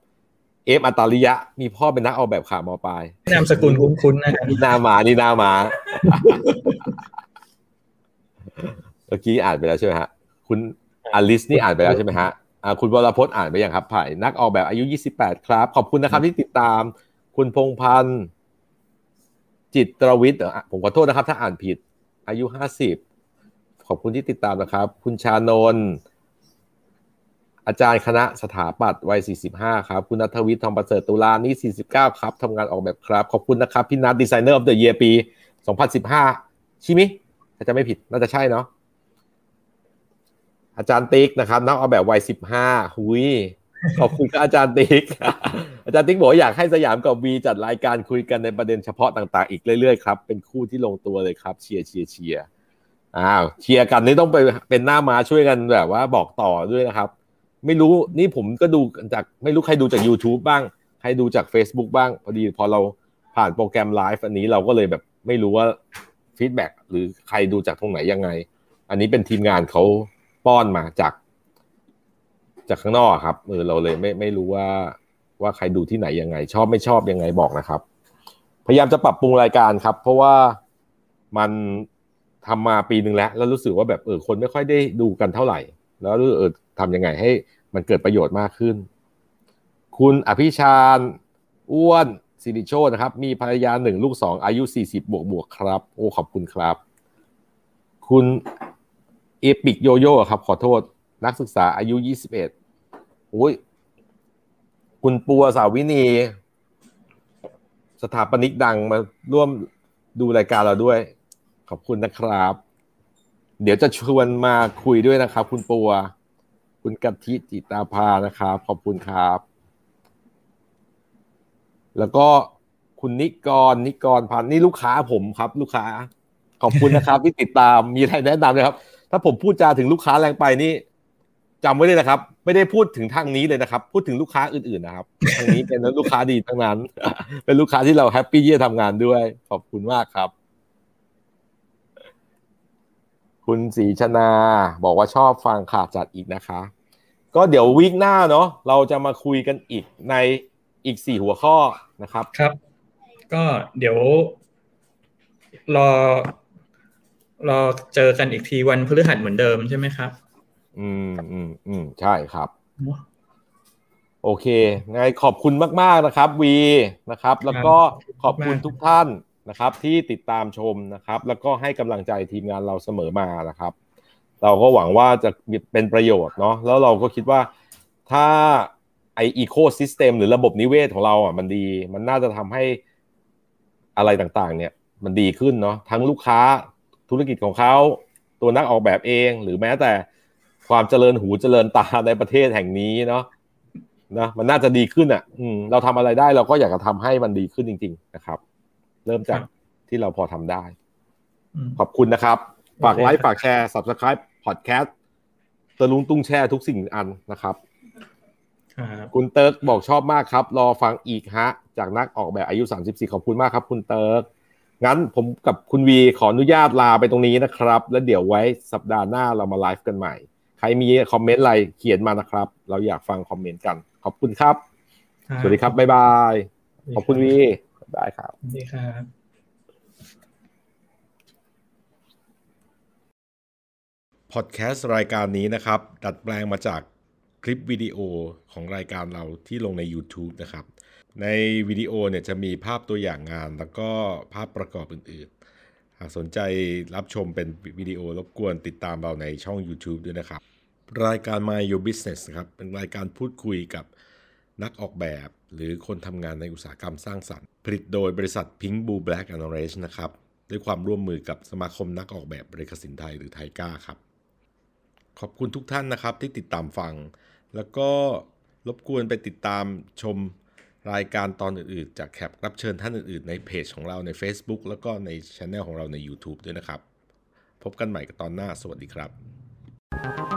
เอฟอัตาริยะ มีพ่อเป็นนักออกแบบขามอปลายนามสกุลคุ้นๆนะครับนี่นามานี่นามาเมื่อกี้อ่านไปแล้วใช่ไหมฮะคุณอลิสนี่อ่านไปแล้วใช่ไหมฮะคุณวรพจน์อ่านไปยังครับผ่ายนักออกแบบอายุ 28 ครับ ขอบคุณนะครับที่ติดตาม คุณพงพันธ์จิตรวิทย์ผมขอโทษนะครับ ถ้าอ่านผิดอายุ 50 ขอบคุณที่ติดตามนะครับ คุณชานนท์อาจารย์คณะสถาปัตย์วัย 45 ครับ คุณนัทวิทย์ทองประเสริฐตุลานี่ 49 ครับทำงานออกแบบครับ ขอบคุณนะครับ พี่นัท Designer of the Year ปี 2015 ใช่ไหมถ้าจะไม่ผิดน่าจะใช่เนาะอาจารย์ติ๊กนะครับนักออกแบบวัย 15 หุยขอบคุณครับอาจารย์ติ๊ก อาจารย์ติ๊กบอกอยากให้สยามกับวีจัดรายการคุยกันในประเด็นเฉพาะต่างๆ อีกเรื่อยๆครับ เป็นคู่ที่ลงตัวเลยครับ เชียร์เชียร์เชียร์ อ้าวเชียร์กันนี่ต้องไปเป็นหน้ามาช่วยกันแบบว่าบอกต่อด้วยนะครับ ไม่รู้นี่ผมก็ดูจากไม่รู้ใครดูจาก YouTube บ้าง ใครดูจาก Facebook บ้าง พอดีพอเราผ่านโปรแกรมไลฟ์อันนี้เราก็เลยแบบไม่รู้ว่าฟีดแบ็หรือใครดูจากตรงไหนยังไง อันนี้เป็นทีมงานเขาป้อนมาจาก จากข้างนอกครับเออเราเลยไม่ไม่รู้ว่าว่าใครดูที่ไหนยังไง ชอบไม่ชอบยังไงบอกนะครับ พยายามจะปรับปรุงรายการครับ เพราะว่ามัน ทำมาปีหนึ่งแล้ว แล้วรู้สึกว่าแบบเออคนไม่ค่อยได้ดูกันเท่าไหร่ แล้วเออทำยังไงให้มันเกิดประโยชน์มากขึ้น คุณอภิชาญอ้วนสิริโชตนะครับ มีภรรยาหนึ่งลูกสองอายุสี่สิบบวกบวกครับ โอ้ขอบคุณครับ คุณเอปิกโยโย่ครับ ขอโทษนักศึกษาอายุยี่สิบเอ็ดโอ้ยคุณปัวสาวินี สถาปนิกดังมาร่วมดูรายการเราด้วย ขอบคุณนะครับ เดี๋ยวจะชวนมาคุยด้วยนะครับ คุณปัว คุณกะทิจิตาภานะครับ ขอบคุณครับ แล้วก็คุณนิกรนิกรพันนี่ลูกค้าผมครับ ลูกค้า ขอบคุณนะครับ ที่ติดตามมีอะไรแนะนำเลยครับ ถ้าผมพูดจาถึงลูกค้าแรงไปนี่จำไว้เลยนะครับ ไม่ได้พูดถึงทางนี้เลยนะครับ พูดถึงลูกค้าอื่นๆนะครับทางนี้เป็นลูกค้าดีทั้งนั้น เป็นลูกค้าที่เราแฮปปี้ที่จะทำงานด้วย ขอบคุณมากครับ คุณศรีชนาบอกว่าชอบฟังขาดจัดอีกนะคะ ก็เดี๋ยววีคหน้าเนาะเราจะมาคุยกันอีกในอีกสี่หัวข้อนะครับครับ ก็เดี๋ยว รอ รอเจอกันอีกทีวันพฤหัสเหมือนเดิมใช่ไหมครับ อืมอืมอืมใช่ครับโอเคไงขอบคุณมาก ๆ นะครับวีนะครับ แล้วก็ขอบคุณทุกท่าน นะครับที่ติดตามชมนะครับ แล้วก็ให้กำลังใจทีมงานเราเสมอมานะครับ เราก็หวังว่าจะเป็นประโยชน์เนาะแล้วเราก็คิดว่าถ้าไออีโคซิสเต็มหรือระบบนิเวศของเราอะมันดี มันน่าจะทำให้อะไรต่างๆ เนี่ยมันดีขึ้นเนาะทั้งลูกค้าธุรกิจของเขาตัวนักออกแบบเอง หรือแม้แต่ความเจริญหูเจริญตาในประเทศแห่งนี้เนาะนะมันน่าจะดีขึ้นอะ อืมเราทำอะไรได้เราก็อยากจะทำให้มันดีขึ้นจริง ๆ นะครับ เริ่มจากที่เราพอทำได้ ขอบคุณนะครับ ฝากไลค์ฝากแชร์ subscribe podcast ตะลุงตุ้งแช่ทุกสิ่งอันนะครับ คุณเติร์กบอกชอบมากครับ รอฟังอีกฮะ จากนักออกแบบอายุ 34 ขอบคุณมากครับ คุณเติร์กงั้นผมกับคุณวีขออนุญาตลาไปตรงนี้นะครับ แล้วเดี๋ยวไว้สัปดาห์หน้าเรามาไลฟ์กันใหม่ ใครมีคอมเมนต์อะไรเขียนมานะครับ เราอยากฟังคอมเมนต์กัน ขอบคุณครับ สวัสดีครับ บ๊ายบาย ขอบคุณวี ได้ครับสวัสดีครับพอดแคสต์รายการนี้นะครับ ดัดแปลงมาจากคลิปวิดีโอของรายการเราที่ลงใน YouTube นะครับ ในวิดีโอเนี่ยจะมีภาพตัวอย่างงาน แล้วก็ภาพประกอบอื่นๆ หากสนใจรับชมเป็นวิดีโอรบกวนติดตามเราในช่อง YouTube ด้วยนะครับ รายการ My Your Business ครับ เป็นรายการพูดคุยกับ นักออกแบบ หรือคนทำงานในอุตสาหกรรมสร้างสรรค์ ผลิตโดยบริษัท Pink Blue Black and Orange นะครับ ด้วยความร่วมมือกับสมาคมนักออกแบบบริกสินไทยหรือไทก้าครับ ขอบคุณทุกท่านนะครับที่ติดตามฟัง แล้วก็รบกวนไปติดตามชมรายการตอนอื่นๆ จากแขกรับเชิญท่านอื่นๆ ในเพจของเราใน Facebook แล้วก็ในช anel ของเราใน YouTube ด้วยนะครับ พบกันใหม่กับตอนหน้า สวัสดีครับ